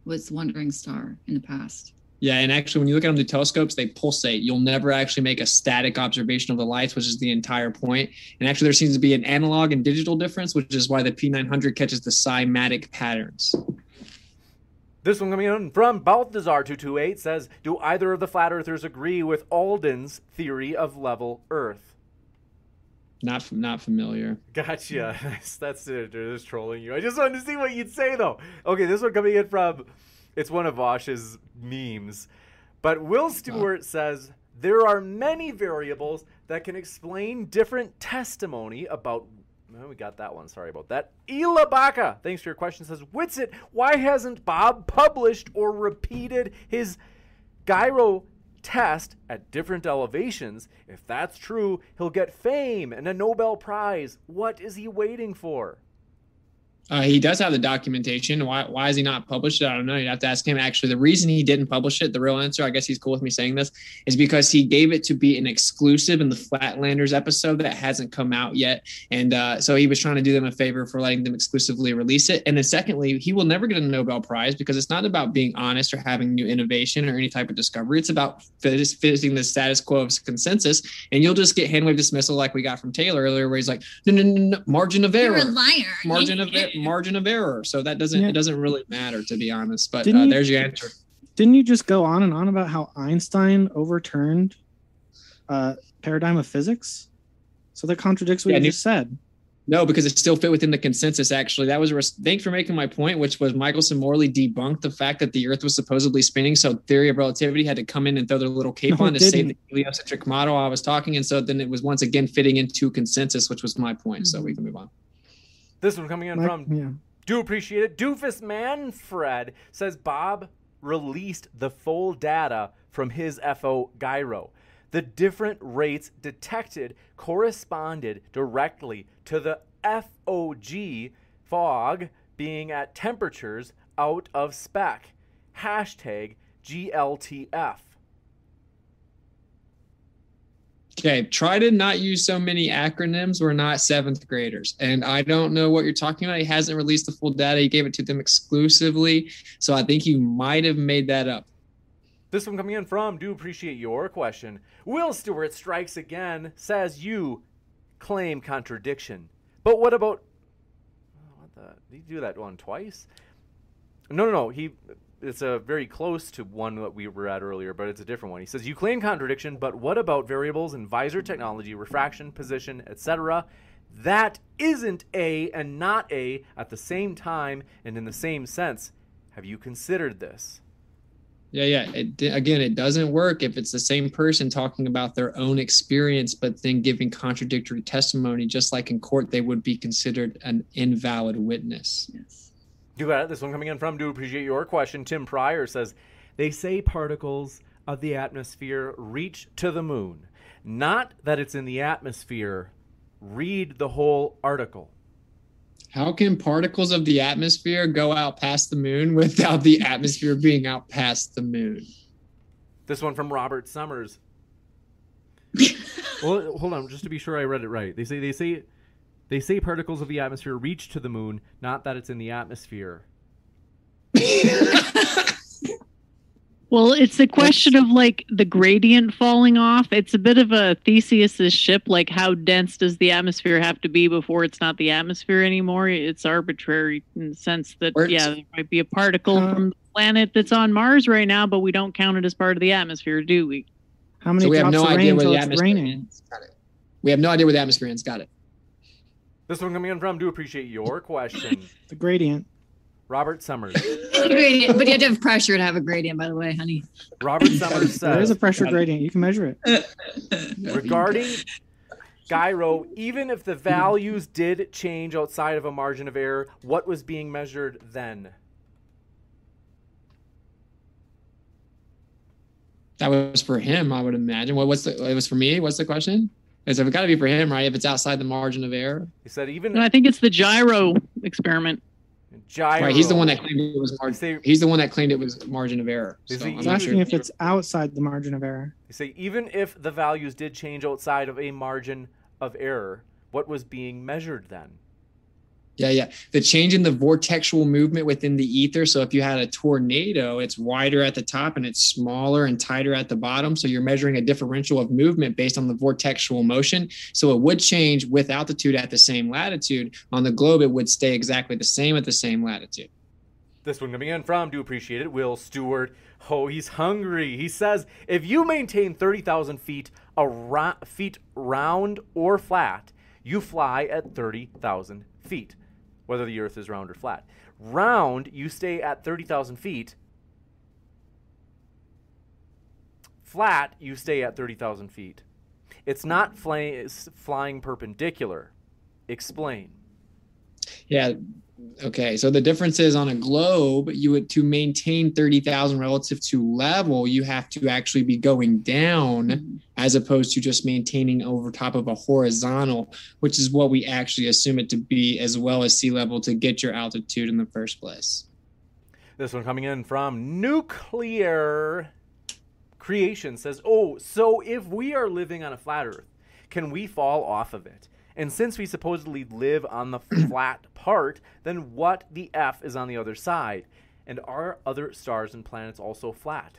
Speaker 6: was wandering star in the past.
Speaker 2: Yeah, and actually, when you look at them through telescopes, they pulsate. You'll never actually make a static observation of the lights, which is the entire point. And actually, there seems to be an analog and digital difference, which is why the P900 catches the cymatic patterns.
Speaker 1: This one coming in from Balthazar228 says, do either of the flat earthers agree with Alden's theory of level Earth?
Speaker 2: Not not familiar.
Speaker 1: Gotcha. (laughs) That's it. They're just trolling you. I just wanted to see what you'd say though. Okay, this one coming in from it's one of Vosh's memes. But Will Stewart says there are many variables that can explain different testimony about well, we got that one. Sorry about that. Ela Baca, thanks for your question, says, Witsit, why hasn't Bob published or repeated his gyro test at different elevations? If that's true, he'll get fame and a Nobel Prize. What is he waiting for?
Speaker 2: Uh, he does have the documentation. Why, why is he not published it? I don't know. You'd have to ask him. Actually, the reason he didn't publish it, the real answer, I guess he's cool with me saying this, is because he gave it to be an exclusive in the Flatlanders episode that hasn't come out yet. And uh, so he was trying to do them a favor for letting them exclusively release it. And then, secondly, he will never get a Nobel Prize because it's not about being honest or having new innovation or any type of discovery. It's about fitting the status quo of consensus. And you'll just get hand wave dismissal like we got from Taylor earlier, where he's like, no, no, no, no margin of error.
Speaker 6: You're a liar.
Speaker 2: Margin of error. Margin of error. So that doesn't
Speaker 12: Yeah.
Speaker 2: it doesn't really matter to be honest. But uh,
Speaker 12: you-
Speaker 2: there's your answer.
Speaker 12: Didn't you just go on and on about how Einstein overturned uh, paradigm of physics? So that contradicts what
Speaker 2: Yeah,
Speaker 12: you
Speaker 2: New-
Speaker 12: just said.
Speaker 2: No, because it still fit within the consensus. Actually, that was a res- thanks for making my point, which was Michelson Morley debunked the fact that the Earth was supposedly spinning. So theory of relativity had to come in and throw their little cape
Speaker 12: No,
Speaker 2: on to save the heliocentric model I was talking. And so then it was once again fitting into consensus, which was my point. So we can move on.
Speaker 1: This one coming in
Speaker 12: Like,
Speaker 1: from
Speaker 12: yeah.
Speaker 1: Do appreciate it. Doofus Manfred says Bob released the full data from his FO gyro. The different rates detected corresponded directly to the FOG fog being at temperatures out of spec. Hashtag GLTF.
Speaker 2: Okay, try to not use so many acronyms. We're not seventh graders. And I don't know what you're talking about. He hasn't released the full data. He gave it to them exclusively. So I think you might have made that up.
Speaker 1: This one coming in from Do appreciate your question. Will Stewart strikes again, says you claim contradiction. But what about. oh, What the? Did he do that one twice? No, no, no. He. It's a very close to one that we were at earlier, but it's a different one. He says you claim contradiction, but what about variables in visor technology, refraction, position, etc.? That isn't A and not A at the same time and in the same sense. Have you considered this?
Speaker 2: Yeah, yeah. It, again, it doesn't work if it's the same person talking about their own experience, but then giving contradictory testimony. Just like in court, they would be considered an invalid witness.
Speaker 1: You got it. This one coming in from Do appreciate your question. Tim Pryor says they say particles of the atmosphere reach to the moon. Not that it's in the atmosphere. Read the whole article.
Speaker 2: How can particles of the atmosphere go out past the moon (laughs) without the atmosphere being out past the moon?
Speaker 1: This one from Robert Summers. (laughs) well, hold on, just to be sure I read it right. They say they say they say particles of the atmosphere reach to the moon, not that it's in the atmosphere. (laughs)
Speaker 11: Well, it's a question of like the gradient falling off. It's a bit of a Theseus's ship. Like, how dense does the atmosphere have to be before it's not the atmosphere anymore? It's arbitrary in the sense that,
Speaker 2: Where-
Speaker 11: yeah, there might be a particle
Speaker 12: Uh,
Speaker 11: from the planet that's on Mars right now, but we don't count it as part of the atmosphere, do we?
Speaker 12: How many
Speaker 2: So we have
Speaker 12: drops
Speaker 2: no
Speaker 12: of
Speaker 2: idea
Speaker 12: rain
Speaker 2: where the
Speaker 12: it's
Speaker 2: atmosphere
Speaker 12: raining?
Speaker 2: ends. Got it. We have no idea where the atmosphere ends. Got it.
Speaker 1: This one coming in from Do appreciate your question. (laughs)
Speaker 12: The gradient.
Speaker 1: Robert Summers. (laughs)
Speaker 6: Gradient, but you have to have pressure to have a gradient, by the way, honey.
Speaker 1: Robert Summers says. (laughs)
Speaker 12: There is a pressure gradient. You can measure it.
Speaker 1: regarding gyro, even if the values did change outside of a margin of error, what was being measured then?
Speaker 2: That was for him, I would imagine. What what's the? It was for me. What's the question? Is it got to be for him, right? If it's outside the margin of error,
Speaker 1: He said even
Speaker 11: No, I think it's the gyro experiment.
Speaker 1: gyro.
Speaker 2: right? He's the one that claimed it was margin.
Speaker 1: say-
Speaker 2: He's the one that claimed it was margin of error.
Speaker 1: Is
Speaker 2: So
Speaker 1: he
Speaker 2: I'm
Speaker 12: It's
Speaker 2: not
Speaker 12: asking
Speaker 2: sure.
Speaker 12: if it's outside the margin of error.
Speaker 1: They say even if the values did change outside of a margin of error, what was being measured then?
Speaker 2: Yeah, yeah. The change in the vortexual movement within the ether. So if you had a tornado, it's wider at the top and it's smaller and tighter at the bottom. So you're measuring a differential of movement based on the vortexual motion. So it would change with altitude at the same latitude. On the globe, it would stay exactly the same at the same latitude.
Speaker 1: This one coming in from, do appreciate it, Will Stewart. Oh, he's hungry. He says, if you maintain 30,000 feet, ara- feet round or flat, you fly at 30,000 feet, whether the earth is round or flat. Round, you stay at 30,000 feet. Flat, you stay at 30,000 feet. It's not fly- it's flying perpendicular. Explain.
Speaker 2: Yeah. Okay. So the difference is on a globe, you would to maintain 30,000 relative to level, you have to actually be going down mm-hmm. as opposed to just maintaining over top of a horizontal, which is what we actually assume it to be, as well as sea level to get your altitude in the first place.
Speaker 1: This one coming in from Nuclear Creation says, Oh, so if we are living on a flat Earth, can we fall off of it? And since we supposedly live on the (clears throat) flat part, then what the F is on the other side? And are other stars and planets also flat?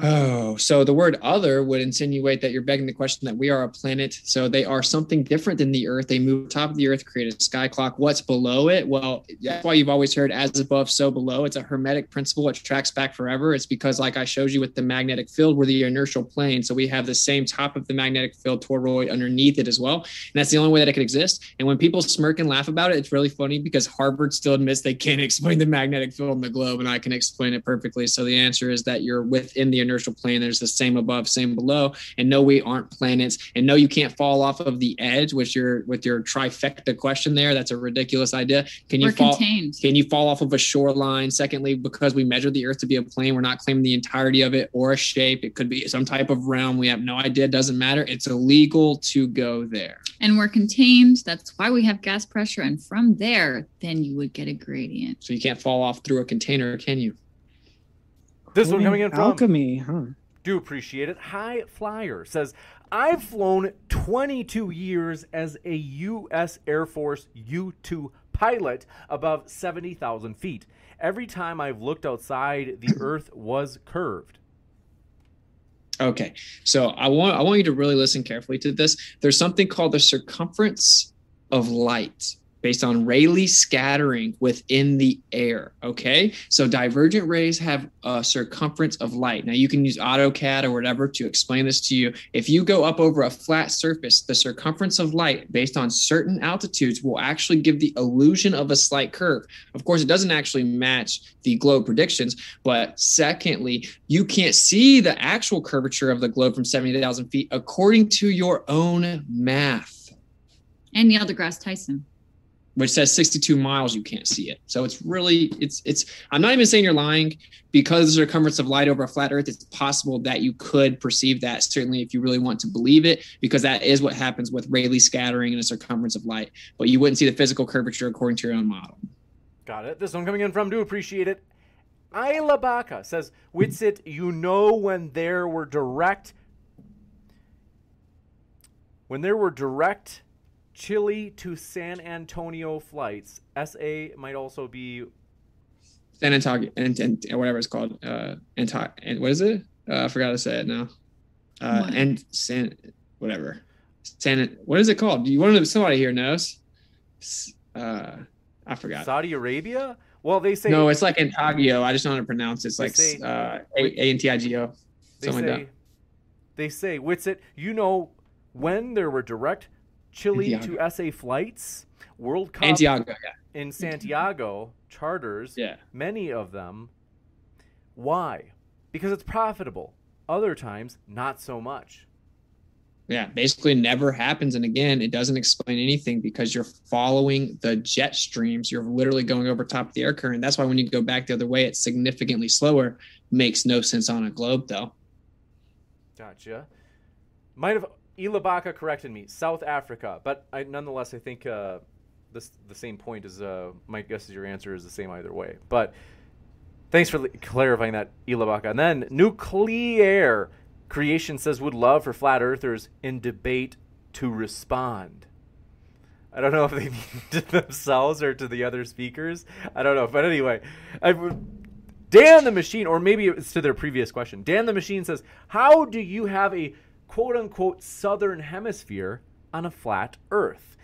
Speaker 2: Oh, so the word other would insinuate that you're begging the question that we are a planet. So they are something different than the Earth. They move top of the Earth, create a sky clock. What's below it? Well, that's why you've always heard as above, so below. It's a hermetic principle. It tracks back forever. It's because, like I showed you with the magnetic field, we're the inertial plane. So we have the same top of the magnetic field toroid underneath it as well. And that's the only way that it could exist. And when people smirk and laugh about it, it's really funny because Harvard still admits they can't (laughs) explain the magnetic field in the globe, and I can explain it perfectly. So the answer is that you're within the inertial plane. There's the same above, same below, and no, we aren't planets. And no, you can't fall off of the edge, which your with your trifecta question there. That's a ridiculous idea. Can you
Speaker 6: We're
Speaker 2: fall?
Speaker 6: contained.
Speaker 2: Can you fall off of a shoreline? Secondly, because we measure the Earth to be a plane, we're not claiming the entirety of it or a shape. It could be some type of realm. We have no idea. It doesn't matter. It's illegal to go there.
Speaker 6: And we're contained. That's why we have gas pressure. And from there, then you would get a gradient.
Speaker 2: So you can't fall off through a container, can you?
Speaker 1: This one coming in from
Speaker 12: alchemy, huh?
Speaker 1: Do appreciate it. High Flyer says, I've flown 22 years as a U.S. Air Force U 2 pilot above 70,000 feet. Every time I've looked outside, the (coughs) Earth was curved.
Speaker 2: Okay, so I want I want you to really listen carefully to this. There's something called the circumference of light based on Rayleigh scattering within the air. Okay, so divergent rays have a circumference of light. Now you can use AutoCAD or whatever to explain this to you. If you go up over a flat surface, the circumference of light based on certain altitudes will actually give the illusion of a slight curve. Of course, it doesn't actually match the globe predictions, but secondly, you can't see the actual curvature of the globe from 70,000 feet according to your own math
Speaker 6: And Neil deGrasse Tyson.
Speaker 2: Which says 62 miles you can't see it. So it's really it's it's i'm not even saying you're lying. Because the circumference of light over a flat earth it's possible that you could perceive that certainly if you really want to believe it because that is what happens with rayleigh scattering and a circumference of light. But you wouldn't see the physical curvature according to your own model.
Speaker 1: Got it. This one coming in from. Do appreciate it. Isla Baca says, Witsit, you know when there were direct when there were direct Chile to San Antonio flights, SA might also be
Speaker 2: san antonio and, and whatever it's called uh Anto- and what is it uh, i forgot to say it now uh
Speaker 6: What?
Speaker 2: and san whatever san what is it called do you want to somebody here knows uh i forgot
Speaker 1: Saudi Arabia? Well, they say
Speaker 2: no, it's like Antagio. I just don't know how to pronounce it. It's like
Speaker 1: say-
Speaker 2: uh, A A N T I G O.
Speaker 1: they
Speaker 2: Something
Speaker 1: say
Speaker 2: like
Speaker 1: they say Witsit, you know when there were direct Chile
Speaker 2: Santiago.
Speaker 1: to SA flights, World. Cup
Speaker 2: Santiago, yeah.
Speaker 1: in Santiago charters,
Speaker 2: Yeah.
Speaker 1: many of them. Why? Because it's profitable. Other times, not so much.
Speaker 2: Yeah, basically never happens. And again, it doesn't explain anything because you're following the jet streams. You're literally going over top of the air current. That's why when you go back the other way, it's significantly slower. Makes no sense on a globe, though.
Speaker 1: Gotcha. Might have Ilabaka corrected me. South Africa, but I, nonetheless, I think uh, this the same point is. Uh, my guess is your answer is the same either way. But thanks for clarifying that, Ilabaka. And then nuclear creation says would love for flat earthers in debate to respond. I don't know if they (laughs) mean to themselves or to the other speakers. I don't know, but anyway, I. Dan the Machine, or maybe it's to their previous question. Dan the Machine says, How do you have a quote unquote southern hemisphere on a flat earth?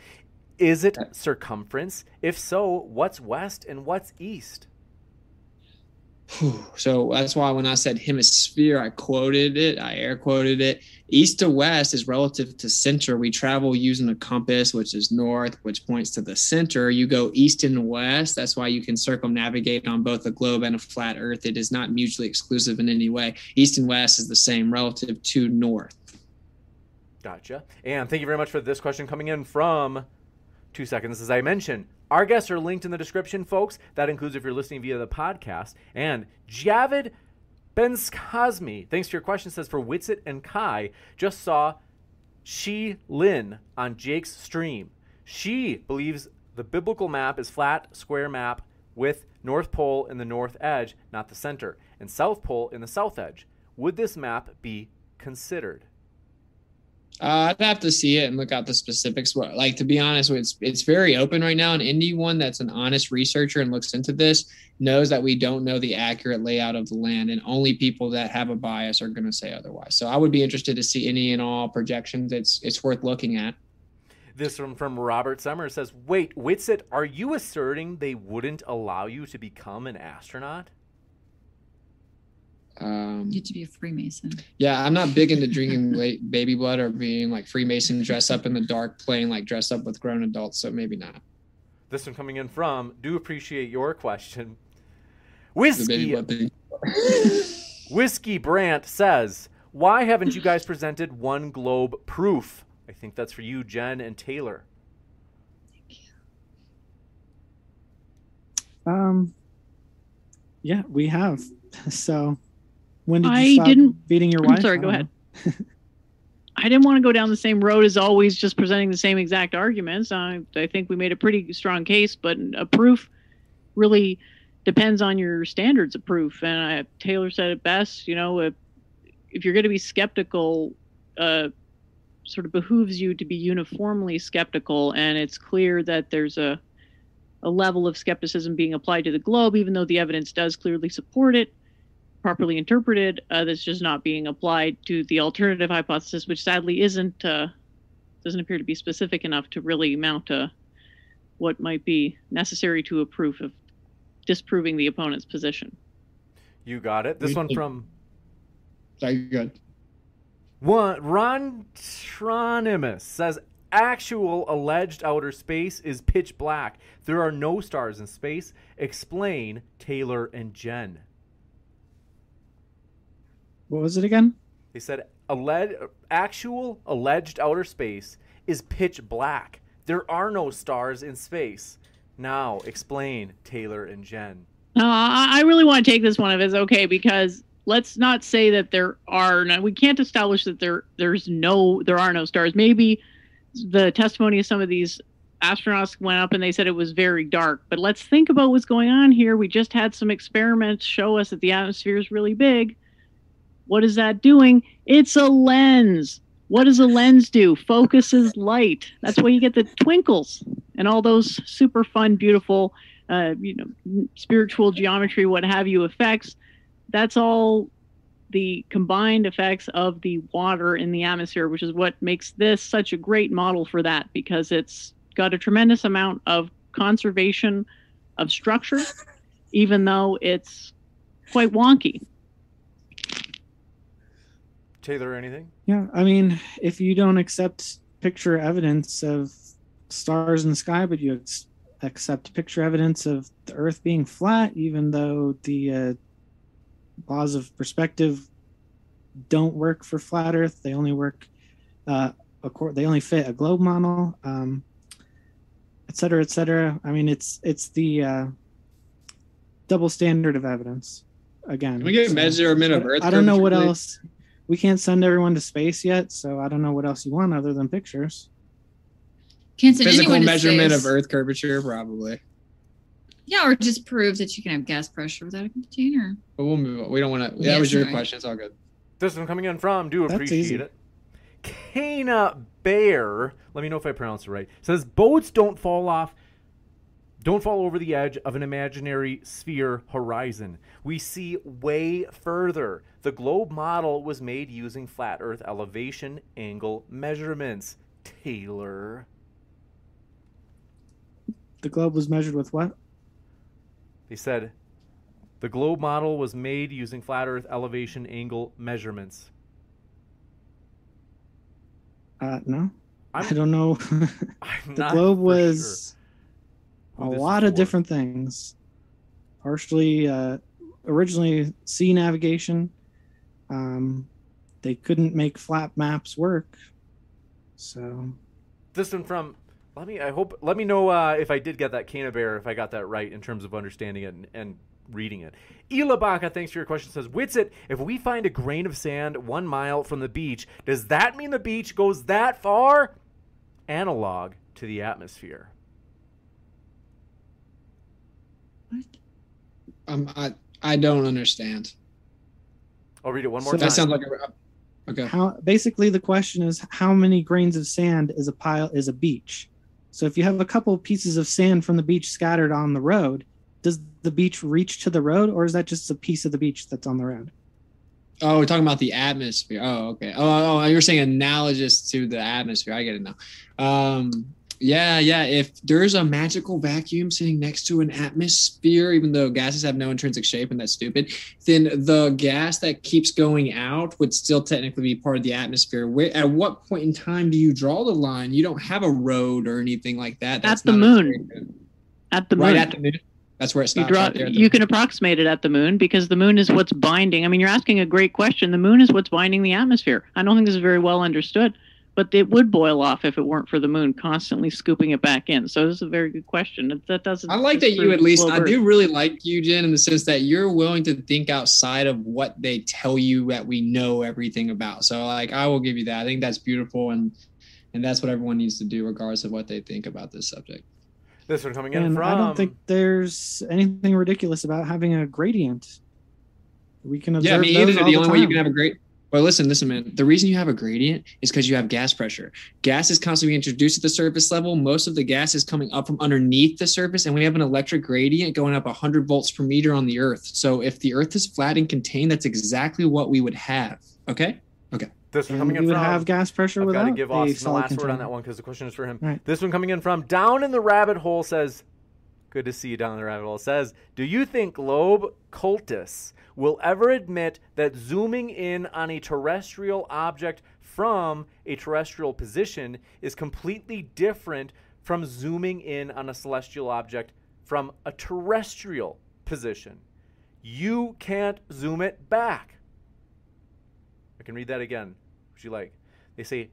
Speaker 1: Is it circumference? If so, what's west and what's east?
Speaker 2: So that's why when I said hemisphere, I quoted it, I air quoted it. East to west is relative to center. We travel using a compass, which is north, which points to the center. You go east and west. That's why you can circumnavigate on both a globe and a flat earth. It is not mutually exclusive in any way. East and west is the same relative to north.
Speaker 1: Gotcha. And thank you very much for this question coming in from two seconds. As I mentioned, our guests are linked in the description, folks. That includes if you're listening via the podcast. And Javid Benskazmi, thanks for your question, says for Witsit and Kai, just saw Shi Lin on Jake's stream. She believes the biblical map is flat, square map with North Pole in the north edge, not the center, and South Pole in the south edge. Would this map be considered?
Speaker 14: Uh, I'd have to see it and look out the specifics. What, like to be honest, it's it's very open right now. And anyone that's an honest researcher and looks into this knows that we don't know the accurate layout of the land, and only people that have a bias are going to say otherwise. So I would be interested to see any and all projections. It's it's worth looking at.
Speaker 1: This from from Robert Summer says, "Wait, Witsit, are you asserting they wouldn't allow you to become an astronaut?"
Speaker 14: Um,
Speaker 6: You to be a Freemason.
Speaker 14: yeah, I'm not big into drinking (laughs) late baby blood or being like Freemason, dress up in the dark, playing like dress up with grown adults. So maybe not.
Speaker 1: This one coming in from, do appreciate your question. Whiskey. (laughs) Whiskey Brandt says, "Why haven't you guys presented one globe proof?" I think that's for you, Jen and Taylor. Thank you.
Speaker 12: Um, yeah, we have. (laughs) So, when did you
Speaker 11: I didn't-
Speaker 12: beating your
Speaker 11: I'm
Speaker 12: wife?
Speaker 11: sorry,
Speaker 12: I
Speaker 11: go ahead. (laughs) I didn't want to go down the same road as always, just presenting the same exact arguments. I, I think we made a pretty strong case, but a proof really depends on your standards of proof. And I, Taylor said it best. You know, if, if you're going to be skeptical, uh, sort of behooves you to be uniformly skeptical. And it's clear that there's a a level of skepticism being applied to the globe, even though the evidence does clearly support it properly interpreted, uh, that's just not being applied to the alternative hypothesis, which sadly isn't uh, doesn't appear to be specific enough to really mount a what might be necessary to a proof of disproving the opponent's position.
Speaker 1: You got it. This one from
Speaker 14: Sorry, good.
Speaker 1: One Ron Tronimus says actual alleged outer space is pitch black. There are no stars in space. Explain Taylor and Jen.
Speaker 12: What was it again?
Speaker 1: They said alleged actual alleged outer space is pitch black. There are no stars in space. Now explain Taylor and Jen.
Speaker 11: No, I, I really want to take this one if it's okay because let's not say that there are no. We can't establish that there there's no there are no stars. Maybe the testimony of some of these astronauts went up and they said it was very dark. But let's think about what's going on here. We just had some experiments show us that the atmosphere is really big. What is that doing? It's a lens. What does a lens do? Focuses light. That's why you get the twinkles and all those super fun, beautiful, uh, you know, spiritual geometry, what have you effects. That's all the combined effects of the water in the atmosphere, which is what makes this such a great model for that because it's got a tremendous amount of conservation of structure, even though it's quite wonky.
Speaker 1: Taylor, anything?
Speaker 12: Yeah, I mean, if you don't accept picture evidence of stars in the sky, but you ex- accept picture evidence of the Earth being flat, even though the uh, laws of perspective don't work for flat Earth, they only work, uh, accord- they only fit a globe model, um, et cetera, et cetera. I mean, it's it's the uh, double standard of evidence. Again,
Speaker 14: Can we get a measurement of
Speaker 12: I-
Speaker 14: Earth
Speaker 12: I don't know what
Speaker 14: please?
Speaker 12: else. We can't send everyone to space yet, so I don't know what else you want other than pictures.
Speaker 6: Can't send
Speaker 14: Physical
Speaker 6: anyone to
Speaker 14: measurement
Speaker 6: space.
Speaker 14: of Earth curvature, probably.
Speaker 6: Yeah, or just prove that you can have gas pressure without a container.
Speaker 14: But we'll move on. We don't want to. That
Speaker 6: Yeah,
Speaker 14: was your
Speaker 6: sorry.
Speaker 14: question. It's all good.
Speaker 1: This one coming in from, do
Speaker 12: That's
Speaker 1: appreciate
Speaker 12: easy.
Speaker 1: it. Kana Bear, let me know if I pronounced it right, says boats don't fall off, don't fall over the edge of an imaginary sphere horizon. We see way further. The globe model was made using flat Earth elevation angle measurements. Taylor.
Speaker 12: The globe was measured with what?
Speaker 1: They said the globe model was made using flat Earth elevation angle measurements.
Speaker 12: Uh, no,
Speaker 1: I'm-
Speaker 12: I don't know. (laughs)
Speaker 1: I'm
Speaker 12: the
Speaker 1: not
Speaker 12: globe was
Speaker 1: sure
Speaker 12: a
Speaker 1: who this is
Speaker 12: lot of different things. Partially, uh, originally sea navigation. Um, they couldn't make flat maps work, so.
Speaker 1: This one from let me i hope let me know uh, if i did get that Kana bear if i got that right in terms of understanding it and, and reading it. Ilabaka, thanks for your question. Says witsit if we find a grain of sand one mile from the beach does that mean the beach goes that far? Analog to the atmosphere
Speaker 14: Um, I I don't understand.
Speaker 1: i'll read it one more
Speaker 14: that
Speaker 1: time That
Speaker 14: sounds like a
Speaker 2: Okay.
Speaker 12: How basically the question is how many grains of sand is a pile is a beach? So if you have a couple pieces of sand from the beach scattered on the road, does the beach reach to the road or is that just a piece of the beach that's on the road?
Speaker 2: Oh, we're talking about the atmosphere. Oh, okay. Oh, oh, you're saying analogous to the atmosphere. I get it now. Um, yeah, yeah. If there's a magical vacuum sitting next to an atmosphere, even though gases have no intrinsic shape and that's stupid, then the gas that keeps going out would still technically be part of the atmosphere. Where at what point in time do you draw the line? You don't have a road or anything like that. That's
Speaker 11: at the moon. At the
Speaker 2: right
Speaker 11: moon.
Speaker 2: Right at the moon. That's where it
Speaker 11: you
Speaker 2: stops.
Speaker 11: draw
Speaker 2: right
Speaker 11: you can approximate it at the moon because the moon is what's binding i mean you're asking a great question the moon is what's binding the atmosphere i don't think this is very well understood but it would boil off if it weren't for the moon constantly scooping it back in so this is a very good question That- that doesn't
Speaker 2: I like that you at least.
Speaker 11: slow
Speaker 2: I do really like you, Jen, in the sense that you're willing to think outside of what they tell you that we know everything about. So, like, I will give you that. I think that's beautiful, and and that's what everyone needs to do, regardless of what they think about this subject.
Speaker 1: This one coming in
Speaker 12: And
Speaker 1: from.
Speaker 12: I don't think there's anything ridiculous about having a gradient. We can observe
Speaker 2: Yeah, me
Speaker 12: those
Speaker 2: either.
Speaker 12: all
Speaker 2: The
Speaker 12: the
Speaker 2: only way you can have a great. Well, listen, listen, man. The reason you have a gradient is because you have gas pressure. Gas is constantly being introduced at the surface level. Most of the gas is coming up from underneath the surface, and we have an electric gradient going up 100 volts per meter on the Earth. So if the Earth is flat and contained, that's exactly what we would have. Okay. Okay.
Speaker 1: This one
Speaker 12: And
Speaker 1: coming in
Speaker 12: you would
Speaker 1: from.
Speaker 12: have gas pressure
Speaker 1: I've got to give
Speaker 12: a
Speaker 1: Austin the
Speaker 12: solid
Speaker 1: last word on that one because the question is for him.
Speaker 12: Right.
Speaker 1: This one coming in from down in the rabbit hole says, "Good to see you down in the rabbit hole." Says, "Do you think globe cultists will ever admit that zooming in on a terrestrial object from a terrestrial position is completely different from zooming in on a celestial object from a terrestrial position? You can't zoom it back." I can read that again. Would you like? They say,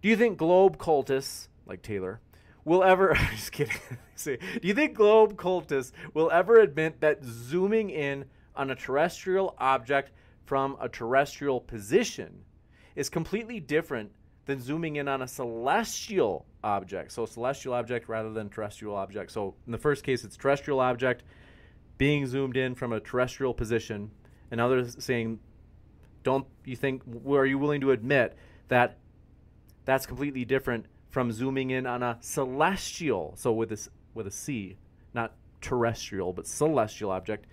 Speaker 1: Do you think globe cultists, like Taylor, will ever. (laughs) i just kidding. (laughs) Say, Do you think globe cultists will ever admit that zooming in on a terrestrial object from a terrestrial position is completely different than zooming in on a celestial object? So, celestial object rather than terrestrial object. So, in the first case, it's terrestrial object being zoomed in from a terrestrial position. And others saying don't you think are you willing to admit that that's completely different from zooming in on a celestial so with this with a c not terrestrial but celestial object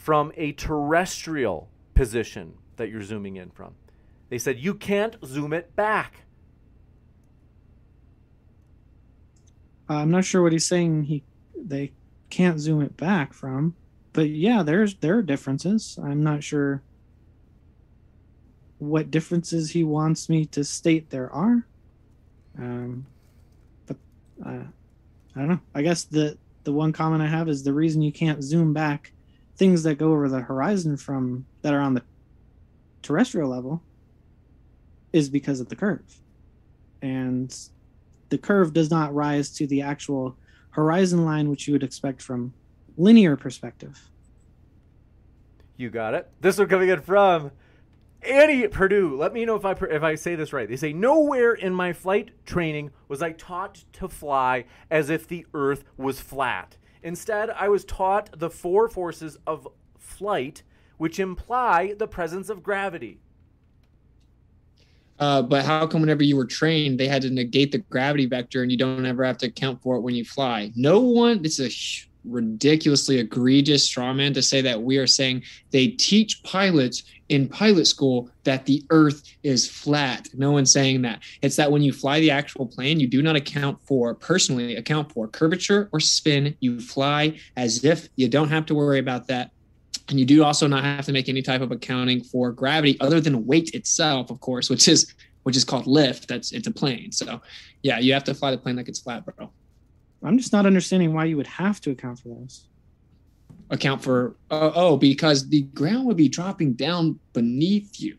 Speaker 1: from a terrestrial position that you're zooming in from they said you can't zoom it back
Speaker 12: Uh, I'm not sure what he's saying. He they can't zoom it back from, but yeah, there's there are differences. I'm not sure what differences he wants me to state there are. Um, but uh, I don't know. I guess the the one comment I have is the reason you can't zoom back things that go over the horizon from that are on the terrestrial level is because of the curve, and the curve does not rise to the actual horizon line, which you would expect from linear perspective.
Speaker 1: You got it. This one coming in from Annie Purdue. Let me know if I if I say this right. They say nowhere in my flight training was I taught to fly as if the Earth was flat. Instead, I was taught the four forces of flight, which imply the presence of gravity.
Speaker 2: Uh, but how come whenever you were trained, they had to negate the gravity vector and you don't ever have to account for it when you fly? No one, it's a hu- ridiculously egregious straw man to say that we are saying they teach pilots in pilot school that the earth is flat. No one's saying that. It's that when you fly the actual plane, you do not account for, personally, account for curvature or spin. You fly as if you don't have to worry about that and you do also not have to make any type of accounting for gravity other than weight itself of course which is which is called lift that's it's a plane so yeah you have to fly the plane like it's flat bro
Speaker 12: I'm just not understanding why you would have to account for those.
Speaker 2: account for uh, oh because the ground would be dropping down beneath you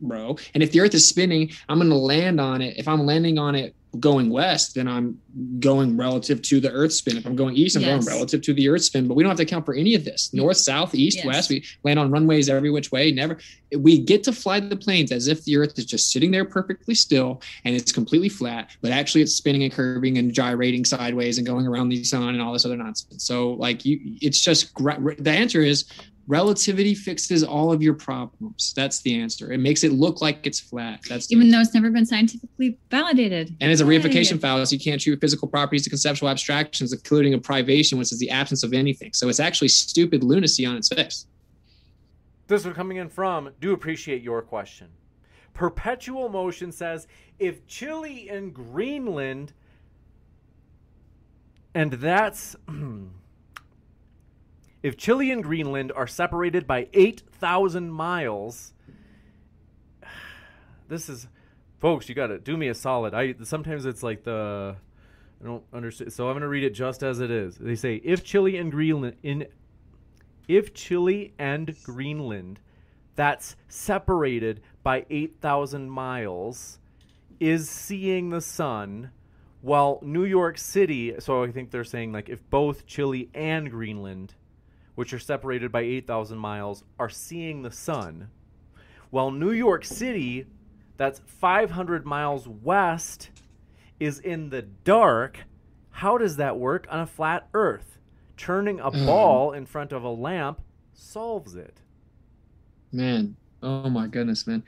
Speaker 2: bro and if the earth is spinning i'm to land on it if i'm landing on it going west then i'm going relative to the earth spin. If i'm going east i'm
Speaker 6: Yes.
Speaker 2: going relative to the earth spin but we don't have to account for any of this. North south east
Speaker 6: Yes.
Speaker 2: west we land on runways every which way never. We get to fly the planes as if the earth is just sitting there perfectly still and it's completely flat but actually it's spinning and curving and gyrating sideways and going around the sun and all this other nonsense. So like you it's just the answer is Relativity fixes all of your problems. That's the answer. It makes it look like it's flat. That's the
Speaker 6: Even though it's never been scientifically validated.
Speaker 2: and it's a reification fallacy. You can't treat physical properties to conceptual abstractions, including a privation, which is the absence of anything. So it's actually stupid lunacy on its face.
Speaker 1: This one coming in from do appreciate your question. Perpetual Motion says if Chile and Greenland, and that's (clears throat) if Chile and Greenland are separated by 8,000 miles, (sighs) this is, folks, you got to do me a solid. I sometimes it's like the, I don't understand. So I'm going to read it just as it is. They say if Chile and Greenland in if Chile and Greenland, that's separated by 8,000 miles, is seeing the sun, while New York City, so I think they're saying like if both Chile and Greenland, which are separated by 8,000 miles, are seeing the sun, while New York City, that's 500 miles west, is in the dark, how does that work on a flat Earth? Turning a
Speaker 2: Um.
Speaker 1: ball in front of a lamp solves it.
Speaker 2: Man, oh my goodness, man.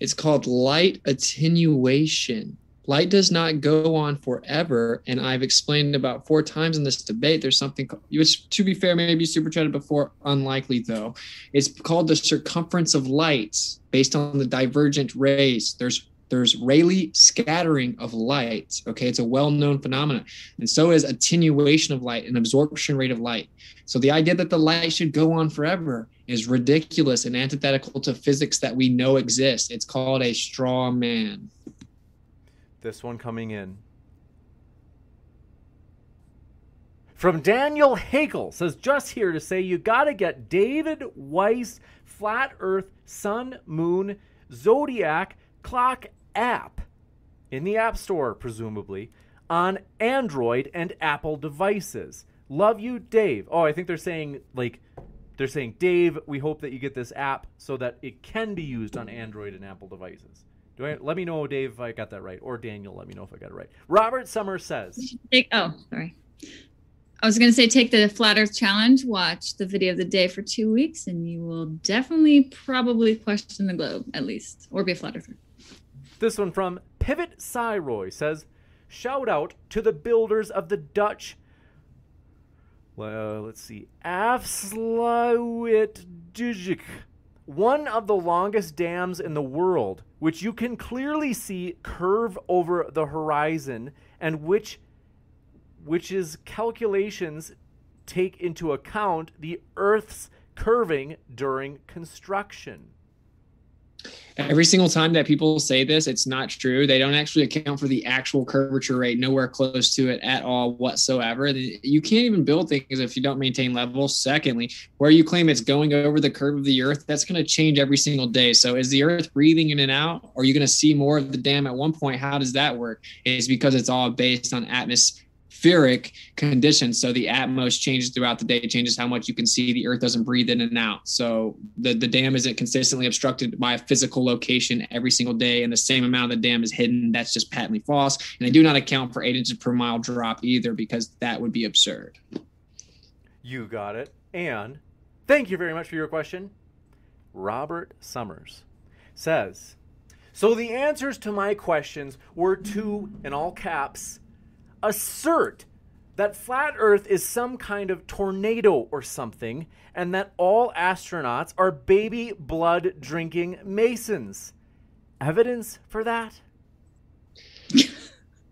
Speaker 2: It's called light attenuation. Light does not go on forever. And I've explained about four times in this debate. There's something, which to be fair, maybe super chatted before, unlikely though. It's called the circumference of light based on the divergent rays. There's there's Rayleigh scattering of light. Okay, it's a well-known phenomenon, and so is attenuation of light and absorption rate of light. So the idea that the light should go on forever is ridiculous and antithetical to physics that we know exists. It's called a straw man.
Speaker 1: This one coming in. From Daniel Hagel says, just here to say you got to get David Weiss Flat Earth Sun Moon Zodiac Clock app in the App Store, presumably, on Android and Apple devices. Love you, Dave. Oh, I think they're saying, like, they're saying, Dave, we hope that you get this app so that it can be used on Android and Apple devices. Do I, let me know, Dave, if I got that right, or Daniel, let me know if I got it right. Robert Summer says,
Speaker 6: Take, oh, sorry. I was going to say take the Flat Earth Challenge, watch the video of the day for two weeks, and you will definitely probably question the globe, at least, or be a flat earther.
Speaker 1: This one from Pivot Cyroy says, shout out to the builders of the Dutch. Well, let's see. Afsluit Dijk, one of the longest dams in the world, which you can clearly see curve over the horizon, and which which is calculations take into account the Earth's curving during construction.
Speaker 2: Every single time that people say this, it's not true. They don't actually account for the actual curvature rate, nowhere close to it at all whatsoever. You can't even build things if you don't maintain level. Secondly, where you claim it's going over the curve of the earth, that's going to change every single day. So is the earth breathing in and out? Or are you going to see more of the dam at one point? How does that work? It's because it's all based on atmosphere atmospheric conditions. So the atmos changes throughout the day, changes how much you can see. The earth doesn't breathe in and out. So the, the dam isn't consistently obstructed by a physical location every single day, and the same amount of the dam is hidden. That's just patently false. And they do not account for eight inches per mile drop either, because that would be absurd.
Speaker 1: You got it. And thank you very much for your question. Robert Summers says, So the answers to my questions were two in all caps, assert that flat Earth is some kind of tornado or something, and that all astronauts are baby blood drinking Masons. Evidence for that?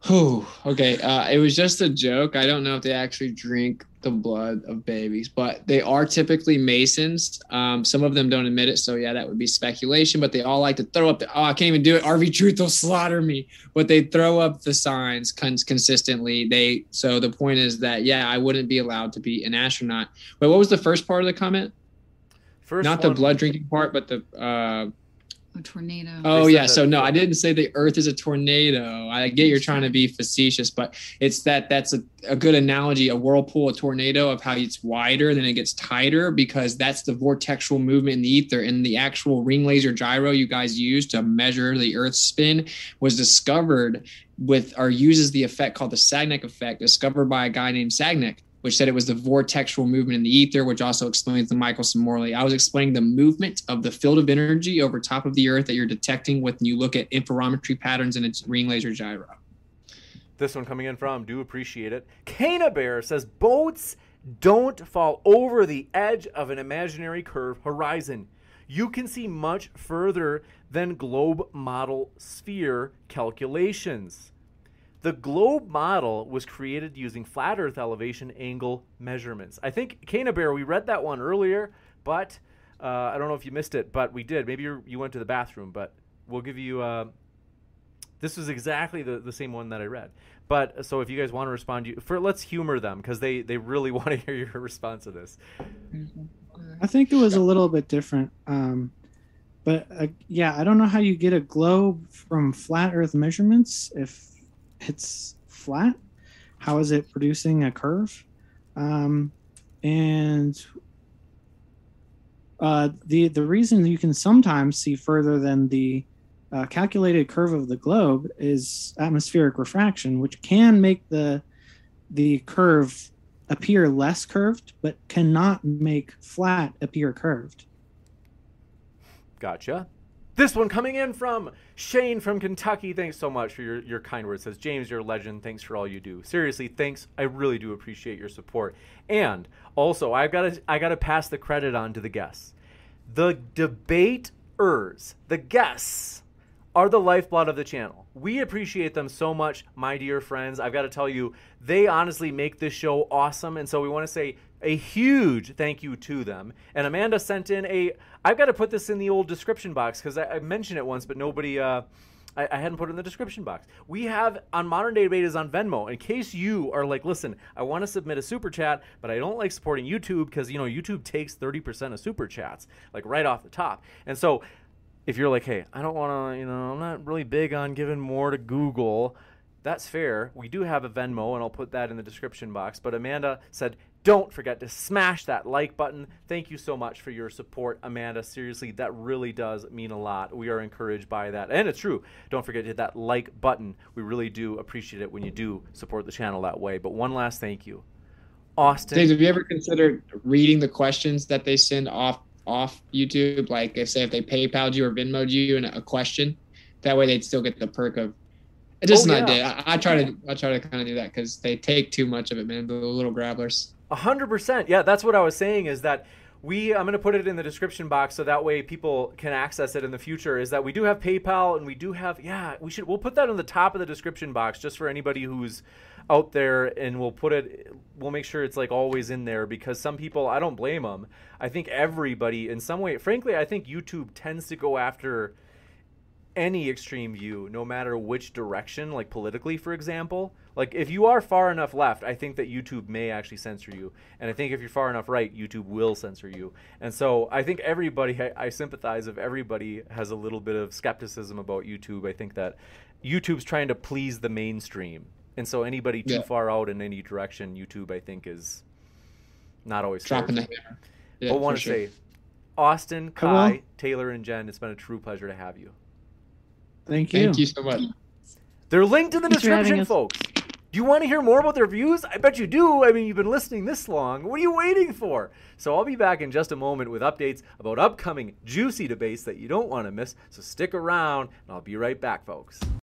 Speaker 2: Oh, okay. Uh, it was just a joke. I don't know if they actually drink the blood of babies, but they are typically Masons. Um, some of them don't admit it, so yeah, that would be speculation. But they all like to throw up the. Oh, I can't even do it. RV Truth will slaughter me. But they throw up the signs cons- consistently. They. So the point is that yeah, I wouldn't be allowed to be an astronaut. But what was the first part of the comment?
Speaker 1: First
Speaker 2: Not the blood drinking part, but the. Uh,
Speaker 6: A tornado.
Speaker 2: Oh yeah, so no, I didn't say the Earth is a tornado. I get you're trying to be facetious, but it's that that's a, a good analogy. A whirlpool, a tornado, of how it's wider, then it gets tighter because that's the vortexual movement in the ether. And the actual ring laser gyro you guys use to measure the Earth's spin was discovered with or uses the effect called the Sagnac effect, discovered by a guy named Sagnac
Speaker 14: which said it was the vortexual movement in the ether, which also explains the Michelson-Morley. I was explaining the movement of the field of energy over top of the Earth that you're detecting when you look at interferometry patterns in its ring laser gyro.
Speaker 1: This one coming in from, do appreciate it. Cana Bear says boats don't fall over the edge of an imaginary curve horizon. You can see much further than globe model sphere calculations. The globe model was created using flat Earth elevation angle measurements. I think Cana Bear, we read that one earlier, but uh, I don't know if you missed it, but we did. Maybe you went to the bathroom, but we'll give you. Uh, this was exactly the, the same one that I read. But so if you guys want to respond, you for let's humor them because they they really (laughs) want to hear your response to this.
Speaker 12: I think it was a little bit different. Um, but uh, yeah, I don't know how you get a globe from flat Earth measurements if it's flat. How is it producing a curve? Um, and uh, the the reason you can sometimes see further than the uh, calculated curve of the globe is atmospheric refraction, which can make the the curve appear less curved, but cannot make flat appear curved.
Speaker 1: Gotcha. This one coming in from Shane from Kentucky. Thanks so much for your, your kind words. Says James, you're a legend. Thanks for all you do. Seriously, thanks. I really do appreciate your support. And also, I've got to I got to pass the credit on to the guests. The debaters, the guests, are the lifeblood of the channel. We appreciate them so much, my dear friends. I've got to tell you, they honestly make this show awesome. And so we want to say a huge thank you to them. And Amanda sent in a, I've got to put this in the old description box because I, I, mentioned it once, but nobody, uh, I, I, hadn't put it in the description box. We have on Modern Day Debaters on Venmo. In case you are like, listen, I want to submit a super chat, but I don't like supporting YouTube because, you know, YouTube takes 30% of super chats, like right off the top. And so if you're like, hey, I don't want to, you know, I'm not really big on giving more to Google. That's fair. We do have a Venmo, and I'll put that in the description box. But Amanda said, don't forget to smash that like button. Thank you so much for your support, Amanda. Seriously, that really does mean a lot. We are encouraged by that. And it's true. Don't forget to hit that like button. We really do appreciate it when you do support the channel that way. But one last thank you. Austin.
Speaker 14: Dave, have you ever considered reading the questions that they send off off YouTube? Like if say if they PayPal you or Venmoed you and a question, that way they'd still get the perk of just oh, an yeah. idea. I, I, try to I try to kind of do that because they take too much of it, man. The little grabblers.
Speaker 1: A hundred percent. Yeah, that's what I was saying. Is that we? I'm going to put it in the description box so that way people can access it in the future. Is that we do have PayPal and we do have yeah. We should we'll put that on the top of the description box just for anybody who's out there and we'll put it we'll make sure it's like always in there because some people I don't blame them. I think everybody in some way frankly I think YouTube tends to go after any extreme view, no matter which direction, like politically, for example. Like, if you are far enough left, I think that YouTube may actually censor you. And I think if you're far enough right, YouTube will censor you. And so I think everybody, I, I sympathize if everybody has a little bit of skepticism about YouTube. I think that YouTube's trying to please the mainstream. And so anybody too yeah. far out in any direction, YouTube, I think, is not always
Speaker 14: dropping the hammer.
Speaker 1: Yeah, but want to sure. say, Austin, Kai, Taylor, and Jen, it's been a true pleasure to have you.
Speaker 12: Thank you.
Speaker 14: Thank you so much.
Speaker 1: They're linked in the Thanks description, folks. Do you want to hear more about their views? I bet you do. I mean, you've been listening this long. What are you waiting for? So I'll be back in just a moment with updates about upcoming juicy debates that you don't want to miss. So stick around, and I'll be right back, folks.